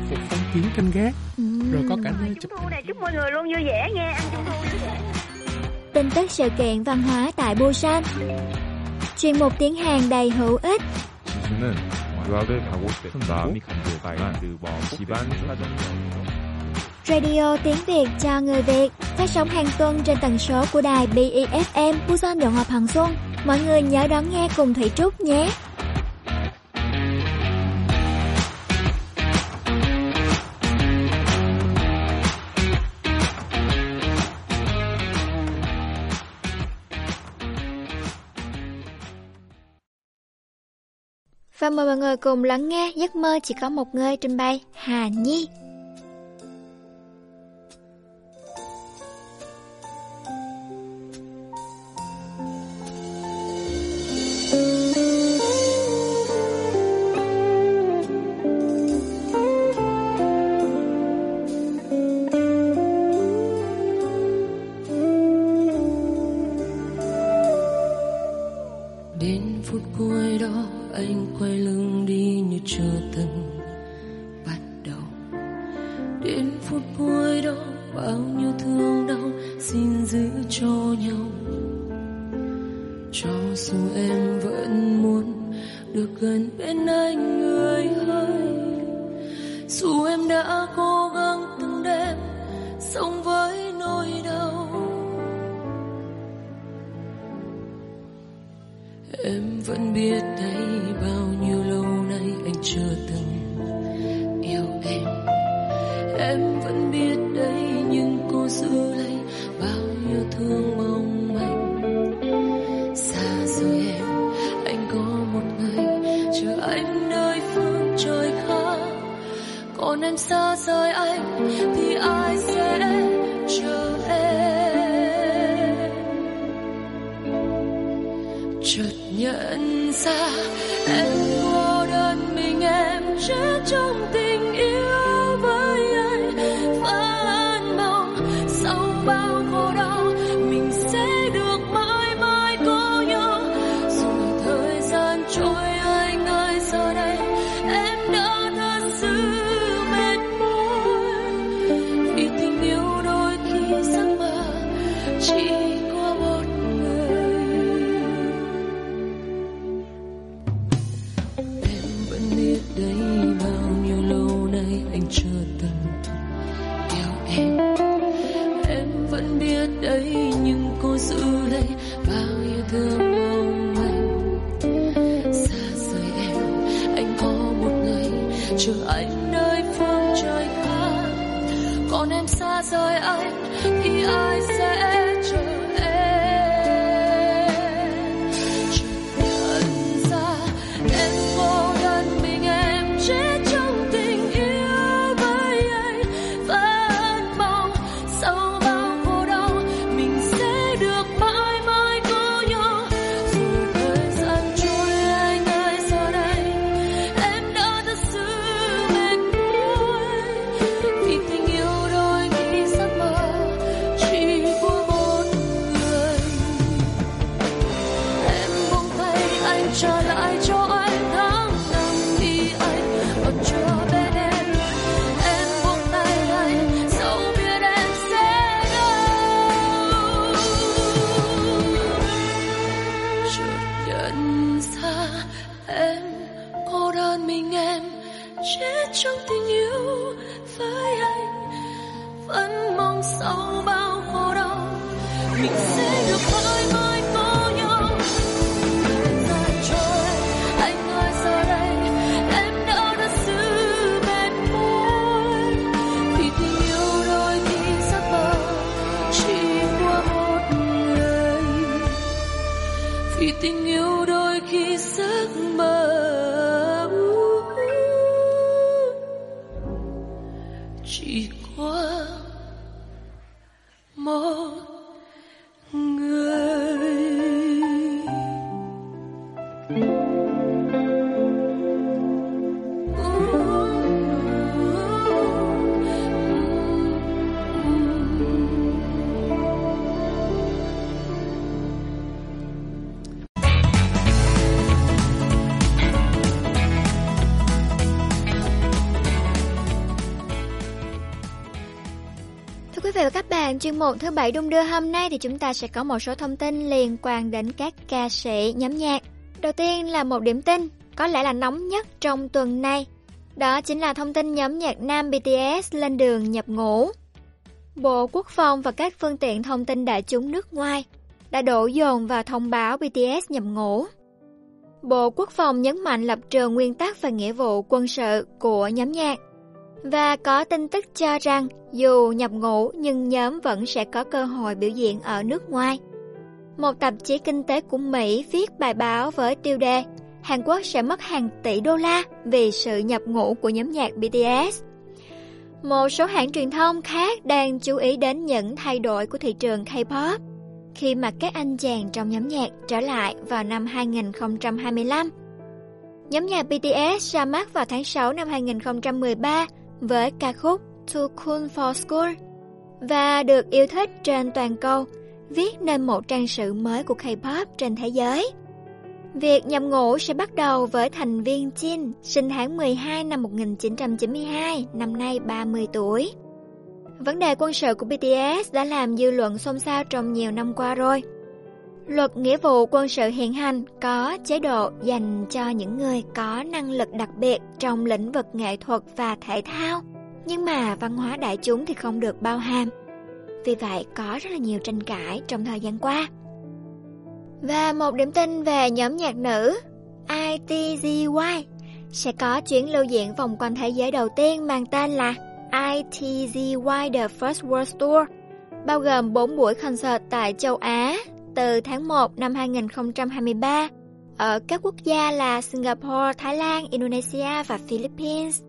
P: phục phong kiến canh gác
Q: ừ. rồi có cả
C: nơi chụp thu này chúc mọi người luôn vui vẻ nghe ăn trung thu vui vẻ
A: tin tức sự kiện văn hóa tại Busan chuyên mục tiếng Hàn đầy hữu ích. 저는 유학을 가고 싶은 마음이 강조가 그 집안 사정 Radio tiếng Việt cho người Việt phát sóng hàng tuần trên tần số của đài BEFM Busan Đồng Hòa Hằng Xuân. Mọi người nhớ đón nghe cùng Thủy Trúc nhé. Và mời mọi người cùng lắng nghe giấc mơ chỉ có một người trình bày Hà Nhi. Và chuyên mục thứ bảy đung đưa hôm nay thì chúng ta sẽ có một số thông tin liên quan đến các ca sĩ nhóm nhạc. Đầu tiên là một điểm tin, có lẽ là nóng nhất trong tuần này. Đó chính là thông tin nhóm nhạc nam BTS lên đường nhập ngũ. Bộ Quốc phòng và các phương tiện thông tin đại chúng nước ngoài đã đổ dồn vào thông báo BTS nhập ngũ. Bộ Quốc phòng nhấn mạnh lập trường nguyên tắc và nghĩa vụ quân sự của nhóm nhạc và có tin tức cho rằng, dù nhập ngũ nhưng nhóm vẫn sẽ có cơ hội biểu diễn ở nước ngoài. Một tạp chí kinh tế của Mỹ viết bài báo với tiêu đề, Hàn Quốc sẽ mất hàng tỷ đô la vì sự nhập ngũ của nhóm nhạc BTS. Một số hãng truyền thông khác đang chú ý đến những thay đổi của thị trường K-pop khi mà các anh chàng trong nhóm nhạc trở lại vào năm 2025. Nhóm nhạc BTS ra mắt vào tháng 6 năm 2013 với ca khúc Too Cool for School và được yêu thích trên toàn cầu, viết nên một trang sử mới của K-pop trên thế giới. Việc nhập ngũ sẽ bắt đầu với thành viên Jin, sinh tháng 12 năm 1992, năm nay 30 tuổi. Vấn đề quân sự của BTS đã làm dư luận xôn xao trong nhiều năm qua rồi. Luật nghĩa vụ quân sự hiện hành có chế độ dành cho những người có năng lực đặc biệt trong lĩnh vực nghệ thuật và thể thao, nhưng mà văn hóa đại chúng thì không được bao hàm. Vì vậy có rất là nhiều tranh cãi trong thời gian qua. Và một điểm tin về nhóm nhạc nữ ITZY sẽ có chuyến lưu diễn vòng quanh thế giới đầu tiên mang tên là ITZY The First World Tour, bao gồm 4 buổi concert tại châu Á từ tháng 1 năm 2023 ở các quốc gia là Singapore, Thái Lan, Indonesia và Philippines.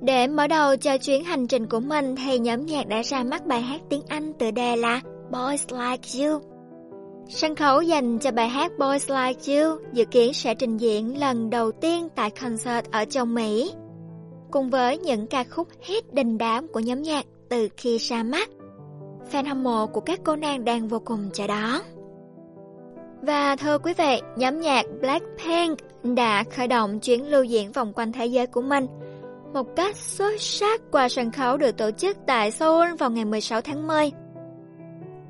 A: Để mở đầu cho chuyến hành trình của mình thì nhóm nhạc đã ra mắt bài hát tiếng Anh tựa đề là Boys Like You. Sân khấu dành cho bài hát Boys Like You dự kiến sẽ trình diễn lần đầu tiên tại concert ở châu Mỹ, cùng với những ca khúc hit đình đám của nhóm nhạc từ khi ra mắt. Fan hâm mộ của các cô nàng đang vô cùng chờ đón. Và thưa quý vị, nhóm nhạc Blackpink đã khởi động chuyến lưu diễn vòng quanh thế giới của mình một cách xuất sắc qua sân khấu được tổ chức tại Seoul vào ngày 16 tháng 10.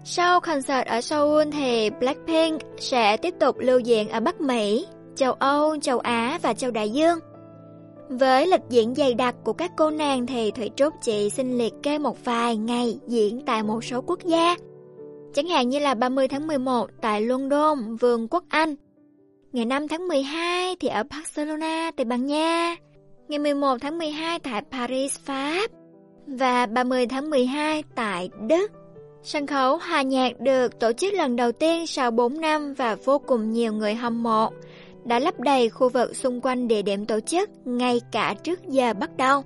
A: Sau concert ở Seoul thì Blackpink sẽ tiếp tục lưu diễn ở Bắc Mỹ, châu Âu, châu Á và châu Đại Dương. Với lịch diễn dày đặc của các cô nàng thì Thủy Trúc chị xin liệt kê một vài ngày diễn tại một số quốc gia. Chẳng hạn như là 30 tháng 11 tại London, Vương quốc Anh. Ngày 5 tháng 12 thì ở Barcelona, Tây Ban Nha. Ngày 11 tháng 12 tại Paris, Pháp. Và 30 tháng 12 tại Đức. Sân khấu hòa nhạc được tổ chức lần đầu tiên sau 4 năm và vô cùng nhiều người hâm mộ đã lấp đầy khu vực xung quanh địa điểm tổ chức ngay cả trước giờ bắt đầu.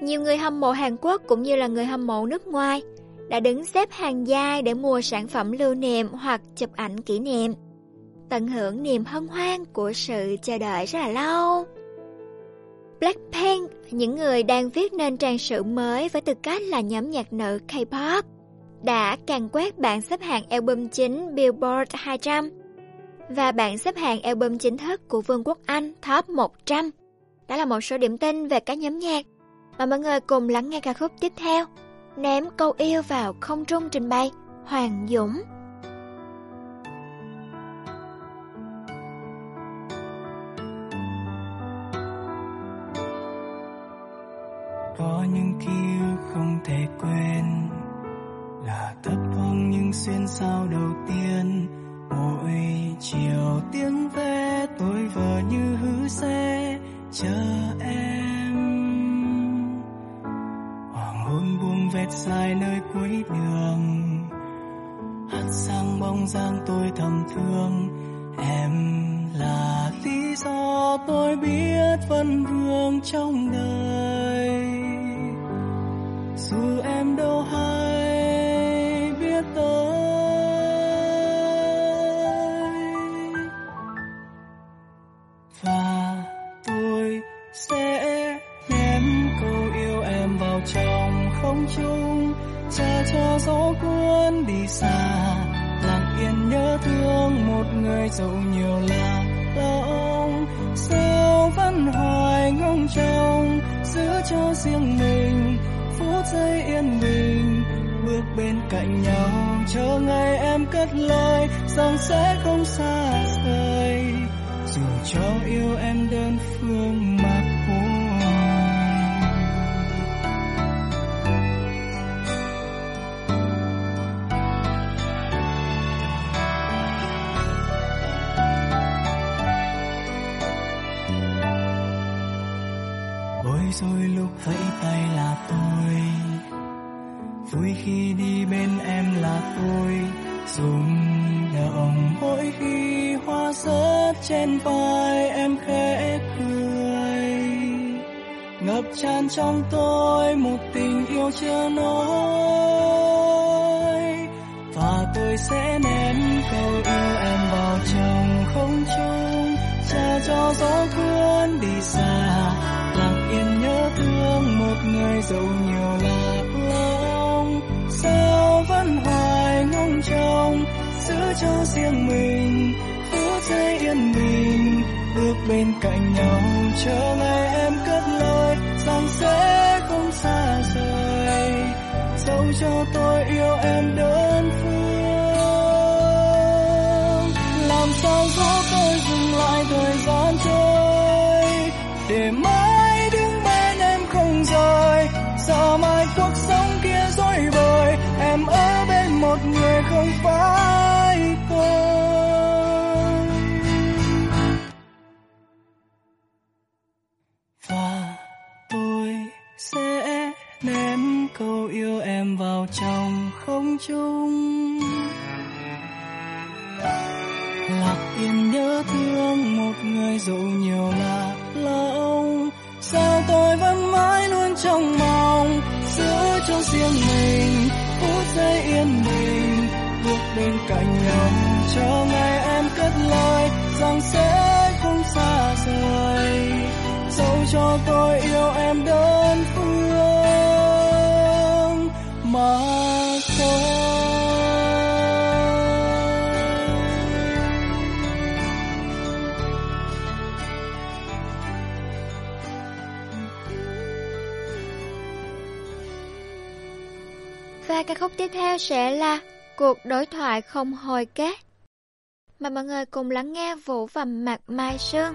A: Nhiều người hâm mộ Hàn Quốc cũng như là người hâm mộ nước ngoài đã đứng xếp hàng dài để mua sản phẩm lưu niệm hoặc chụp ảnh kỷ niệm. Tận hưởng niềm hân hoan của sự chờ đợi rất là lâu. Blackpink, những người đang viết nên trang sử mới với tư cách là nhóm nhạc nữ K-pop, đã càng quét bảng xếp hạng album chính Billboard 200 và bảng xếp hạng album chính thức của Vương quốc Anh Top 100. Đó là một số điểm tin về các nhóm nhạc. mà mọi người cùng lắng nghe ca khúc tiếp theo. Ném câu yêu vào không trung trình bày, Hoàng Dũng.
R: Có những ký ức không thể quên, Là thấp thoáng những xuyên sao đầu tiên Mỗi chiều tiếng ve tôi vờ như hứa xe chờ em hôn buông vẹt dài nơi cuối đường Hát sang bóng dáng tôi thầm thương. Em là lý do tôi biết vân vương trong đời. Dù em đâu hay cho gió cuốn đi xa. Lặng yên nhớ thương một người giàu nhiều là ông. Sao vẫn hoài ngóng trông giữ cho riêng mình? Phút giây yên bình, bước bên cạnh nhau. Chờ ngày em cất lời, rằng sẽ không xa rời. Dù cho yêu em đơn phương mà rồi lúc vẫy tay là tôi. Vui khi đi bên em là tôi rung động mỗi khi hoa rớt trên vai em khẽ cười. Ngập tràn trong tôi một tình yêu chưa nói, và tôi sẽ ném câu yêu em vào trong không trung cha cho gió cuốn đi xa người dẫu nhiều lạc lõng, sao vẫn hoài ngóng trông giữ cho riêng mình, phút giây yên bình, bước bên cạnh nhau chờ ngày em cất lời, rằng sẽ không xa rời. Dẫu cho tôi yêu em đơn phương tiếng trông. Lạc yên nhớ thương một người dẫu nhiều là là ông. Sao tôi vẫn mãi luôn trong mong? Giữ cho riêng mình, phút giây yên bình. Bước bên cạnh nhau chờ ngày em cất lời, rằng sẽ không xa rời. Dẫu cho tôi
B: ca khúc tiếp theo sẽ là Cuộc đối thoại không hồi kết. Mời mọi người cùng lắng nghe Vũ và Mạc Mai Sương.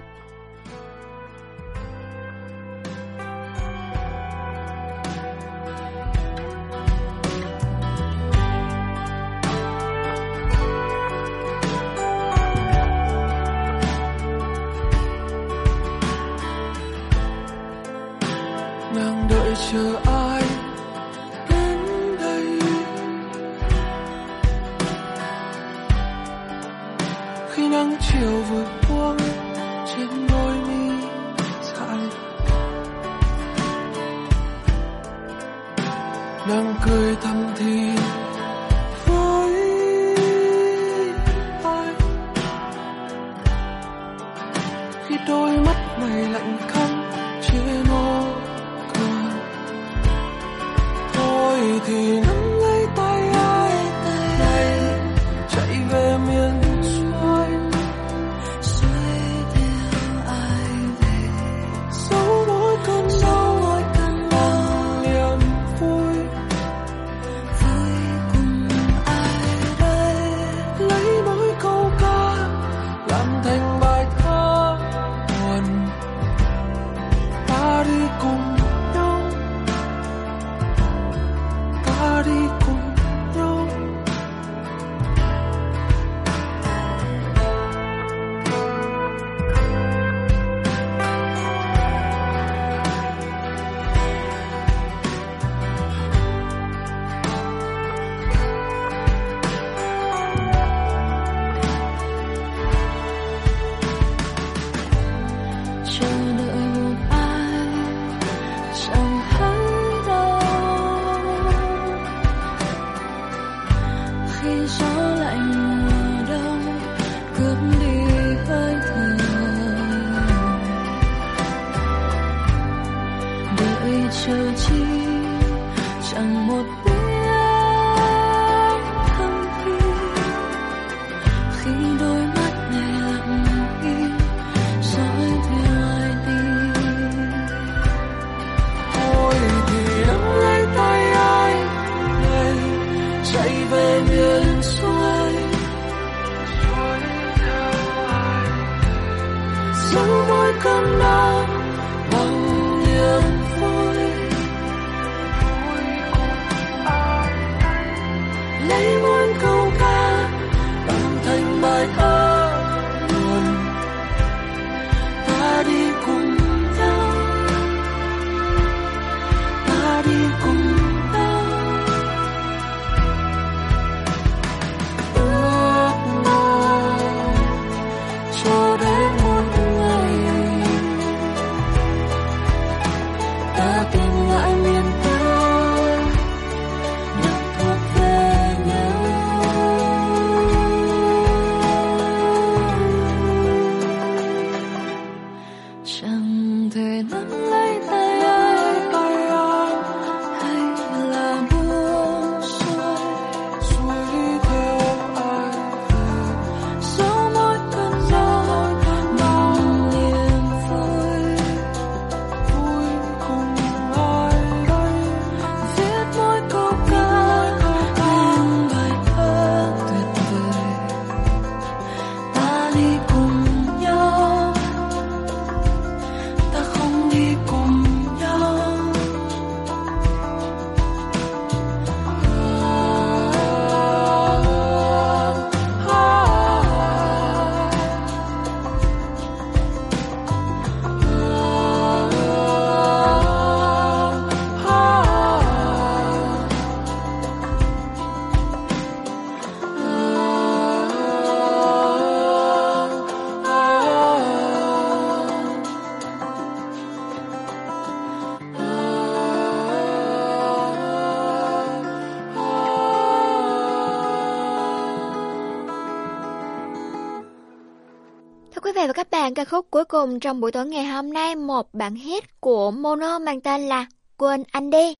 A: Cuối cùng trong buổi tối ngày hôm nay, một bản hit của Mono mang tên là Quên Anh Đi.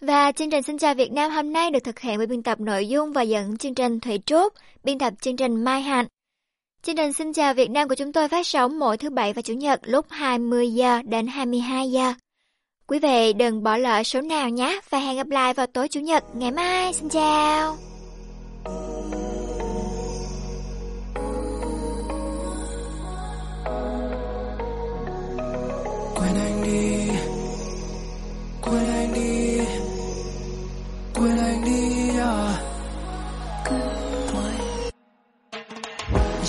A: Và chương trình Xin chào Việt Nam hôm nay được thực hiện bởi biên tập nội dung và dẫn chương trình Thủy Trúc, biên tập chương trình Mai Hạnh. Chương trình Xin chào Việt Nam của chúng tôi phát sóng mỗi thứ bảy và chủ nhật lúc 20 giờ đến 22 giờ. Quý vị đừng bỏ lỡ số nào nhé và hẹn gặp lại vào tối chủ nhật ngày mai. Xin chào.
N: Đi. Quên anh đi. Quên anh đi à.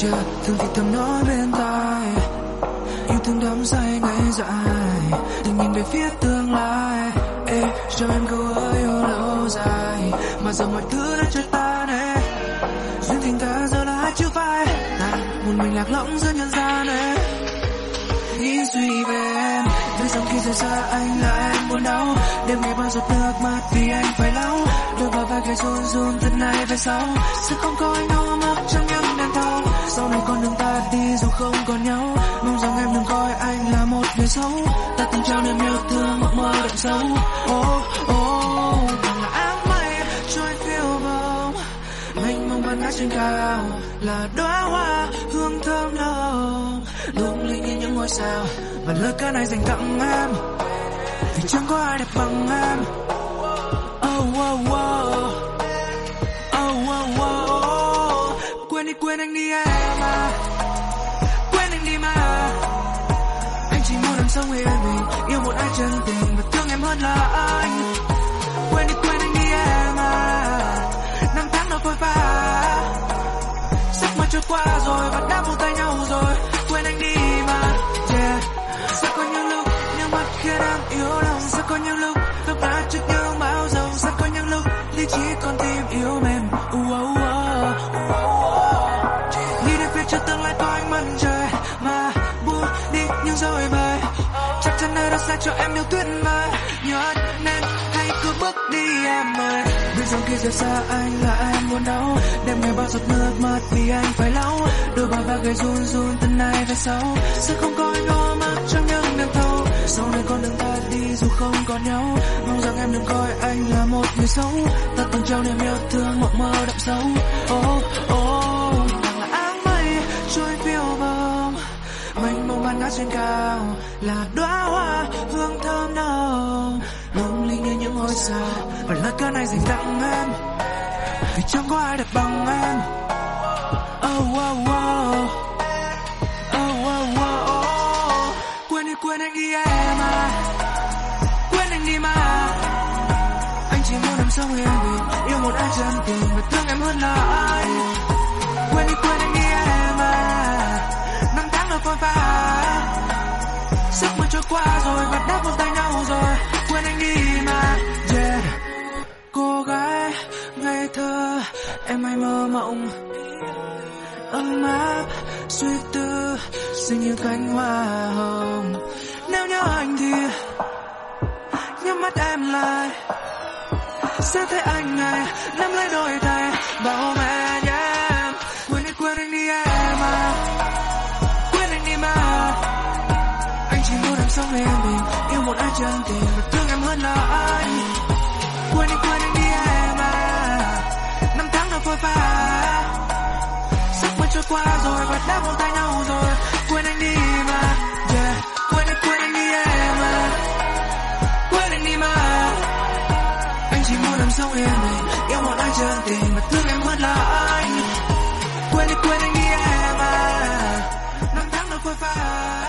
N: Yeah, thương thì thầm nói bên tai. Yêu thương đắm say ngày dài. Đừng nhìn về phía tương lai. Ê, cho em câu ơi yêu lâu dài. Mà giờ mọi thứ đã trôi tan ê. duyên tình ta giờ là hai chữ vai, ta à, một mình lạc lõng giữa nhân gian ê nghĩ suy về em khi rời xa anh là em buồn đau. Đêm ngày bao giọt nước mắt vì anh phải lau. Đôi vào vai gầy run run từ nay về sau. Sẽ không có anh ôm ấp trong những đêm thâu sau này con đường ta đi dù không còn nhau. Mong rằng em đừng coi anh là một người xấu. Ta từng trao niềm yêu thương mộng mơ đậm sâu. Oh, oh, càng là áng mây trôi phiêu bồng mênh mông ban ngát trên cao là đóa hoa hương thơm nồng. Lung linh như ngôi sao và lời ca này dành tặng em. Vì chẳng có ai đẹp bằng em. Oh, oh, oh. Oh, oh, oh. quên đi quên anh đi em à. Quên anh đi mà. Anh chỉ muốn em sống yên bình yêu một ai chân tình và thương em hơn là anh. Quên đi quên anh đi em à. Năm tháng nó phôi pha giấc mơ trôi qua rồi và đã buông tay nhau rồi. Có những lúc nước mắt trước những bão dòng sẽ có những lúc lý trí con tim yếu mềm. Uh, uh, uh, uh, uh. nghĩ đến phía trước tương lai có ánh mặt trời mà buông đi những dối bời chắc chắn nơi đó sẽ cho em điều tuyệt vời. Nhớ rằng khi rời xa anh là em muốn đau? Đêm ngày bao giọt nước mắt vì anh phải lau. Đôi bàn vai gầy run run từ nay về sau. Sẽ không có anh ôm ấp trong những đêm thâu. Sau này con đường ta đi dù không còn nhau. Mong rằng em đừng coi anh là một người xấu. Ta từng trao niềm yêu thương mộng mơ đậm sâu. Oh, oh, áng mây trôi phiêu bồng mênh mông ban ngát trên cao là đóa hoa hương thơm nồng xa và lá cờ này dành tặng em. Vì chẳng có ai đẹp bằng em. Oh, oh, oh. Oh, oh, oh, oh. quên đi quên anh đi em à. Quên anh đi mà. Anh chỉ muốn em sống yên bình yêu một ai chân tình và thương em hơn là ai. Quên đi quên anh đi em à. Năm tháng đã phôi pha giấc mơ trôi qua rồi và đã buông tay nhau rồi. Quên anh đi. Thơ, em hay mơ mộng ấm áp, suy tư xinh như cánh hoa hồng. Nếu nhớ anh thì nhắm mắt em lại. Sẽ thấy anh này nắm lấy đôi tay và ôm em qua rồi và đã buông tay nhau rồi. Quên anh đi mà yeah. quên anh quên anh đi em mà, quên anh đi mà. Anh chỉ muốn làm sống yên mình yêu một ai chân tình mà thương em hơn là anh quên đi quên anh đi em mà, năm tháng nó phôi phai